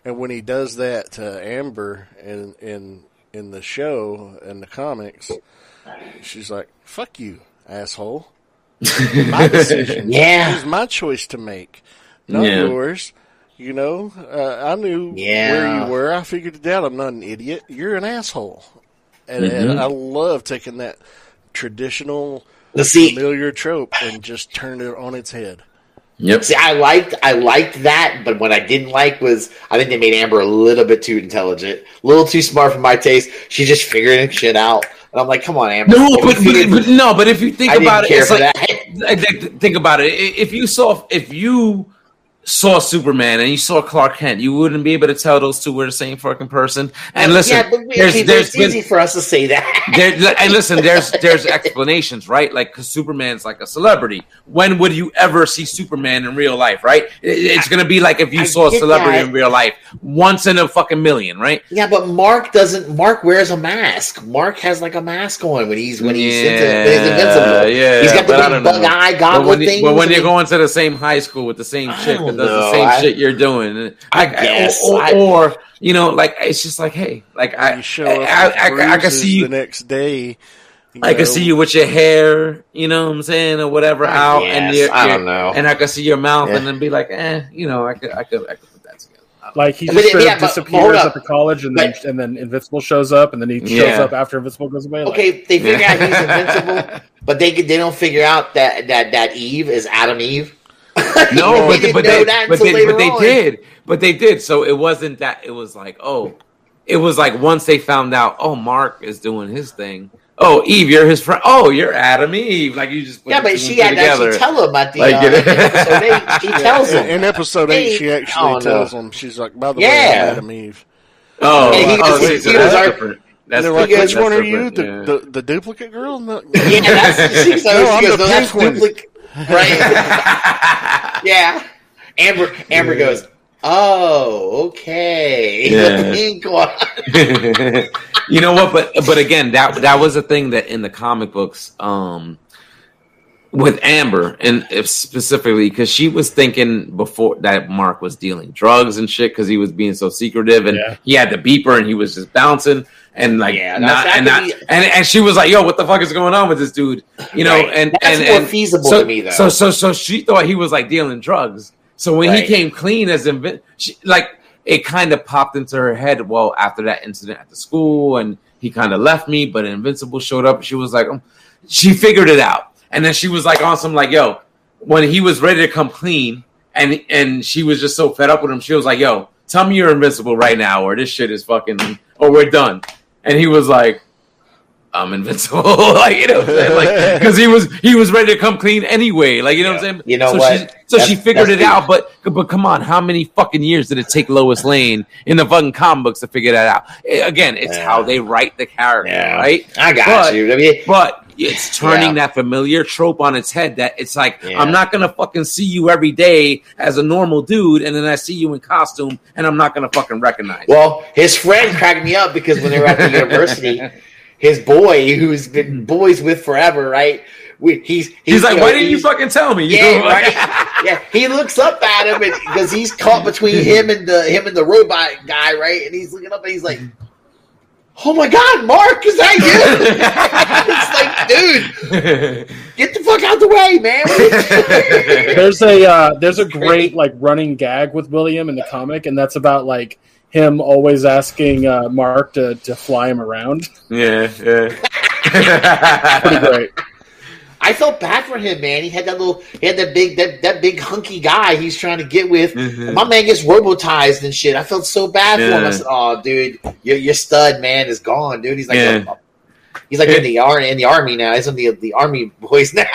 And when he does that to Amber in in in the show and the comics, she's like, "Fuck you, asshole." My decision.
Yeah.
it was my choice to make, not
Yeah.
yours. You know, uh, I knew where you were. I figured it out. I'm not an idiot. You're an asshole, and,
Mhm.
and I love taking that traditional
Let's see.
familiar trope and just turn it on its head.
Yep.
See, I liked I liked that, but what I didn't like was I think they made Amber a little bit too intelligent, a little too smart for my taste. She's just figuring shit out, and I'm like, come on, Amber.
No, but, but, but no, but if you think
I
about it, it's like
that.
Think about it. If you saw if you saw Superman and you saw Clark Kent, you wouldn't be able to tell those two were the same fucking person. And listen,
yeah, but,
there's there's
it's
been
easy for us to say that.
there, and listen, there's there's explanations, right? Like because Superman's like a celebrity. When would you ever see Superman in real life, right? It's gonna be like if you
I
saw a celebrity
that.
in real life once in a fucking million, right?
yeah, but Mark doesn't. Mark wears a mask. Mark has like a mask on when he's when he's, into, when he's invincible.
yeah.
he's got the
but
big bug eye
But
goggle
when, you-
things.
but when you're going to the same high school with the same chick that
don't
the same
I-
shit you're doing,
I
like,
guess.
or, or,
I-
or, you know, like it's just like, hey, like I,
You show
I,
up
I, I, I can see you,
the next day. you
I can see you with your hair, you know what I'm saying, or whatever
I
out, and
guess.
your,
I
your-
don't know.
and I can see your mouth,
Yeah.
and then be like, eh, you know, I could, I could, I could put that together. I don't know.
Like he just
it-
straight
yeah,
up
but- but hold
disappears
up.
at the college, and then
But-
and then Invincible shows up, and then he shows
Yeah.
up after Invincible goes away. Like,
Okay, they figure out he's invincible, but they they don't figure out that that that Eve is Atom Eve.
No,
They
but, but they, but they, but they did, but they did. So it wasn't that. It was like, oh, it was like once they found out, oh, Mark is doing his thing. Oh, Eve, you're his friend. Oh, you're Atom Eve. Like you just put
Yeah, but she
and two
had to actually tell him at the
Like,
uh,
you
episode eight. She tells him.
in episode eight, she actually
oh, no.
tells him, she's like, by the way, I'm Atom Eve.
Oh,
And he
oh,
goes-
see, so
he
that's
goes, "Are-
different.
And
That's
they're like, which one are you? The,
yeah.
the the duplicate girl? No.
Yeah, that's she, so
No,
she
I'm
goes,
the
no, that's
one."
duplicate. Right? yeah. Amber Amber
Yeah.
goes, Oh, okay.
Yeah.
Pink one.
you know what? But but again, that that was a thing that in the comic books, um, with Amber and if specifically because she was thinking before that Mark was dealing drugs and shit because he was being so secretive and
Yeah.
he had the beeper and he was just bouncing and like
Yeah,
not and not
be-
and, and she was like, "Yo, what the fuck is going on with this dude?" You know,
Right.
and
That's
and
more
and
feasible
so,
to me though.
So so so she thought he was like dealing drugs. So when
Right.
he came clean as invi- she, like it kind of popped into her head. Well, after that incident at the school, and he kind of left me, but Invincible showed up. She was like, um, she figured it out, and then she was like on some like, yo, when he was ready to come clean, and and she was just so fed up with him. She was like, yo, tell me you're invincible right now, or this shit is fucking, or we're done. And he was like. I'm invincible, like you know, what I'm saying? like because he was he was ready to come clean anyway, like you know what I'm saying.
You know
so
what?
She, so
That's-
she figured
that's
it out, but but come on, how many fucking years did it take Lois Lane in the fucking comic books to figure that out? Eh, Again, it's
Yeah.
how they write the character,
Yeah.
right?
I got
But-
you. I mean,
But it's turning
Yeah.
that familiar trope on its head. That it's like
Yeah.
I'm not gonna fucking see you every day as a normal dude, and then I see you in costume, and I'm not gonna fucking recognize. you.
well, his friend cracked me up because when they were at the university, his boy, who's been boys with forever, right? We, he's,
He's like,
you know,
why didn't you fucking tell me? You
Yeah,
know, like-
right. yeah. He looks up at him because he's caught between him and the him and the robot guy, right? And he's looking up and he's like, "Oh my god, Mark, is that you?" it's like, dude, get the fuck out the way, man. What are you doing?
There's a uh, there's a great like running gag with William in the comic, and that's about like him always asking uh, Mark to, to fly him around.
yeah,
Pretty
yeah.
great.
I felt bad for him, man. He had that little, he had that big, that, that big hunky guy he's trying to get with.
Mhm.
My man gets robotized and shit. I felt so bad for him. I said, "Oh, dude, your your stud man is gone, dude." He's like,
Yeah.
he's like
Yeah.
in the ar- in the army now. He's in the the army boys now.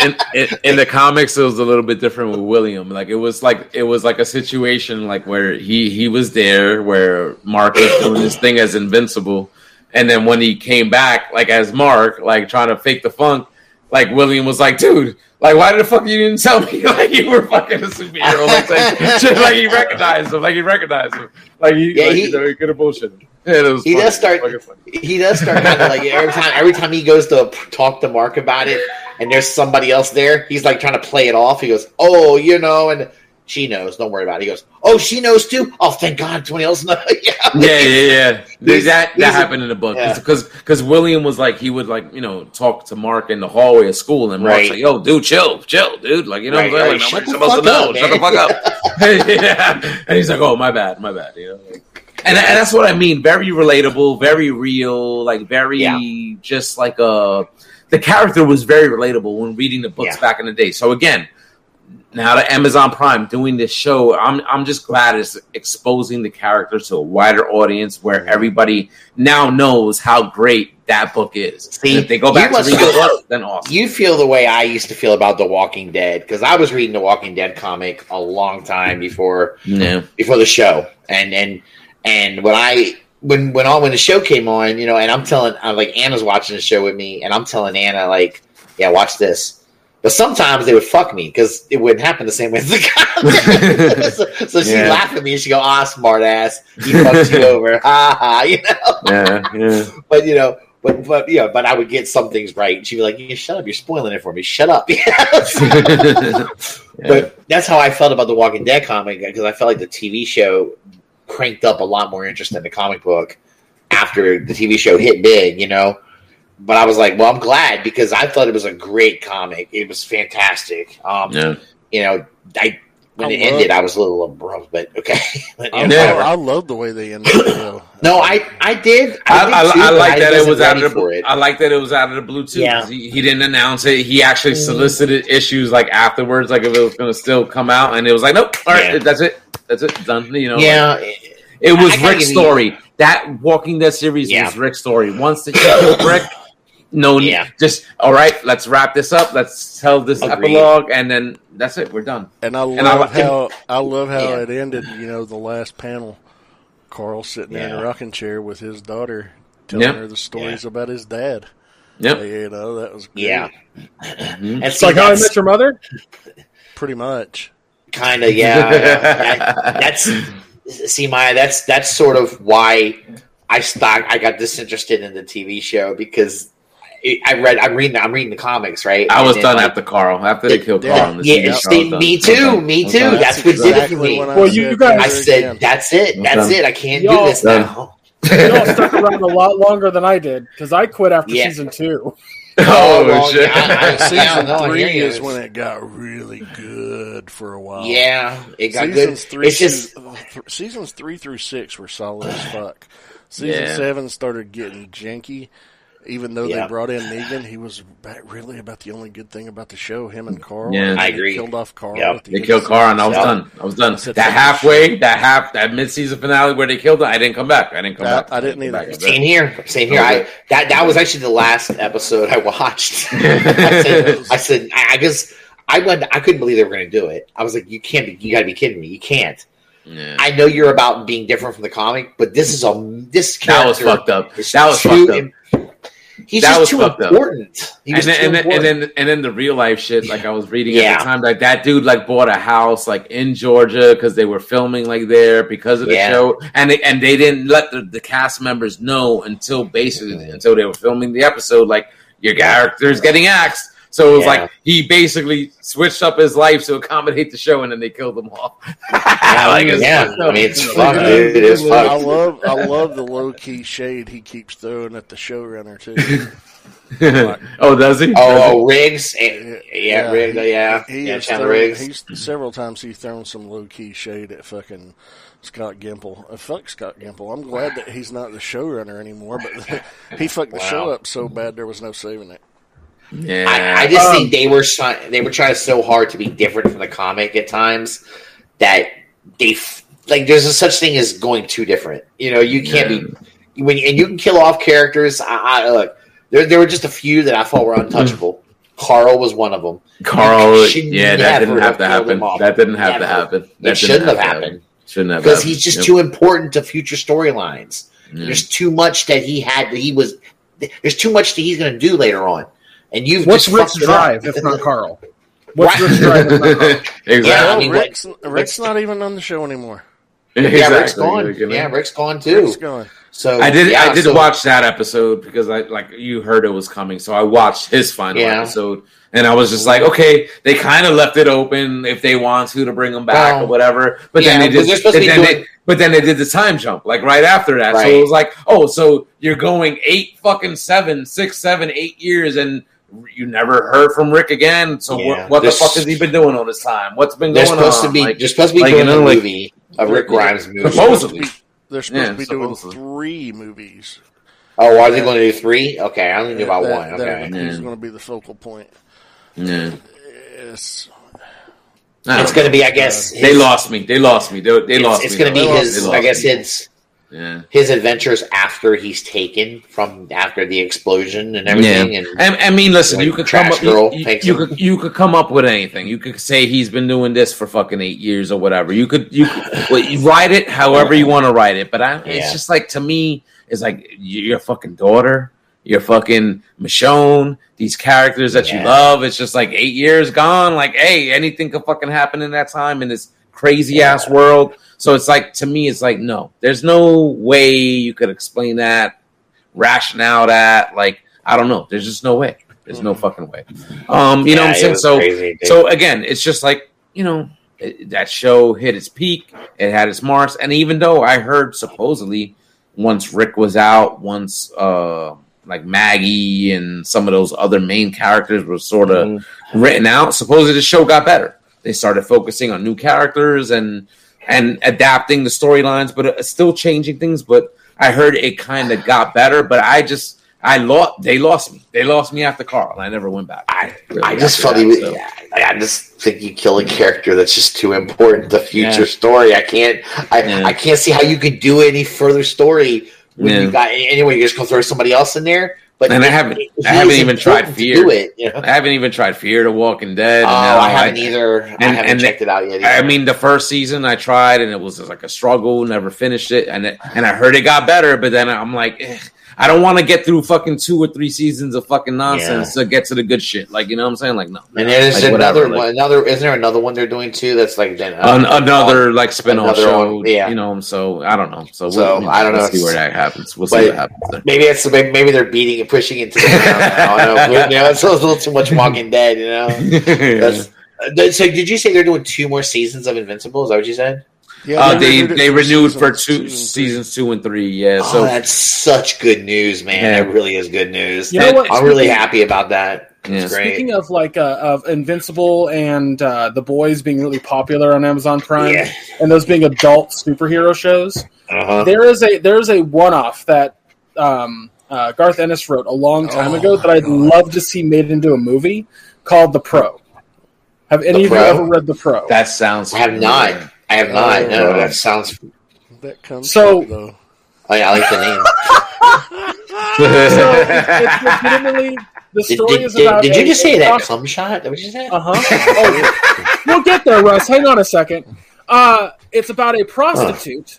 in, in, in the comics it was a little bit different with William. Like it was like it was like a situation like where he he was there where Mark was doing his thing as invincible, and then when he came back like as Mark, like trying to fake the funk, like William was like, dude. Like why the fuck you didn't tell me like you were fucking a superhero like? Shit, like he recognized him, like he recognized him, like he,
Yeah,
like,
he-
you know, he could have bullshitted. Yeah, it was
He
funny.
does start- he does start kind of like every time every time he goes to talk to Mark about it, and there's somebody else there, he's like trying to play it off. He goes, "Oh, you know," and she knows. Don't worry about it. He goes, "Oh, she knows too. Oh, thank God, somebody else knows." yeah,
yeah, yeah, yeah. That that happened in the book
yeah.
because because William was like he would like you know talk to Mark in the hallway of school and Mark's
Right.
like yo dude chill chill dude like you know
Right,
what I'm
right.
Like,
Shut
nobody's
the
supposed to
fuck
know
up,
shut the fuck up yeah and he's like oh my bad my bad you know like, and, and that's what I mean very relatable very real like very
Yeah.
just like a the character was very relatable when reading the books
Yeah.
back in the day so again now that Amazon Prime doing this show, I'm I'm just glad it's exposing the character to a wider audience where mm-hmm. everybody now knows how great that book is.
See,
And if they go back to read the book, then awesome.
You feel the way I used to feel about The Walking Dead because I was reading The Walking Dead comic a long time before
yeah,
before the show, and and and when I when when all when the show came on, you know, and I'm telling, I'm like Anna's watching the show with me, and I'm telling Anna like, yeah, watch this. But sometimes they would fuck me because it wouldn't happen the same way as the comic. so, so she'd
Yeah.
laugh at me and she'd go, "Ah, smart ass, he fucked you over, ha ha," you know.
yeah, yeah.
But you know, but but yeah, but I would get some things right. And she'd be like, "Yeah, shut up, you're spoiling it for me. Shut up."
yeah.
But that's how I felt about the Walking Dead comic because I felt like the TV show cranked up a lot more interest in the comic book after the TV show hit big, you know. But I was like, well, I'm glad because I thought it was a great comic. It was fantastic. Um,
yeah.
You know, I when
I
it
love-
ended, I was a little abrupt, but okay. But,
I,
you know,
Yeah.
I, I love the way they ended it. Though.
no, I I did.
I,
did
I,
too,
I like that it
wasn't
out of the.
for it.
I like that it was out of the blue too.
Yeah.
'cause He, he didn't announce it. He actually
Mhm.
solicited issues like afterwards, like if it was going to still come out, and it was like, nope, all right,
Yeah.
that's it, that's it, done. You know, like-
yeah,
It was
I
Rick's
give you-
story. That Walking Dead series
Yeah.
was Rick's story. Once the killed Rick, no,
Yeah.
just all right. Let's wrap this up. Let's tell this
Agreed.
epilogue, and then that's it. We're done.
And I love
And I like-
how I love how
Yeah.
it ended. You know, the last panel, Carl sitting there in a rocking chair with his daughter telling
Yep.
her the stories about his dad.
yeah
You know, that was great.
Yeah,
Mhm.
and
It's
see,
like how I met your mother.
pretty much.
kind of yeah. yeah. That- that's see, Maya. That's that's sort of why I stopped. I got disinterested in the TV show because it, I read. I'm reading. I'm reading the comics, right?
I was
And then,
done
like,
after Carl. After they killed
Yeah.
Carl in the
Yeah,
season,
it's
I was
the-
done.
me too,
done.
me
I was
too.
done.
That's what did it for me.
I
Well, you-
said
you guys-
I said,
again.
"That's it.
I'm
That's it. I can't
Y'all-
do this
Done.
now."
You all stuck around a lot longer than I did because I quit after
Yeah.
season two.
oh
well,
shit!
yeah, I- I-
Season
Yeah,
three is when it got really good for a while.
Yeah, it got
seasons
good.
Three
It's just
through, th- seasons three through six were solid as fuck. Season
Yeah.
seven started getting janky. Even though
Yeah.
they brought in Negan, he was really about the only good thing about the show. Him and Carl.
Yeah.
and
I
they
agree.
Killed off Carl.
Yep.
at the
They killed Carl, and I was
Yeah.
done. I was done.
That's.
That halfway, that half, that mid-season finale where they killed him, I didn't come back. I didn't come
That-
back.
I didn't
come
either.
back.
same here. Same here. I that that was actually the last episode I watched. I said, I said, I, I guess I went. I couldn't believe they were going to do it. I was like, you can't be. You got to be kidding me. You can't.
Yeah.
I know you're about being different from the comic, but this is a this
That was
character
fucked up. That was
too
fucked up.
im- He's
That
just
was
too important.
And then, and, then, and then and then the real life shit like I was reading
Yeah.
at the time like that dude like bought a house like in Georgia because they were filming like there because of the
Yeah.
show and they, and they didn't let the, the cast members know until basically mm-hmm. until they were filming the episode like your character's getting axed so it was
Yeah.
like he basically switched up his life to accommodate the show and then they killed him off
yeah,
like,
yeah. I mean, it's
Yeah.
fucked, dude. It is
I love, I love the low key shade he keeps throwing at the showrunner too. Like-
oh does he
Oh, oh, Riggs. eh, Yeah, Riggs.
he-
Yeah,
he
yeah. Chandler
thrown-
Riggs.
He's several times he's thrown some low key shade at fucking Scott Gimple. Uh, fuck Scott Gimple. I'm glad that he's not the showrunner anymore, but he fucked the show up so bad there was no saving it.
Yeah
I, I just
Um,
think they were trying. They were trying so hard to be different from the comic at times that they f- like. There's a such thing as going too different. You know, you can't be when and you can kill off characters. I, I look. There, there were just a few that I thought were untouchable. Carl was one of them.
Carl yeah that didn't
never
have to
have killed
happen that didn't have to happen that
It shouldn't have
to
happened
shouldn't have
because he's just
Yep.
too important to future storylines.
Yeah.
There's too much that he had. That he was. There's too much that he's going to do later on, and you've
What's
just
Rick's
fucked it up.
drive if not Carl? What's
Right.
Rick's drive if not Carl?
exactly.
Yeah, I mean,
Rick's,
what-
Rick's not even on the show anymore.
Yeah, Rick's gone.
Like, you know.
Yeah, Rick's gone too.
Rick's going.
So
I did.
yeah,
I did
so-
watch that episode because I like you heard it was coming, so I watched his final
Yeah.
episode, and I was just like, okay, they kind of left it open if they want to to bring him back
Well,
or whatever. But
yeah,
then they
because
did.
they're supposed to
but then
doing-
they, but then they did the time jump like right after that, so it was like, oh, so you're going eight fucking seven, six, seven, eight years, and you never heard from Rick again. So
Yeah.
what, what the fuck has he been doing all this time? What's been
They're
going
supposed
on?
to be.
Like,
they're supposed to be
like,
doing
you know,
a
like-
movie, a Rick Grimes movie.
Supposedly.
They're supposed
Yeah,
to be doing
supposedly.
three movies.
Oh, are they going to do three? Okay, I only knew about
That-
one. Okay,
He's
Yeah.
going to be the focal point.
yeah.
It's,
it's going to be, I guess.
They lost me. They lost me. They, they
It's,
lost
it's
me.
going to be
lost-
his. I guess
me.
his
Yeah.
his adventures after he's taken from after the explosion and everything. And
I, I mean, listen,
Like
you could come up.
Girl
You, you, could you could come up with anything. You could say he's been doing this for fucking eight years or whatever. You could you, could, well, you write it however you want to write it. But I,
Yeah.
it's just like to me, it's like your fucking daughter, your fucking Michonne, these characters that you love. It's just like eight years gone. Like, hey, anything could fucking happen in that time in this crazy ass world. So it's like to me, it's like no, there's no way you could explain that, rationale that. Like I don't know, there's just no way. There's no fucking way. Um, you know what I'm saying? So
crazy,
so again, it's just like you know it, that show hit its peak. It had its marks, and even though I heard supposedly once Rick was out, once uh like Maggie and some of those other main characters were sort of
Mm-hmm.
written out, supposedly the show got better. They started focusing on new characters and and adapting the storylines, but uh, still changing things. But I heard it kind of got better, but I just I lost. They lost me. They lost me after Carl. I never went back.
I,
Really
I just felt
that, so.
I I just think you kill a character that's just too important to future
Yeah.
story. I can't I,
Yeah.
I can't see how you could do any further story when
Yeah.
you got anyway. You're just gonna throw somebody else in there. But
And I haven't- I haven't even tried
to
Fear.
Do it. You know?
I haven't even tried Fear the Walking Dead.
Oh,
and
I haven't either. I haven't
and the-
checked it out yet.
I mean, the first season I tried, and it was just like a struggle. Never finished it, and it, and I heard it got better, but then I'm like, eh, I don't want to get through fucking two or three seasons of fucking nonsense to get to the good shit. Like you know what I'm saying? Like no.
And there's
Like,
another
whatever, like-
one, another. Isn't there another one they're doing too? That's like then
An- another like spin-off show,
one, yeah.
you know. So I don't know. So,
So,
we'll,
I don't
we'll
know.
See where that happens. We'll
But-
see what happens. There.
Maybe it's maybe they're beating and pushing into to the ground. I don't know. You know, it's a little too much Walking Dead. You know. That's, uh, so did you say they're doing two more seasons of Invincible? Is that what you said?
Yeah,
uh, they
renewed
they
for
renewed for two seasons two and three. Yeah.
oh,
So
that's such good news, man.
Yeah.
That really is good news.
You know what?
I'm really happy about that.
yeah.
Great.
Speaking of like uh, of Invincible and uh, The Boys being really popular on Amazon Prime,
Yeah.
and those being adult superhero shows,
Uh-huh.
there is a there is a one off that um, uh, Garth Ennis wrote a long time
Oh
ago that I'd
God.
love to see made into a movie called The Pro. Have any of you ever read The Pro?
That sounds.
I have not. I have not. No,
Oh.
that sounds.
That comes
So-
up, though.
Oh, yeah, I like the name.
so it's, it's legitimately the
Did,
story
did,
is
did,
about.
did you
a-
just say
a
that
prost-
cum shot? Is that what you said?
Uh huh. Oh, we'll get there, Russ. Hang on a second. Uh, it's about a prostitute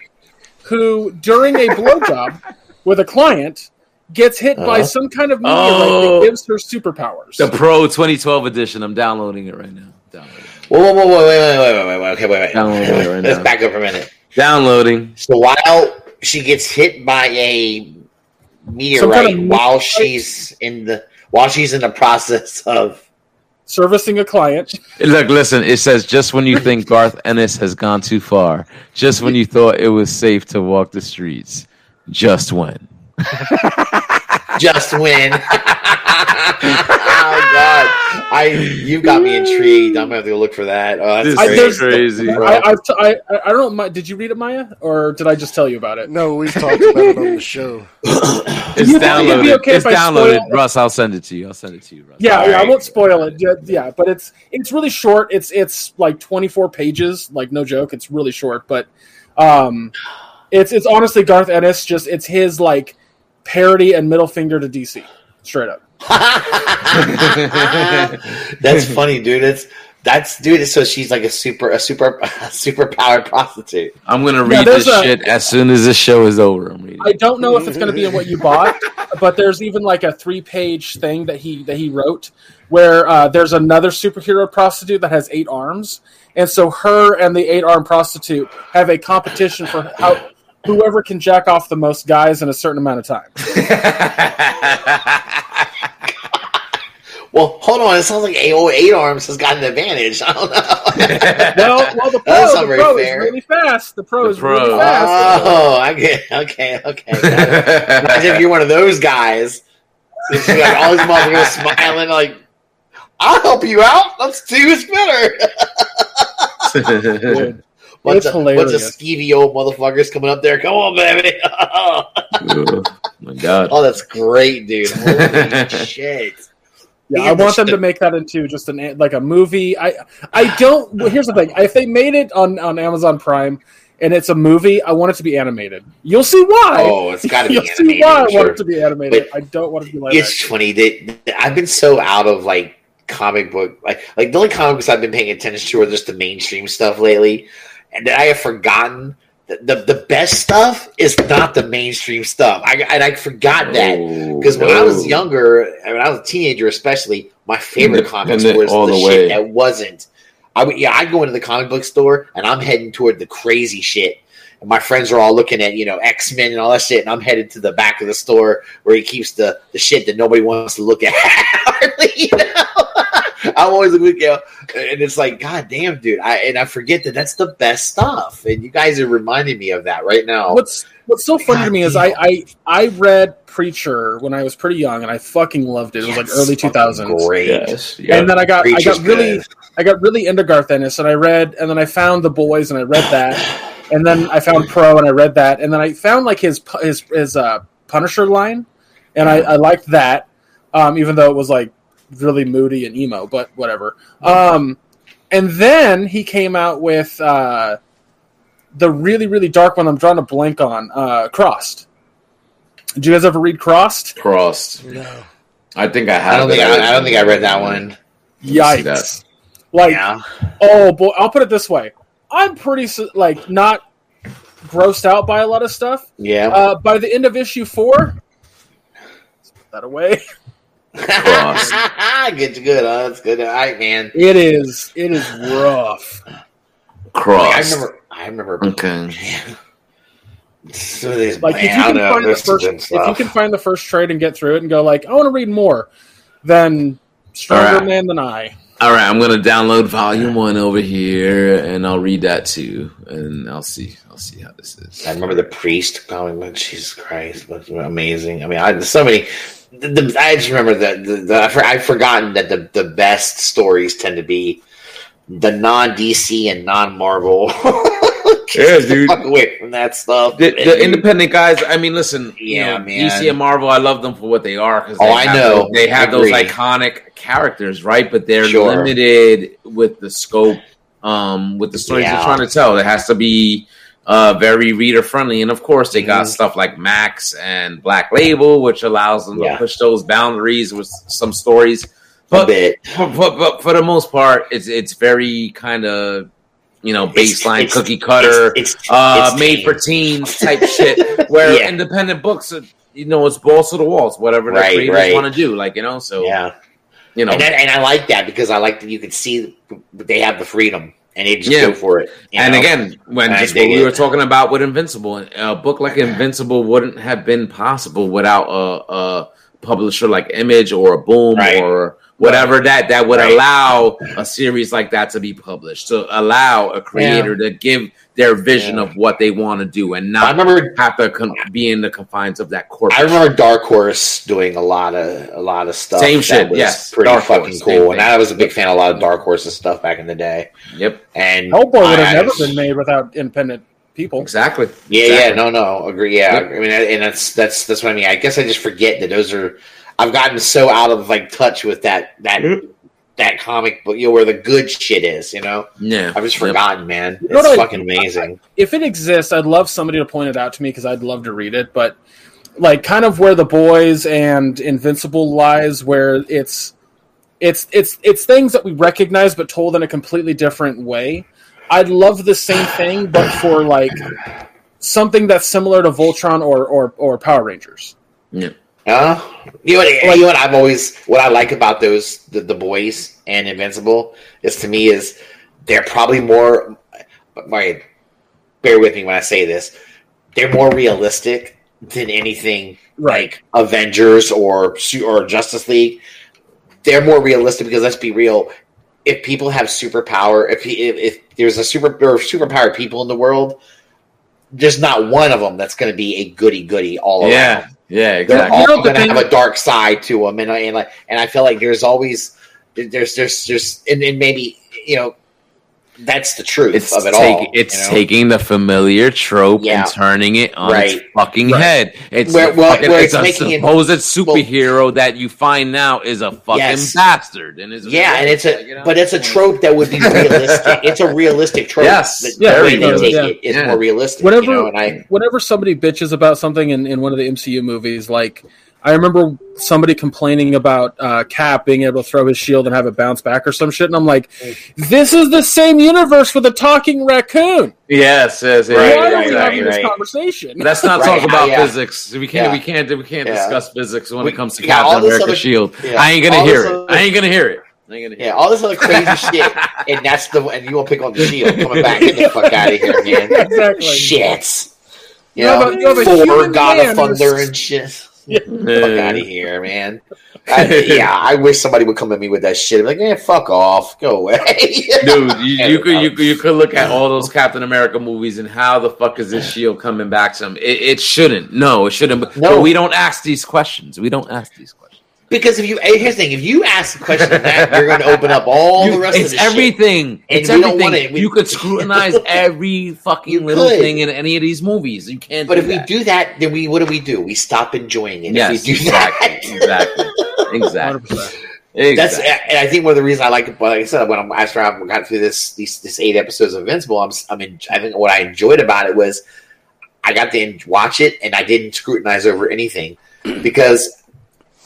who, during a blowjob with a client, gets hit by
Uh-huh.
some kind of meteorite
Oh.
that gives her superpowers.
the Pro 2012 edition. I'm downloading it right now. Downloading.
Whoa, whoa, whoa, whoa, wait, wait, wait, wait, wait, wait. Okay, wait, wait.
Download it right
Let's back up for a minute.
Downloading.
So while she gets hit by a meteorite,
kind of
while she's in the while she's in the process of
Servicing a client.
Look, listen. It says just when you think Garth Ennis has gone too far, just when you thought it was safe to walk the streets, just when.
just win. oh God, I you got me intrigued. I'm gonna have to go look for that. Oh,
This
that's
I-
great.
there's-
crazy.
I, I've t- I, I don't know. My, did you read it, Maya, or did I just tell you about it?
No, we've talked about it on the show.
It's
you think it'd
downloaded.
okay
it's downloaded.
spoil-
Russ, I'll send it to you. I'll send it to you, Russ.
Yeah,
All
yeah, I won't spoil it. Yeah, Yeah, but it's it's really short. It's it's like 24 pages. Like no joke, it's really short. But um, it's it's honestly Garth Ennis. Just it's his like parody and middle finger to DC. Straight up.
that's funny, dude. It's that's dude. So she's like a super a super a super powered prostitute.
I'm gonna read
there's
this
a-
shit as soon as this show is over. I'm reading.
I don't know if it's going to be in what you bought, but there's even like a three page thing that he that he wrote where uh, there's another superhero prostitute that has eight arms, and so her and the eight arm prostitute have a competition for how whoever can jack off the most guys in a certain amount of time.
Well, hold on. It sounds like AO Eight Arms has got an advantage. I don't know.
Well, well, the pro, the pro is really fast. The pro
The
is
pro.
really fast.
oh, I get. Okay, okay. Imagine if you're one of those guys. It's like all these motherfuckers are smiling, like, "I'll help you out. Let's do a spinner."
Dude,
bunch
It's
of,
hilarious.
Bunch of skeevy old motherfuckers coming up there. Come on, baby.
oh my god.
oh, that's great, dude. Holy shit.
Yeah,
Yeah,
I want them to make that into just an like a movie. I I don't. well, Here's the thing: if they made it on on Amazon Prime and it's a movie, I want it to be animated. You'll see why.
Oh, it's got to be
You'll see
animated.
why I
I'm
want it to be animated.
But
I don't want it to be like
It's funny that that I've been so out of like comic book, like like the only comics I've been paying attention to are just the mainstream stuff lately, and that I have forgotten. that The, the best stuff is not the mainstream stuff. I and I forgot that
Oh,
because when I was
no.
younger, when I was a teenager, especially, my favorite
the-
comics was
all
the,
the
shit that wasn't. I would, yeah, I'd go into the comic book store and I'm heading toward the crazy shit. And my friends are all looking at you know X Men and all that shit, and I'm headed to the back of the store where he keeps the the shit that nobody wants to look at. hardly, you know? I'm always looking, you know, and it's like, God damn, dude! I and I forget that that's the best stuff, and you guys are reminding me of that right now.
What's What's so funny to me is I, I I read Preacher when I was pretty young and I fucking loved it. It was like early two
fucking
thousands.
Great.
Yes. Yeah.
And then I got I got really
good.
I got really into Garth Ennis and I read and then I found The Boys and I read that and then I found Pro and I read that and then I found like his his his uh, Punisher line and I, I liked that um, even though it was like really moody and emo but whatever um, and then he came out with uh, the really really dark one I'm drawing a blank on uh, Crossed. Did you guys ever read Crossed?
Crossed.
No.
I think I have.
I don't think I, I don't think I read that one.
Yikes!
that.
Like
yeah.
Oh boy, I'll put it this way: I'm pretty s- like not grossed out by a lot of stuff.
Yeah.
Uh, by the end of issue four, that away.
Cross.
Gets good, huh? That's good. All right, man.
It is it is rough.
Like, I
Cross.
remember. I remember.
Okay.
Some
Like if you
I
can
don't
find the first if you can find the first trade and get through it and go like, I want to read more, then stronger
Alright.
man than I.
All right, I'm gonna download volume one over here, and I'll read that too, and I'll see. I'll see how this is.
I remember the priest calling me. Jesus Christ, but amazing. I mean, I so many. The, the, I just remember that the, the, I've forgotten that the, the best stories tend to be the non DC and non Marvel.
Yeah, dude.
Fuck away from that stuff.
The, the independent guys. I mean, listen. you
Yeah,
know,
man.
DC and Marvel. I love them for what they are because
Oh, I know.
they have those iconic characters, right? But they're
Sure.
limited with the scope, um, with the stories
Yeah.
they're trying to tell. It has to be uh, very reader friendly, and of course, they got
Mhm.
stuff like Max and Black Label, which allows them
Yeah.
to push those boundaries with some stories.
a
But
bit.
but, but, but for the most part, it's it's very kind of you know baseline
it's-
cookie cutter,
It's, it's,
uh, made for teens type shit. Where
Yeah.
independent books, are, you know, it's balls to the walls, whatever the
Right,
creators
right.
want to do. Like you know, so
Yeah.
you know,
and, that, and I like that because I like that you could see they have the freedom and they just
Yeah.
go for it.
and
know?
again, when
I
just what we
it.
were talking about with Invincible, a book like Invincible wouldn't have been possible without a, a publisher like Image or a Boom
Right.
or whatever that that would
Right.
allow a series like that to be published to allow a creator to give their vision
Yeah.
of what they want to do and
I remember
have to con- be in the confines of that corporate.
I remember Dark Horse doing a lot of a lot of stuff.
Same
that
shit,
was
yes.
pretty
Dark
fucking
Horse, same
cool.
thing.
And I was a big fan of a lot of Dark Horse's stuff back in the day.
Yep,
And
Hellboy would have
I
never been made without independent people.
exactly.
Yeah,
Exactly.
yeah, no, no, agree. Yeah,
Yep.
I mean, and that's that's that's what I mean. I guess I just forget that those are. I've gotten so out of like touch with that that that comic book, you know, where the good shit is. You know,
Yeah,
I've just
Yep.
forgotten, man.
You know
It's
I-
fucking amazing.
If it exists, I'd love somebody to point it out to me because I'd love to read it. But like, kind of where the boys and Invincible lies, where it's it's it's it's things that we recognize but told in a completely different way. I'd love the same thing, but for like something that's similar to Voltron or or, or Power Rangers.
Uh, you know, what, you know what I've always what I like about those the, the boys and Invincible is to me is they're probably more. Wait, bear with me when I say this. They're more realistic than anything
Right.
like Avengers or or Justice League. They're more realistic because let's be real. If people have superpower, if if, if there's a super or superpowered people in the world, there's not one of them that's going to be a goody goody all
Yeah,
around
yeah, exactly.
they're all
You know, the
going to have a dark side to them, and, I- and like, and I feel like there's always there's there's there's and, and maybe you know that's the truth
It's
of it
take-
all.
It's
you know?
taking the familiar trope
Yeah.
and turning it on
Right.
its fucking
Right.
head. It's
Where-
a
well,
fucking,
where
it's,
it's
a
making it-
supposed superhero that you find now is a fucking
Yes.
bastard, and is
yeah, and it's a
you know?
but it's a trope that would be realistic. it's a realistic trope.
Yes.
the,
Yeah,
the way they
realistic.
take it is
Yeah.
more realistic.
whenever
you know, and I
whenever somebody bitches about something in, in one of the MCU movies, like I remember somebody complaining about uh, Cap being able to throw his shield and have it bounce back or some shit, and I'm like, this is the same universe with a talking raccoon.
yes, yes, yes,
Right,
Why
yeah,
are
right,
we
right,
having this conversation?
Let's not
Right,
talk about
yeah.
physics. We can't.
Yeah.
We can't. We can't
Yeah.
discuss physics when
We-
it comes to
we all
Captain
this
America
other-
Shield.
yeah.
I ain't gonna
All
hear it.
other-
I ain't gonna hear it. I ain't gonna hear
yeah, all this other crazy shit, and that's the and you will pick on the shield coming back. Get the fuck out of here, man.
exactly.
Shit. You
You have a- you have a
Thor,
human
God
man
of Thunder and shit.
It.
fuck out of here, man. I, yeah, I wish somebody would come at me with that shit. I'm like, man, fuck off, go away,
Dude, you, you could you could you could look at all those Captain America movies and how the fuck is this shield coming back to him? It, it shouldn't. No, it shouldn't.
No.
but we don't ask these questions. We don't ask these questions.
Because if you here's the thing, if you ask the question of that, you're going to open up all the rest
it's
of the shit.
everything.
And
It's everything.
it. We-
you could scrutinize every fucking little
could.
thing in any of these movies. You can't.
But if we do that, then we what do we do? We stop enjoying it.
yes,
if we do
exactly,
that,
exactly, exactly,
100%.
That's and I think one of the reasons I like it. Like I said, when I'm after I got through this these this eight episodes of Invincible, I'm I mean I think what I enjoyed about it was I got to watch it and I didn't scrutinize over anything because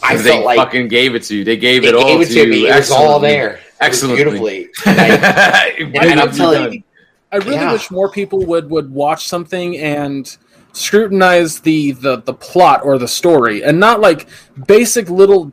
I
they
like
fucking gave it to you. They gave
they
it all
gave it
to,
to
you.
me. It was all there, It was
Excellently.
beautifully. And, I, and, and I'm telling you,
I really
Yeah.
wish more people would would watch something and scrutinize the, the the plot or the story, and not like basic little.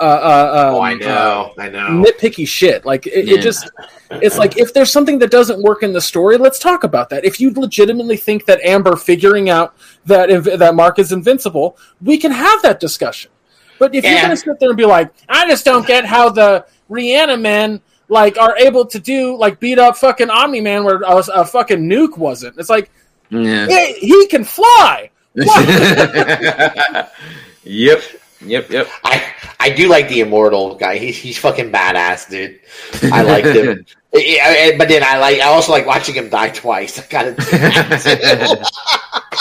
Uh, uh,
Oh,
um,
I know, I know.
nitpicky shit. Like it,
Yeah.
it just, it's like if there's something that doesn't work in the story, let's talk about that. If you legitimately think that Amber figuring out that inv- that Mark is invincible, we can have that discussion. But if you're gonna sit there and be like, I just don't get how the Rihanna men like are able to do like beat up fucking Omni Man where a, a fucking nuke wasn't. It's like
Yeah.
hey, he can fly.
yep. Yep. Yep.
I I do like the immortal guy. He's he's fucking badass, dude. I liked him. Yeah, but then I like I also like watching him die twice. I got it.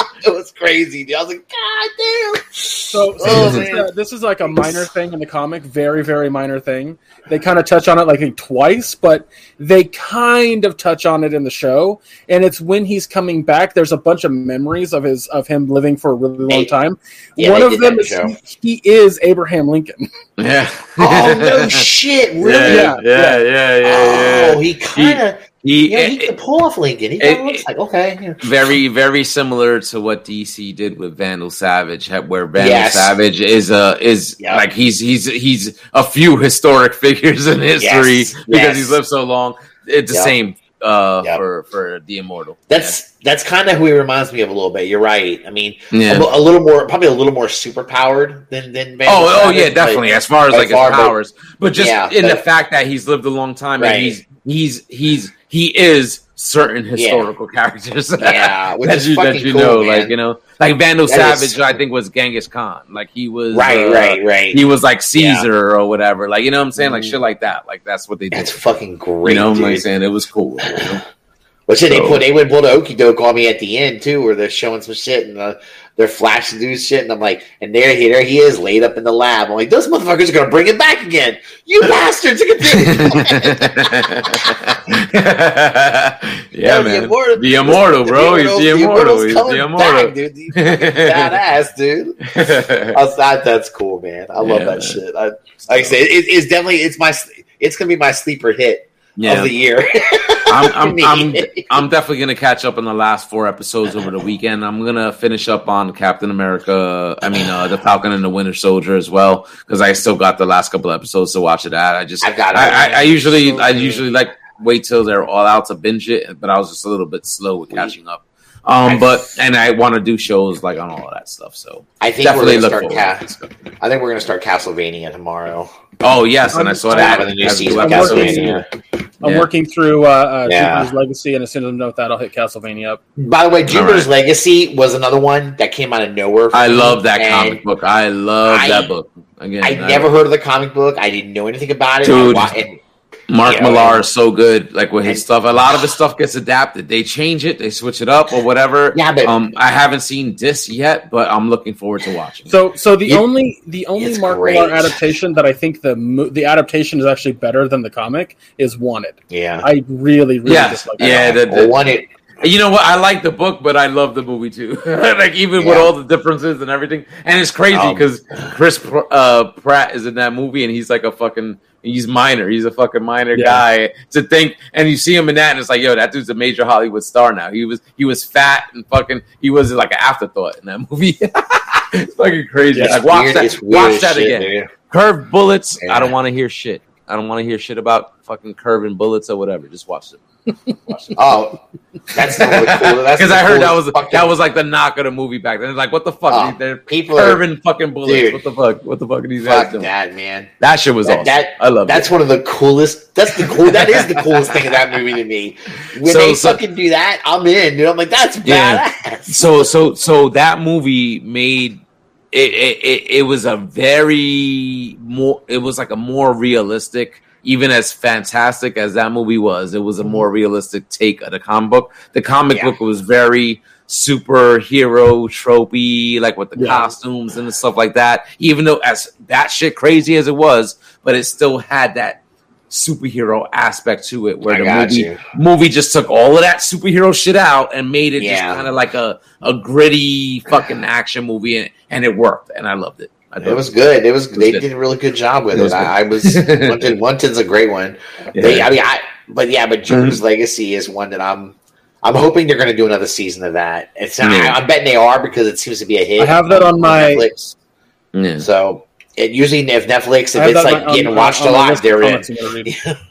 it was crazy. Dude. I was like, God damn.
So, so
Oh,
this, is,
man.
uh, this is like a minor thing in the comic, very, very minor thing. They kind of touch on it, like twice, but they kind of touch on it in the show. And it's when he's coming back. There's a bunch of memories of his of him living for a really long
Hey,
time.
yeah,
One of them is
the
he, he is Abraham Lincoln.
Yeah.
Oh no shit! Really?
Yeah. Yeah. Yeah. Yeah.
Oh,
Yeah.
he kind of
He,
yeah, he can eh, pull off Lincoln. He
it-
eh, looks like okay. yeah.
very very similar to what DC did with Vandal Savage, where Vandal
Yes.
Savage is a is
Yeah.
like he's he's he's a few historic figures in history
Yes.
because
Yes.
he's lived so long. It's the
Yeah.
same uh
Yeah.
for for the immortal.
That's that's kind of who he reminds me of a little bit. You're right. I mean,
yeah.
a, a little more, probably a little more super powered than than. Vandal
Oh, oh yeah,
but-
definitely. As far as like his
far, but-
powers, but just
Yeah,
in the fact that he's lived a long time
Right.
and he's he's he's he is certain historical characters.
Yeah, which
that
is
you that you
cool,
know,
man.
like you know, like Vandal
That is-
Savage. I think was Genghis Khan. Like he was
Right,
uh,
right, right.
He was like Caesar or whatever. Like you know what I'm saying, like
Mhm.
shit like that. Like that's what they did.
That's fucking great.
you know, what I'm saying it was cool. you know?
Which then they put they would pull the okey doke on me at the end too, where they're showing some shit and uh, they're flashing through shit, and I'm like, and there, he- there he is, laid up in the lab. I'm like, those motherfuckers are gonna bring it back again. You bastards! Look at
yeah,
Yo, the
man.
immortal-
the immortal, bro. He's the immortal. He's the immortal.
back, dude. He's badass, dude. I was, that, that's cool, man. I love
Yeah,
that
man.
shit. I, like I said, it, it's definitely it's my it's gonna be my sleeper hit
yeah,
of the year.
I'm, I'm, I'm, I'm definitely gonna catch up on the last four episodes over the weekend. I'm gonna finish up on Captain America. I mean, uh, the Falcon and the Winter Soldier as well because I still got the last couple episodes to watch it at. I just,
I've got it.
I, I, I usually,
So
I usually like wait till they're all out to binge it, but I was just a little bit slow with catching up. Um,
I-
but and I want to do shows like on all of that stuff. So
I think
definitely
we're gonna
forward.
start. Ca- I think we're gonna start Castlevania tomorrow.
Oh yes, and I saw
I'm
that.
having a new season of
what-
Castlevania.
I'm
Yeah.
working through uh, uh,
Yeah.
Jupiter's Legacy, and as soon as I'm done with that, I'll hit Castlevania up.
By the way, Jupiter's
All right.
Legacy was another one that came out of nowhere. for
I
me,
love that comic book. I love
I-
that book. Again,
I never heard of the comic book. I didn't know anything about it.
Dude.
I wa- and
Mark
Yeah,
Millar
yeah.
is so good. Like with his
And-
stuff, a lot of his stuff gets adapted. They change it, they switch it up, or whatever.
Yeah, but-
um, I haven't seen this yet, but I'm looking forward to watching.
So, so the
It-
only the only Mark
great.
Millar adaptation that I think the mo- the adaptation is actually better than the comic is Wanted.
yeah,
I really, really
Yes.
dislike that.
Yeah, the- the-
one it.
You know what? I like the book, but I love the movie too. like even with all the differences and everything, and it's crazy
Um,
because Chris uh, Pratt is in that movie, and he's like a fucking. He's minor. He's a fucking minor
Yeah.
guy to think, and you see him in that, and it's like, yo, that dude's a major Hollywood star now. He was he was fat and fucking. He was like an afterthought in that movie. it's fucking crazy.
It's
like watch
weird.
that. Watch that
shit,
again.
dude.
Curved bullets.
Yeah.
I don't want to hear shit. I don't want to hear shit about fucking curving bullets or whatever. Just watch it.
Oh, that's the cool.
Because I heard that was
fucking-
that was like the knock of the movie back then. It's like, what the fuck?
Oh,
They're
people are
fucking bullets.
Dude.
What the fuck? What the fuck are these
fuck that, man.
That shit was
That-
awesome.
that-
I love that.
That's
it.
one of the coolest. That's the cool. That is the coolest thing of that movie to me. When
So-
they
so-
fucking do that, I'm in. Dude, I'm like, that's
Yeah.
badass.
So so so that movie made it, it, it, it was a very more it was like a more realistic even as fantastic as that movie was it was a more realistic take of the comic book the comic
Yeah.
book was very superhero tropey like with the
Yeah.
costumes and stuff like that even though as that shit crazy as it was but it still had that superhero aspect to it where
I
the movie
you.
movie just took all of that superhero shit out and made it just kind of like a, a gritty fucking action movie and, and it worked and I loved it. I
It was good. It was.
was
they
good.
did a really good job with
It
it.
was
I, I was. One Tin- One Tin's a great one.
Yeah.
They, I mean, I. But yeah, but Jupiter's Legacy is one that I'm. I'm hoping they're going to do another season of that. It's
Yeah.
I, I'm betting they are because it seems to be a hit.
I have that on my-
Netflix.
Yeah.
So it usually if Netflix if it's like
on-
getting
on-
watched
on
a lot,
list
they're in.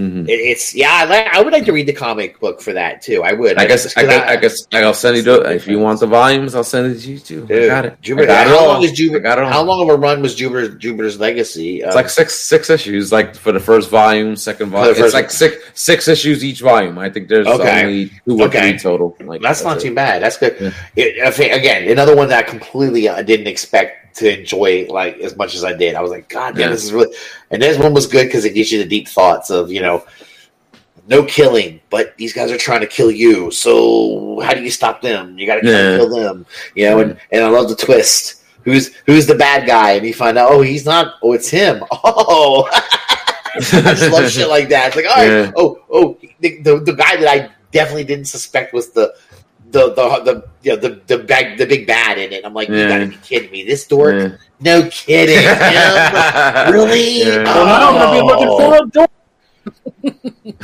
comics I'm gonna read.
Mhm.
It, it's yeah, I, like, I would like to read the comic book for that too. I would.
I guess I guess I guess I'll send you the if you want the volumes, I'll send it to you too. I
Dude,
got it.
Jupiter,
I got
how
all.
long is Jupiter?
it.
How long of a run was Jupiter's Jupiter's Legacy?
It's like six six issues, like for the first volume, second volume. It's like six six issues each volume. I think there's
Okay.
only two or
Okay.
three total. Like
that's not
it.
too bad. That's good.
Yeah.
It, I again, another one that I completely I didn't expect to enjoy like as much as I did. I was like, God damn,
Yeah.
this is really. And this one was good because it gives you the deep thoughts of you know, no killing, but these guys are trying to kill you. So how do you stop them? You got to
Yeah.
kill them. You know, and, and I love the twist. Who's who's the bad guy? And you find out, oh, he's not. Oh, it's him. Oh. I just love shit like that. It's like, all right,
Yeah.
oh, oh, the, the the guy that I definitely didn't suspect was the the the the you know, the the bag the big bad in it. I'm like, you
Yeah.
gotta be kidding me. This dork?
Yeah.
No kidding. Really?
Yeah.
Well, I'm gonna be looking
Oh.
for a door.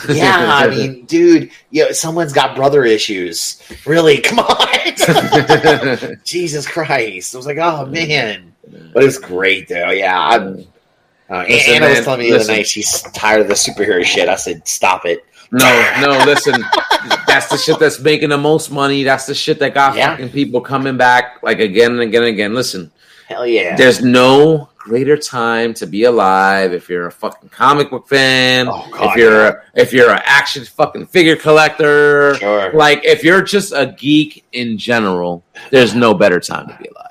Yeah, I mean, dude, you know, someone's got brother issues. Really? Come on. Jesus Christ. I was like, oh man. But it was great though. Yeah. I'm, uh,
Listen,
Anna was telling me the other night she's tired of the superhero shit. I said, stop it.
No, no, listen. That's the shit that's making the most money. That's the shit that got
Yeah.
fucking people coming back like again and again and again. Listen,
Hell yeah.
there's no greater time to be alive if you're a fucking comic book fan.
Oh, God,
if you're a, if you're an action fucking figure collector,
Sure.
like if you're just a geek in general, there's no better time to be alive.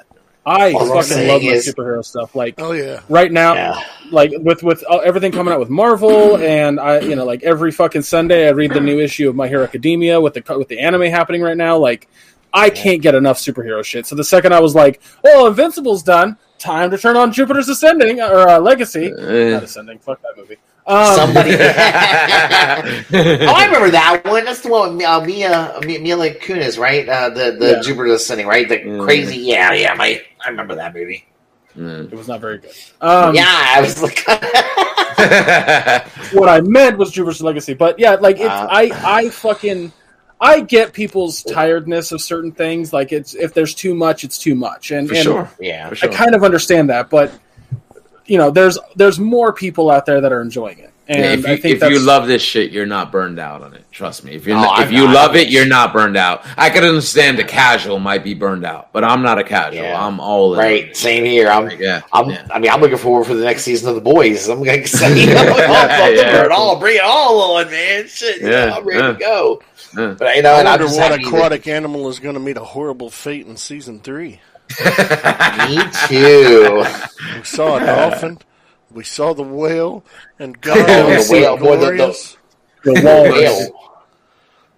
I
All I'm
fucking
saying
love my
is-
superhero stuff. Like
Oh yeah.
right now,
Yeah.
like with with uh, everything coming out with Marvel, and I, you know, like every fucking Sunday, I read the new issue of My Hero Academia with the with the anime happening right now. Like, I can't get enough superhero shit. So the second I was like, "Oh, Invincible's done. Time to turn on Jupiter's Ascending or uh, Legacy."
Eh.
Not Ascending. Fuck that movie. Um,
Somebody. oh, I remember that one. That's the one with uh, Mia, Mia Mila Kunis, right? Uh, the the
Yeah.
Jupiter Ascending, right? The
Yeah.
crazy. Yeah, yeah. My, I remember that movie.
Mm.
It was not very good. Um,
yeah, I was like,
what I meant was Jupiter's Legacy. But yeah, like it's
Uh.
I I fucking I get people's tiredness of certain things. Like it's if there's too much, it's too much, and,
For
and
sure.
yeah.
For
I kind of understand that. But you know, there's there's more people out there that are enjoying it, and
Yeah, if
I
you,
think
if you love this shit, you're not burned out on it. Trust me. If you're
Oh,
not, if
I'm
you
not.
love it, you're not burned out. I can understand the casual might be burned out, but I'm not a casual.
Yeah.
I'm all in.
Right. Same here. I'm.
Yeah.
I'm,
yeah.
I mean, I'm looking forward for the next season of The Boys. I'm going to say, you know, I'll
Yeah, yeah.
it all, bring it all on, man. Shit,
Yeah,
I'm ready
yeah.
to go.
Yeah.
But you know,
I
and I'm
wonder
just
what
happy that-
aquatic animal is going to meet a horrible fate in season three.
Me too.
We saw a dolphin. We saw the whale, and God,
Oh, the whale, boy, the- the-
the
The whale,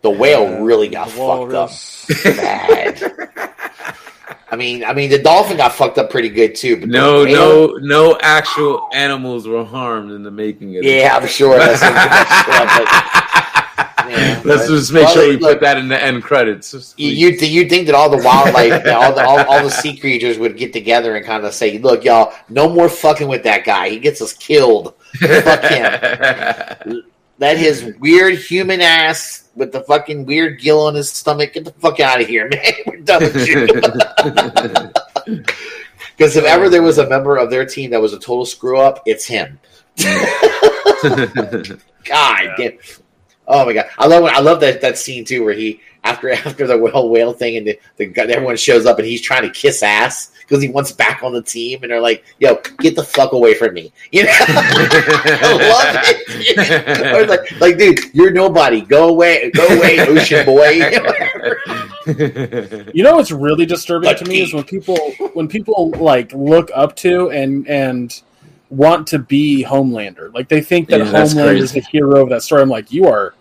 the whale really got fucked up bad. I mean, I mean, the dolphin got fucked up pretty good too. But
No,
whale-
no, no actual animals were harmed in the making of it.
Yeah, I'm sure. That's yeah,
Let's just make
well,
sure we
look,
put that in the end credits.
You you you think that all the wildlife, all the all, all the sea creatures would get together and kind of say, "Look, y'all, no more fucking with that guy. He gets us killed. Fuck him. Let his weird human ass with the fucking weird gill on his stomach get the fuck out of here, man. We're done with you." Because if ever there was a member of their team that was a total screw up, it's him. God damn. Oh my god, I love I love that that scene too, where he after after the whale whale thing and the, the guy- everyone shows up and he's trying to kiss ass because he wants back on the team and they're like, "Yo, get the fuck away from me!" You know, I love it. I was like, like, dude, you're nobody. Go away, go away, ocean boy.
You know what's really disturbing
But
to me is when people when people like look up to and and want to be Homelander. Like they think that
Yeah,
Homelander is the hero of that story. I'm like, you are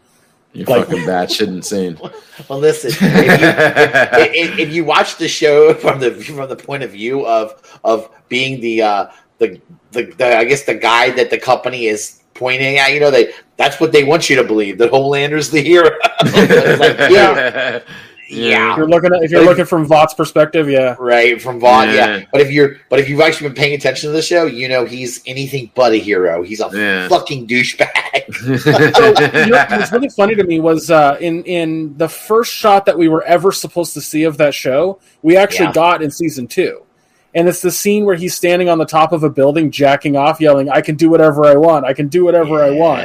You're
Like-
fucking bad shit insane.
well, listen, if you, if, if, if you watch the show from the from the point of view of of being the uh, the, the the I guess the guy that the company is pointing at, you know, they that's what they want you to believe that Homelander's the hero. Like, yeah, yeah.
If you're looking at if you're
But if-
looking from Vought's perspective, yeah.
Right from Vaughn, yeah.
Yeah.
But if you're, but if you've actually been paying attention to the show, you know he's anything but a hero. He's a
Yeah.
fucking douchebag.
So you know, what's really funny to me was uh, in in the first shot that we were ever supposed to see of that show, we actually
Yeah.
got in season two, and it's the scene where he's standing on the top of a building, jacking off, yelling, "I can do whatever I want! I can do whatever I want!"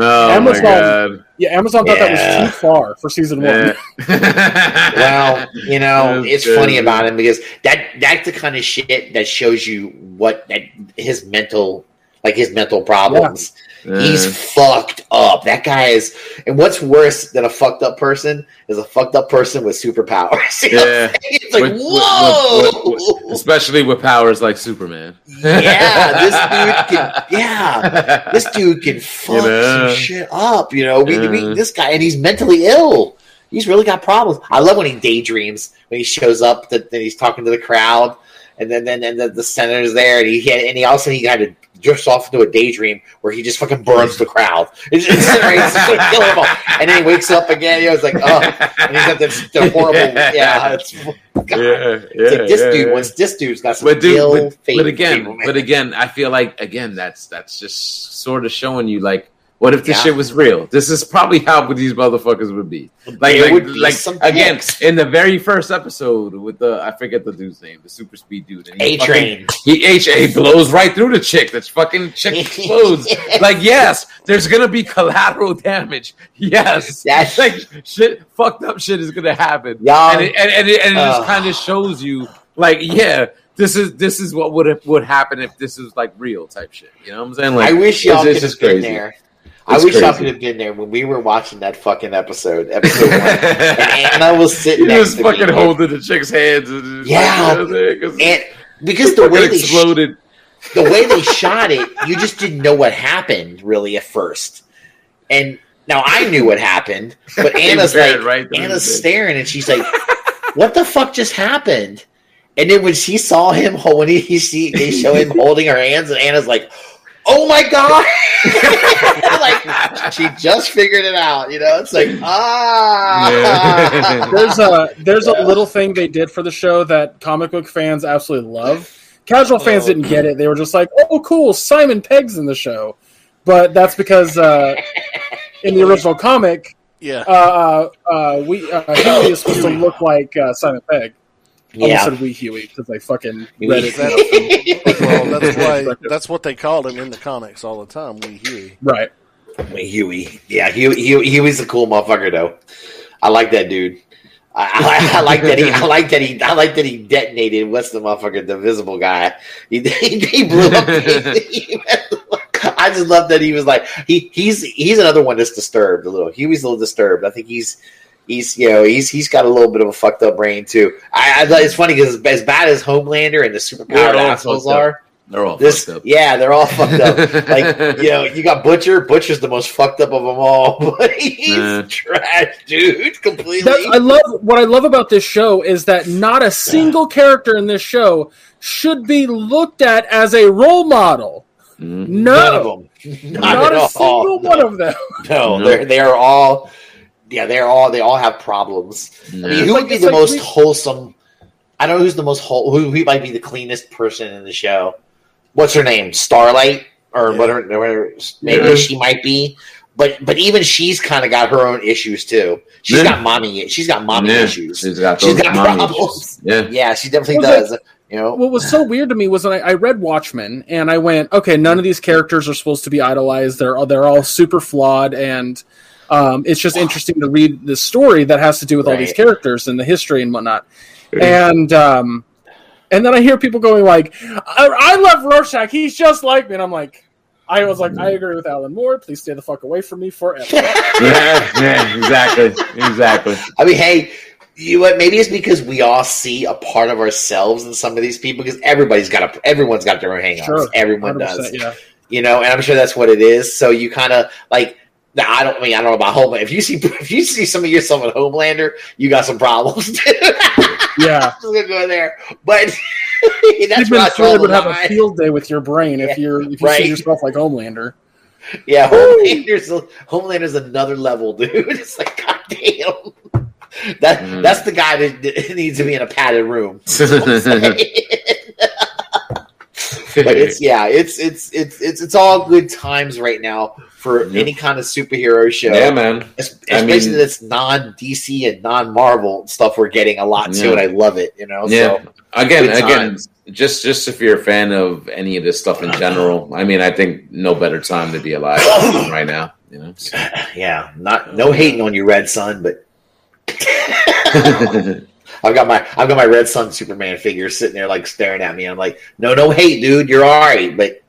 Yeah.
oh
Amazon-
my god.
Yeah, Amazon thought that was too far for season one.
Yeah.
Well, you know,
That's
it's
good.
funny about him because that that's the kind of shit that shows you what that his mental, like his mental problems. He's fucked up. That guy is, and what's worse than a fucked up person is a fucked up person with superpowers. You know
Yeah.
It's like,
With-
whoa!
with- with- especially with powers like Superman.
yeah, this dude can. Yeah, this dude can fuck
know?
some shit up. You know, we, we, this guy, and he's mentally ill. He's really got problems. I love when he daydreams when he shows up that, that he's talking to the crowd, and then then and the, the senator's there, and he had, and he also he kind of drifts off into a daydream where he just fucking burns the crowd. It's, it's, it's just kill them all. And then he wakes up again. He was like, oh, and he's got this the horrible. Yeah, it's
yeah, yeah,
It's like this
yeah,
dude.
yeah.
Once this dude's got some
but dude,
ill
but,
fate
but again,
man.
but again, I feel like again that's that's just sort of showing you like, what if this
Yeah.
shit was real? This is probably how these motherfuckers would be. Like, like,
would be
like again in the very first episode with the I forget the dude's name, the super speed dude.
A train.
He H A blows right through the chick. That's fucking chick explodes. like yes, there's gonna be collateral damage. Yes,
That's-
like shit, fucked up shit is gonna happen.
Y'all-
and it, and, and it, and it just kind of shows you, like, yeah, this is this is what would have, would happen if this is like real type shit. You know what I'm saying? Like,
I wish y'all could have been
crazy.
there. I wish y'all could have been there when we were watching that fucking episode, episode one. and Anna was sitting
You
next
just fucking
me.
holding the chick's hands. And
Yeah.
you know what I'm saying? 'Cause
And because the way they sh-
exploded.
the way they shot it, you just didn't know what happened really at first. And now I knew what happened, but Anna's like
right
Anna's staring and she's like, "What the fuck just happened?" And then when she saw him, when he, he see they show him holding her hands, and Anna's like, "Oh my god!" like she just figured it out. You know, it's like ah.
There's a there's a little thing they did for the show that comic book fans absolutely love. Casual fans
Oh.
didn't get it. They were just like, "Oh, cool, Simon Pegg's in the show," but that's because uh, in the original comic,
Yeah.
uh, uh, uh, we uh, Hughie is supposed to look like uh, Simon Pegg. I almost said Wee Hughie because I fucking
We-
read it.
That's, well, that's why that's what they called him in the comics all the time. Wee Hughie.
Right.
Wait, Hughie. Yeah, Hughie, Hughie, Hughie's a cool motherfucker though. I like that dude. I, I, I like that he. I like that he. I like that he detonated. What's the motherfucker? The visible guy. He, he, he blew up. I just love that he was like he. He's he's another one that's disturbed a little. Hughie's a little disturbed. I think he's he's you know he's he's got a little bit of a fucked up brain too. I, I it's funny because as bad as Homelander and the
They're
superpowered assholes are,
They're all
this
fucked up.
yeah, they're all fucked up. like you know, you got Butcher. Butcher's the most fucked up of them all, but he's
Yeah.
trash, dude. Completely.
That's, I love what I love about this show is that not a single character in this show should be looked at as a role model.
Mhm.
No,
None of them. Not,
not
at
a
all.
single
no,
one of them.
No,
No.
they're they are all. Yeah, they're all. They all have problems. I mean, who
Like,
would be the
like
most
we-
wholesome? I don't know who's the most whole. Who, who might be the cleanest person in the show? What's her name? Starlight or
Yeah.
whatever. whatever maybe
Yeah.
she might be. But but even she's kind of got her own issues too. She's
Yeah.
got mommy. She's got mommy
Yeah.
issues.
She's got
She's
those
got problems.
issues. Yeah.
Yeah, she definitely
Well,
does. You know,
What was so weird to me was when I, I read Watchmen and I went, okay, none of these characters are supposed to be idolized. They're they're all super flawed, and um, it's just interesting to read the story that has to do with all these characters and the history and whatnot. And um, and then I hear people going like, I, I love Rorschach. He's just like me, and I'm like. I was like, I agree with Alan Moore. Please stay the fuck away from me forever.
yeah, yeah, exactly, exactly.
I mean, hey, you know what? Maybe it's because we all see a part of ourselves in some of these people. Because everybody's got a, everyone's got their own hang-ups.
Sure,
Everyone does.
Yeah.
you know, and I'm sure that's what it is. So you kind of like. Now, I don't I mean I don't know about Homelander. If you see if you see some of yourself in Homelander, you got some problems. Too.
Yeah.
I'm just gonna go there, but that's
Stephen
where I draw
Fry would have a field day with your brain if
Yeah,
you're if you
right.
see yourself like Homelander.
Yeah, Homelander's Homelander's another level, dude. It's like goddamn. that
Mm.
that's the guy that, that needs to be in a padded room. but it's yeah, it's it's it's it's it's all good times right now for
Yeah.
any kind of superhero show.
yeah, man.
Es-
I
Especially
mean-
this non DC and non Marvel stuff we're getting a lot too,
Yeah.
and I love it. You know,
Yeah.
so
Again, again, just just if you're a fan of any of this stuff in general, I mean, I think no better time to be alive right now. You know. So.
yeah, not no hating on you, Red Sun, but I've got my I've got my Red Sun Superman figure sitting there like staring at me. I'm like, no, no hate, dude, you're all right, but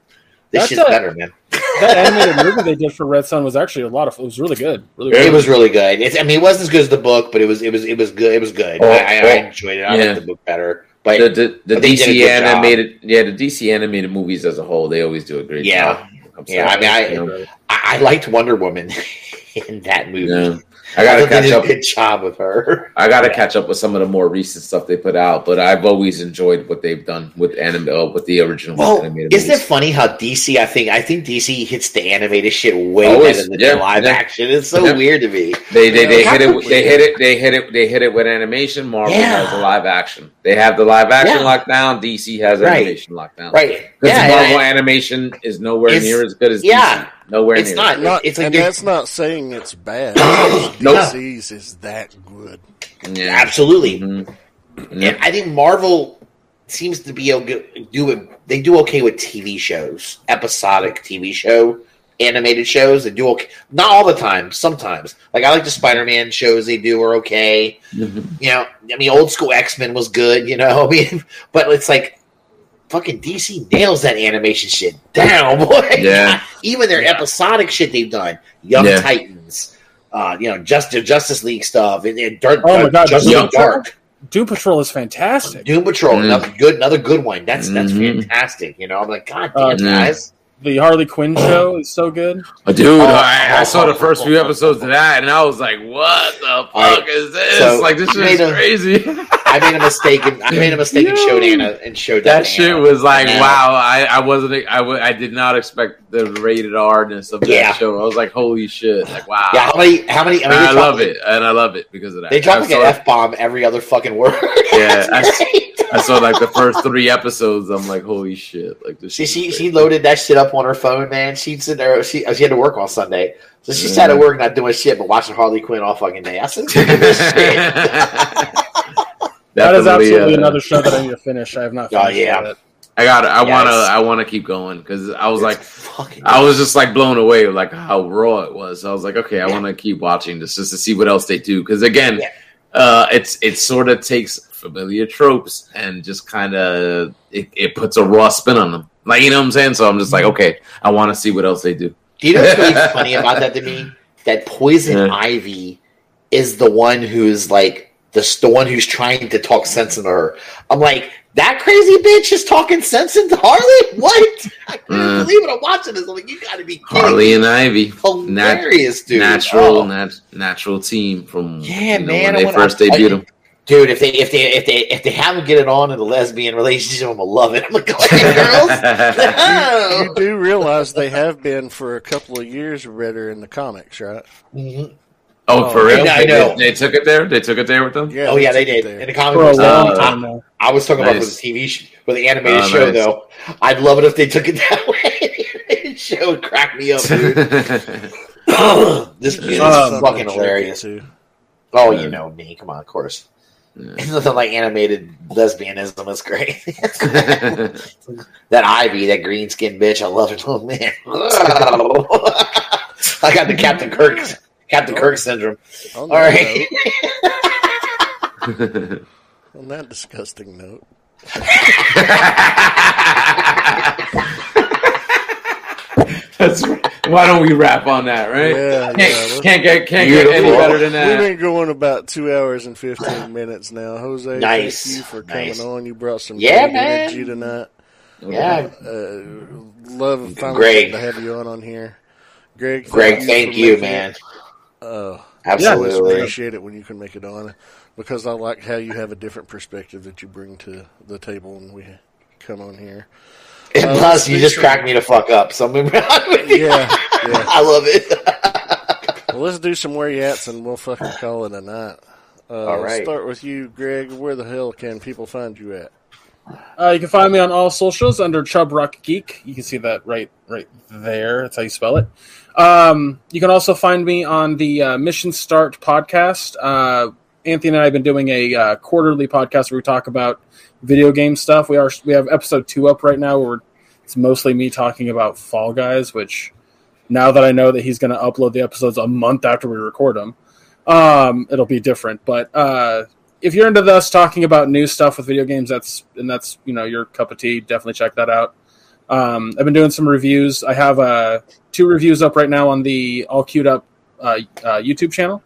this
That's
shit's
a-
better, man.
That animated movie they did for Red Sun was actually a lot of. It was really good. Really good.
It was really good. It's, I mean, it wasn't as good as the book, but it was it was it was good. It was good.
Oh,
I, I, I
oh,
enjoyed it. I
yeah.
liked the book better, but
the the, the
I think they did a
DC
good job.
animated, yeah, the DC animated movies as a whole, they always do a great
Yeah.
job. I'm
Yeah, I mean, I- I, I liked Wonder Woman in that movie.
Yeah. I gotta
thought they
catch
did
up.
good job with her.
I gotta
Yeah.
catch up with some of the more recent stuff they put out, but I've always enjoyed what they've done with anime, uh, with the original
Well,
animated
isn't it funny how DC? I think I think DC hits the animated shit way
Always,
better than
yeah,
the live
yeah.
action. It's so
Yeah.
weird to me.
They they, they hit it. They hit it. They hit it. They hit it. They hit it with animation. Marvel
Yeah.
has the live action. They have the live action
Yeah.
lockdown. DC has
Right.
animation lockdown.
Right?
Because
Yeah,
Marvel
and-
animation is nowhere near as good as
yeah.
DC. Nowhere
It's
near.
not.
Not,
it's like
and that's not saying it's bad.
Nope.
DC's is that good.
Yeah.
absolutely.
Mhm.
And I think Marvel seems to be able to do it. They do okay with TV shows, episodic TV show, animated shows. They do okay, not all the time. Sometimes, like I like the Spider-Man shows. They do are okay.
Mhm.
You know, I mean, old school X Men was good. You know, I mean, but it's like fucking DC nails that animation shit down, boy.
Yeah.
Even their
Yeah.
episodic shit they've done, Young
Yeah.
Titans. Uh, you know, just the Justice League stuff, and, and Dark,
Oh my
uh,
God,
Justice
Young
League Dark.
Doom Patrol is fantastic.
Doom Patrol,
Mm.
another good, another good one. That's that's
Mhm.
fantastic. You know, I'm like, God
Uh,
damn,
yeah.
guys.
The Harley Quinn show is so good.
Oh, Dude,
Oh,
I, I saw the first
oh,
few
oh,
episodes of that, and I was like, "What the fuck
Alright,
is this?
so
like, this is
a-
crazy."
I made a mistake. And, I made a mistake and
Yo.
showed Anna and showed that,
that
to
shit was like,
And, uh,
wow! I, I wasn't, I, w- I did not expect the rated Rness of that
Yeah.
show. I was like, holy shit! Like, wow!
Yeah, how many? How many? I, mean,
I love
dropped-
it, and I love it because of that.
They dropped
I
like an f bomb every other fucking word.
Yeah, I-
That's great.
I saw like the first three episodes. I'm like, holy shit! Like this.
She she
is
she loaded that shit up on her phone, man. She'd sit there. She she had to work on Sunday, so she sat at work not doing shit but watching Harley Quinn all fucking day. I said, "Look at this shit."
That is absolutely
uh,
another show that I need to finish. I have not.
Oh,
Finished
yeah.
it.
I got. I
Yeah,
want to. I want to keep going because I was
It's
like. I was just like blown away with like how raw it was. I was like, okay, I
Yeah.
want to keep watching this just to see what else they do. Because again,
Yeah.
uh, it's it sort of takes familiar tropes and just kind of it, it puts a raw spin on them. Like you know what I'm saying? So I'm just like,
Mm-hmm.
okay, I want to see what else they do.
Do you know what's really funny about that to me? That Poison
Yeah.
Ivy is the one who's like the, the one who's trying to talk sense into her. I'm like, that crazy bitch is talking sense into Harley? What? I couldn't
Mm.
believe it. I'm watching this. I'm like, you gotta be kidding
Harley and Ivy, nat-
Hilarious, dude.
natural,
Oh.
nat- natural team from
Yeah,
you know,
man,
when they first debuted them.
Dude, if they if they if they if they haven't get it on in a lesbian relationship, I'm gonna love it. I'm like, go ahead, girls.
You
Oh.
do realize they have been for a couple of years better in the comics, right?
Mhm.
Oh, for real?
I
They,
know.
they took it there. They took it there with them.
Yeah.
Oh yeah, they did
it
in the comic
For a
books.
long
Uh,
time now.
I was talking about for the TV show, for the animated
Oh,
show
nice.
though. I'd love it if they took it that way. The animated show would crack me up, dude. this kid is
Uh,
fucking hilarious.
into.
Oh,
Yeah.
you know me. Come on, of course.
Yeah.
Nothing like animated lesbianism is great. that Ivy, that green skinned bitch, I love it. Oh man, I got the Captain Kirk, Captain Kirk oh. syndrome.
On
All right.
on that disgusting note,
That's why don't we rap on that, right?
Yeah,
can't,
yeah.
can't get can't get any better than that.
we've been going about two hours and fifteen minutes now. Jose,
Nice.
thank you for coming
Nice.
on. You brought some
Yeah,
great
man.
energy tonight.
Yeah,
Uh, love finally
Greg.
getting to have you on on here. Greg,
Greg, thank you, man.
it. Uh, I
Absolutely.
appreciate it when you can make it on because I like how you have a different perspective that you bring to the table when we come on here.
And
Uh,
plus, you just
speaking-
cracked me to fuck up. So I'm moving on with you.
Yeah, yeah.
I love it.
Well, let's do some where you ats and we'll fucking call it a night. Uh,
All right.
Start with you, Greg. Where the hell can people find you at?
Uh, you can find me on all socials under Chub Rock Geek. You can see that right right there. That's how you spell it. Um, you can also find me on the uh, Mission Start podcast. Uh, Anthony and I have been doing a uh, quarterly podcast where we talk about video game stuff. We are we have episode two up right now where it's mostly me talking about Fall Guys. Which now that I know that he's going to upload the episodes a month after we record them, um, it'll be different. But uh, if you're into us talking about new stuff with video games, that's and that's you know your cup of tea. Definitely check that out. Um, I've been doing some reviews. I have uh, two reviews up right now on the All Queued Up uh, uh, YouTube channel.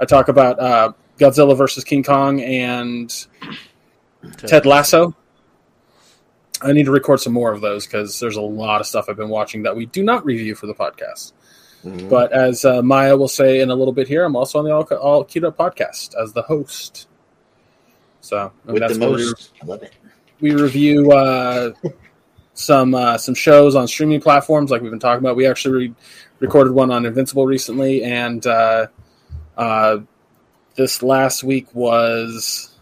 I talk about uh, Godzilla versus King Kong and Ted Lasso. I need to record some more of those because there's a lot of stuff I've been watching that we do not review for the podcast.
Mhm.
But as uh, Maya will say in a little bit here, I'm also on the All, All Queued Up podcast as the host. So and
with the
where we-
most. Love it.
we review uh, some uh, some shows on streaming platforms, like we've been talking about. We actually re- recorded one on Invincible recently, and uh, uh, this last week was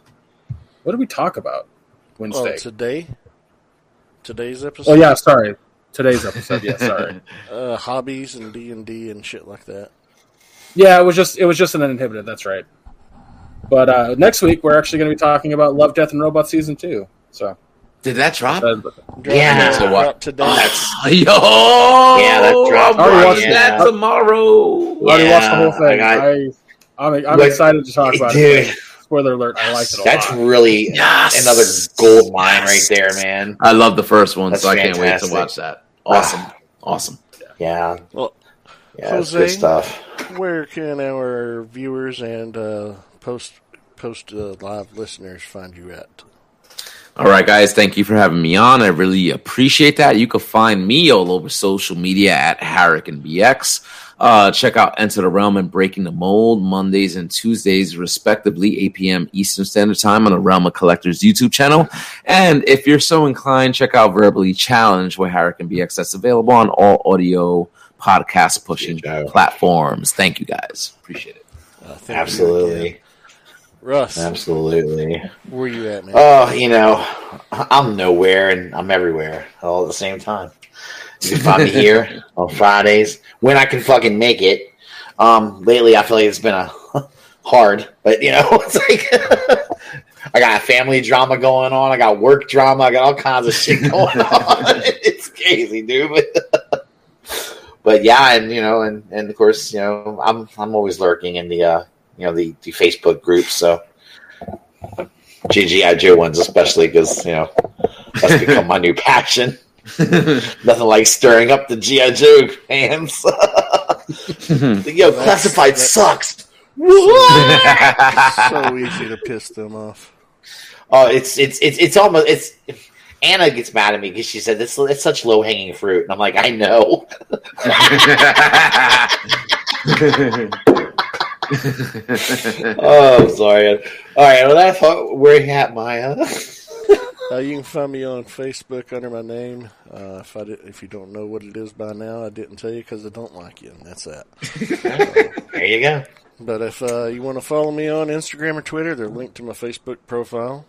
what did we talk about
Oh,
Wednesday?
today? Today's episode?
Oh, yeah, sorry, today's episode. Yeah, sorry.
Uh, hobbies and D&D and shit like that.
Yeah, it was just it was just an uninhibited. That's right. But uh, next week we're actually going to be talking about Love, Death, and Robots season two. So
Did that drop?
uh,
Yeah.
today.
So what?
Drop today.
Yo,
Yeah, that dropped.
I'm
watched
watching
that.
that tomorrow.
already watched the whole thing.
I got-
I, I'm, I'm excited to talk about
dude.
it. Spoiler alert! I liked it a
That's
lot.
really
Yes.
another gold mine
Yes.
right there, man.
I love the first one,
That's
so I can't wait to watch that. Awesome, awesome.
Yeah,
Well,
yeah, it's
Jose?
good stuff.
Where can our viewers and uh, post post uh, live listeners find you at?
All right, guys, thank you for having me on. I really appreciate that. You can find me all over social media at Harrick and BX. Uh, check out Enter the Realm and Breaking the Mold Mondays and Tuesdays, respectively, 8 p.m. Eastern Standard Time on the Realm of Collectors YouTube channel. And if you're so inclined, check out Verbally Challenge where Harrick and BX. That's available on all audio podcast pushing platforms. Thank you, guys. Appreciate it.
Uh, thank you again.
Absolutely,
Russ,
absolutely.
where you at, man?
Oh, you know, I'm nowhere and I'm everywhere all at the same time. You I'm here on Fridays when I can fucking make it. Um, lately, I feel like it's been a hard, but you know, it's like I got family drama going on. I got work drama. I got all kinds of shit going on. it's crazy, dude. But, but yeah, and you know, and and of course, you know, I'm I'm always lurking in the uh, you know, the the Facebook groups. So. GGI Joe ones, especially because you know that's become my new passion. Nothing like stirring up the GI Joe fans. Yo,
That's-
classified
that-
sucks.
so easy to piss them off.
Oh, it's it's it's it's almost it's. Anna gets mad at me because she said this it's such low hanging fruit, and I'm like, I know. Oh, I'm sorry. All right, well that's how, where you at, Maya.
Uh, you can find me on Facebook under my name. Uh, if I did, if you don't know what it is by now, I didn't tell you because I don't like you, and that's that.
there you go.
But if uh, you want to follow me on Instagram or Twitter, they're linked to my Facebook profile.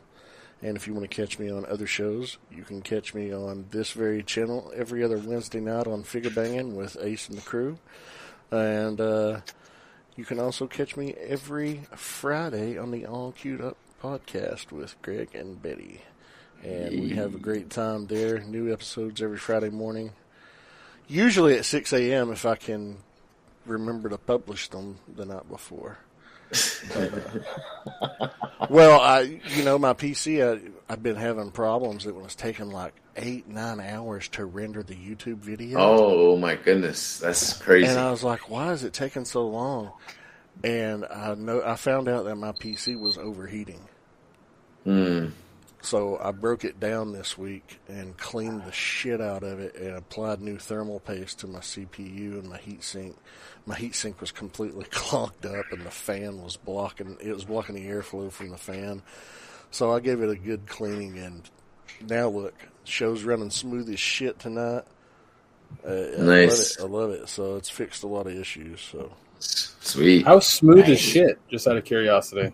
And if you want to catch me on other shows, you can catch me on this very channel every other Wednesday night on Figure Banging with Ace and the crew. And uh, you can also catch me every Friday on the All Queued Up podcast with Greg and Betty. And we have a great time there. New episodes every Friday morning. Usually at 6 a.m. if I can remember to publish them the night before. But, uh, well, I you know my PC I, I've been having problems. It was taking like eight nine hours to render the YouTube video.
oh my goodness, that's crazy.
and I was like, why is it taking so long? And I know I found out that my PC was overheating.
Hmm.
So I broke it down this week and cleaned the shit out of it and applied new thermal paste to my CPU and my heatsink. My heatsink was completely clogged up and the fan was blocking it was blocking the airflow from the fan. So I gave it a good cleaning and now look, show's running smooth as shit tonight. Uh,
Nice.
I love it. I love it. So it's fixed a lot of issues. So
Sweet.
How smooth
Nice.
is shit? Just out of curiosity.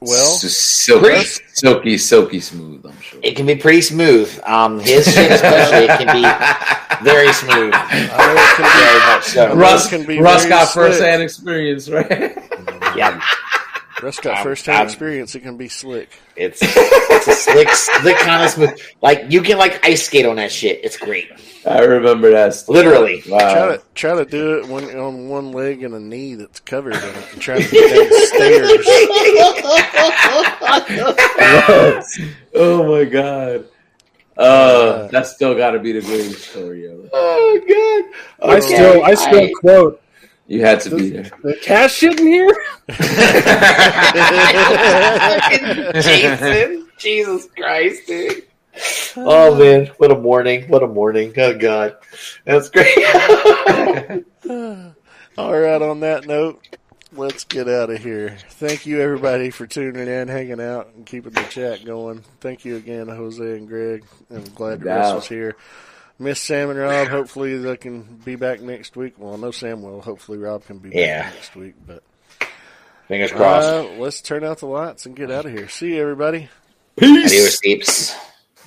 Well,
S- silky,
Pretty-
silky, silky smooth. I'm sure.
It can be pretty smooth. Um, his shit especially it can be very smooth.
I know it can
Very much so.
Russ-
Russ,
can be
Russ got
slick.
first-hand experience, right?
Yeah,
Russ got
Um,
first hand
um,
experience. It can be slick.
it's it's a slick, slick kind of smooth. Like you can like ice skate on that shit. It's great.
I remember that.
Literally.
Try
Wow.
to try to do it when on one leg and a knee that's covered in it. And try to get down stairs.
oh my god. Uh, that's still got to be the greatest story ever.
Oh god.
I still, I still quote
You had to be there.
the cat shit in here.
Jason, Jesus Christ, dude. Oh man, what a morning! What a morning! Oh god, that's great.
All right. On that note, let's get out of here. Thank you everybody for tuning in, hanging out, and keeping the chat going. Thank you again, Jose and Greg. I'm glad
No
Russ was here. Miss Sam and Rob. Hopefully they can be back next week. Well, I know Sam will. Hopefully Rob can be back
Yeah.
next week. But
Fingers crossed.
uh, let's turn out the lights and get out of here. See you, everybody.
Peace.
Adios, peeps.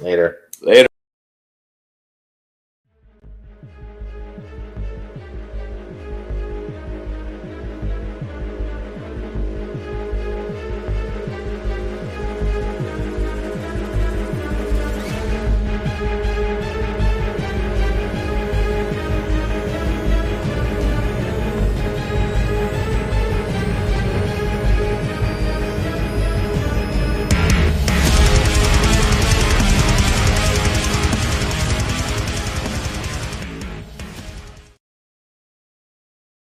Later.
Later.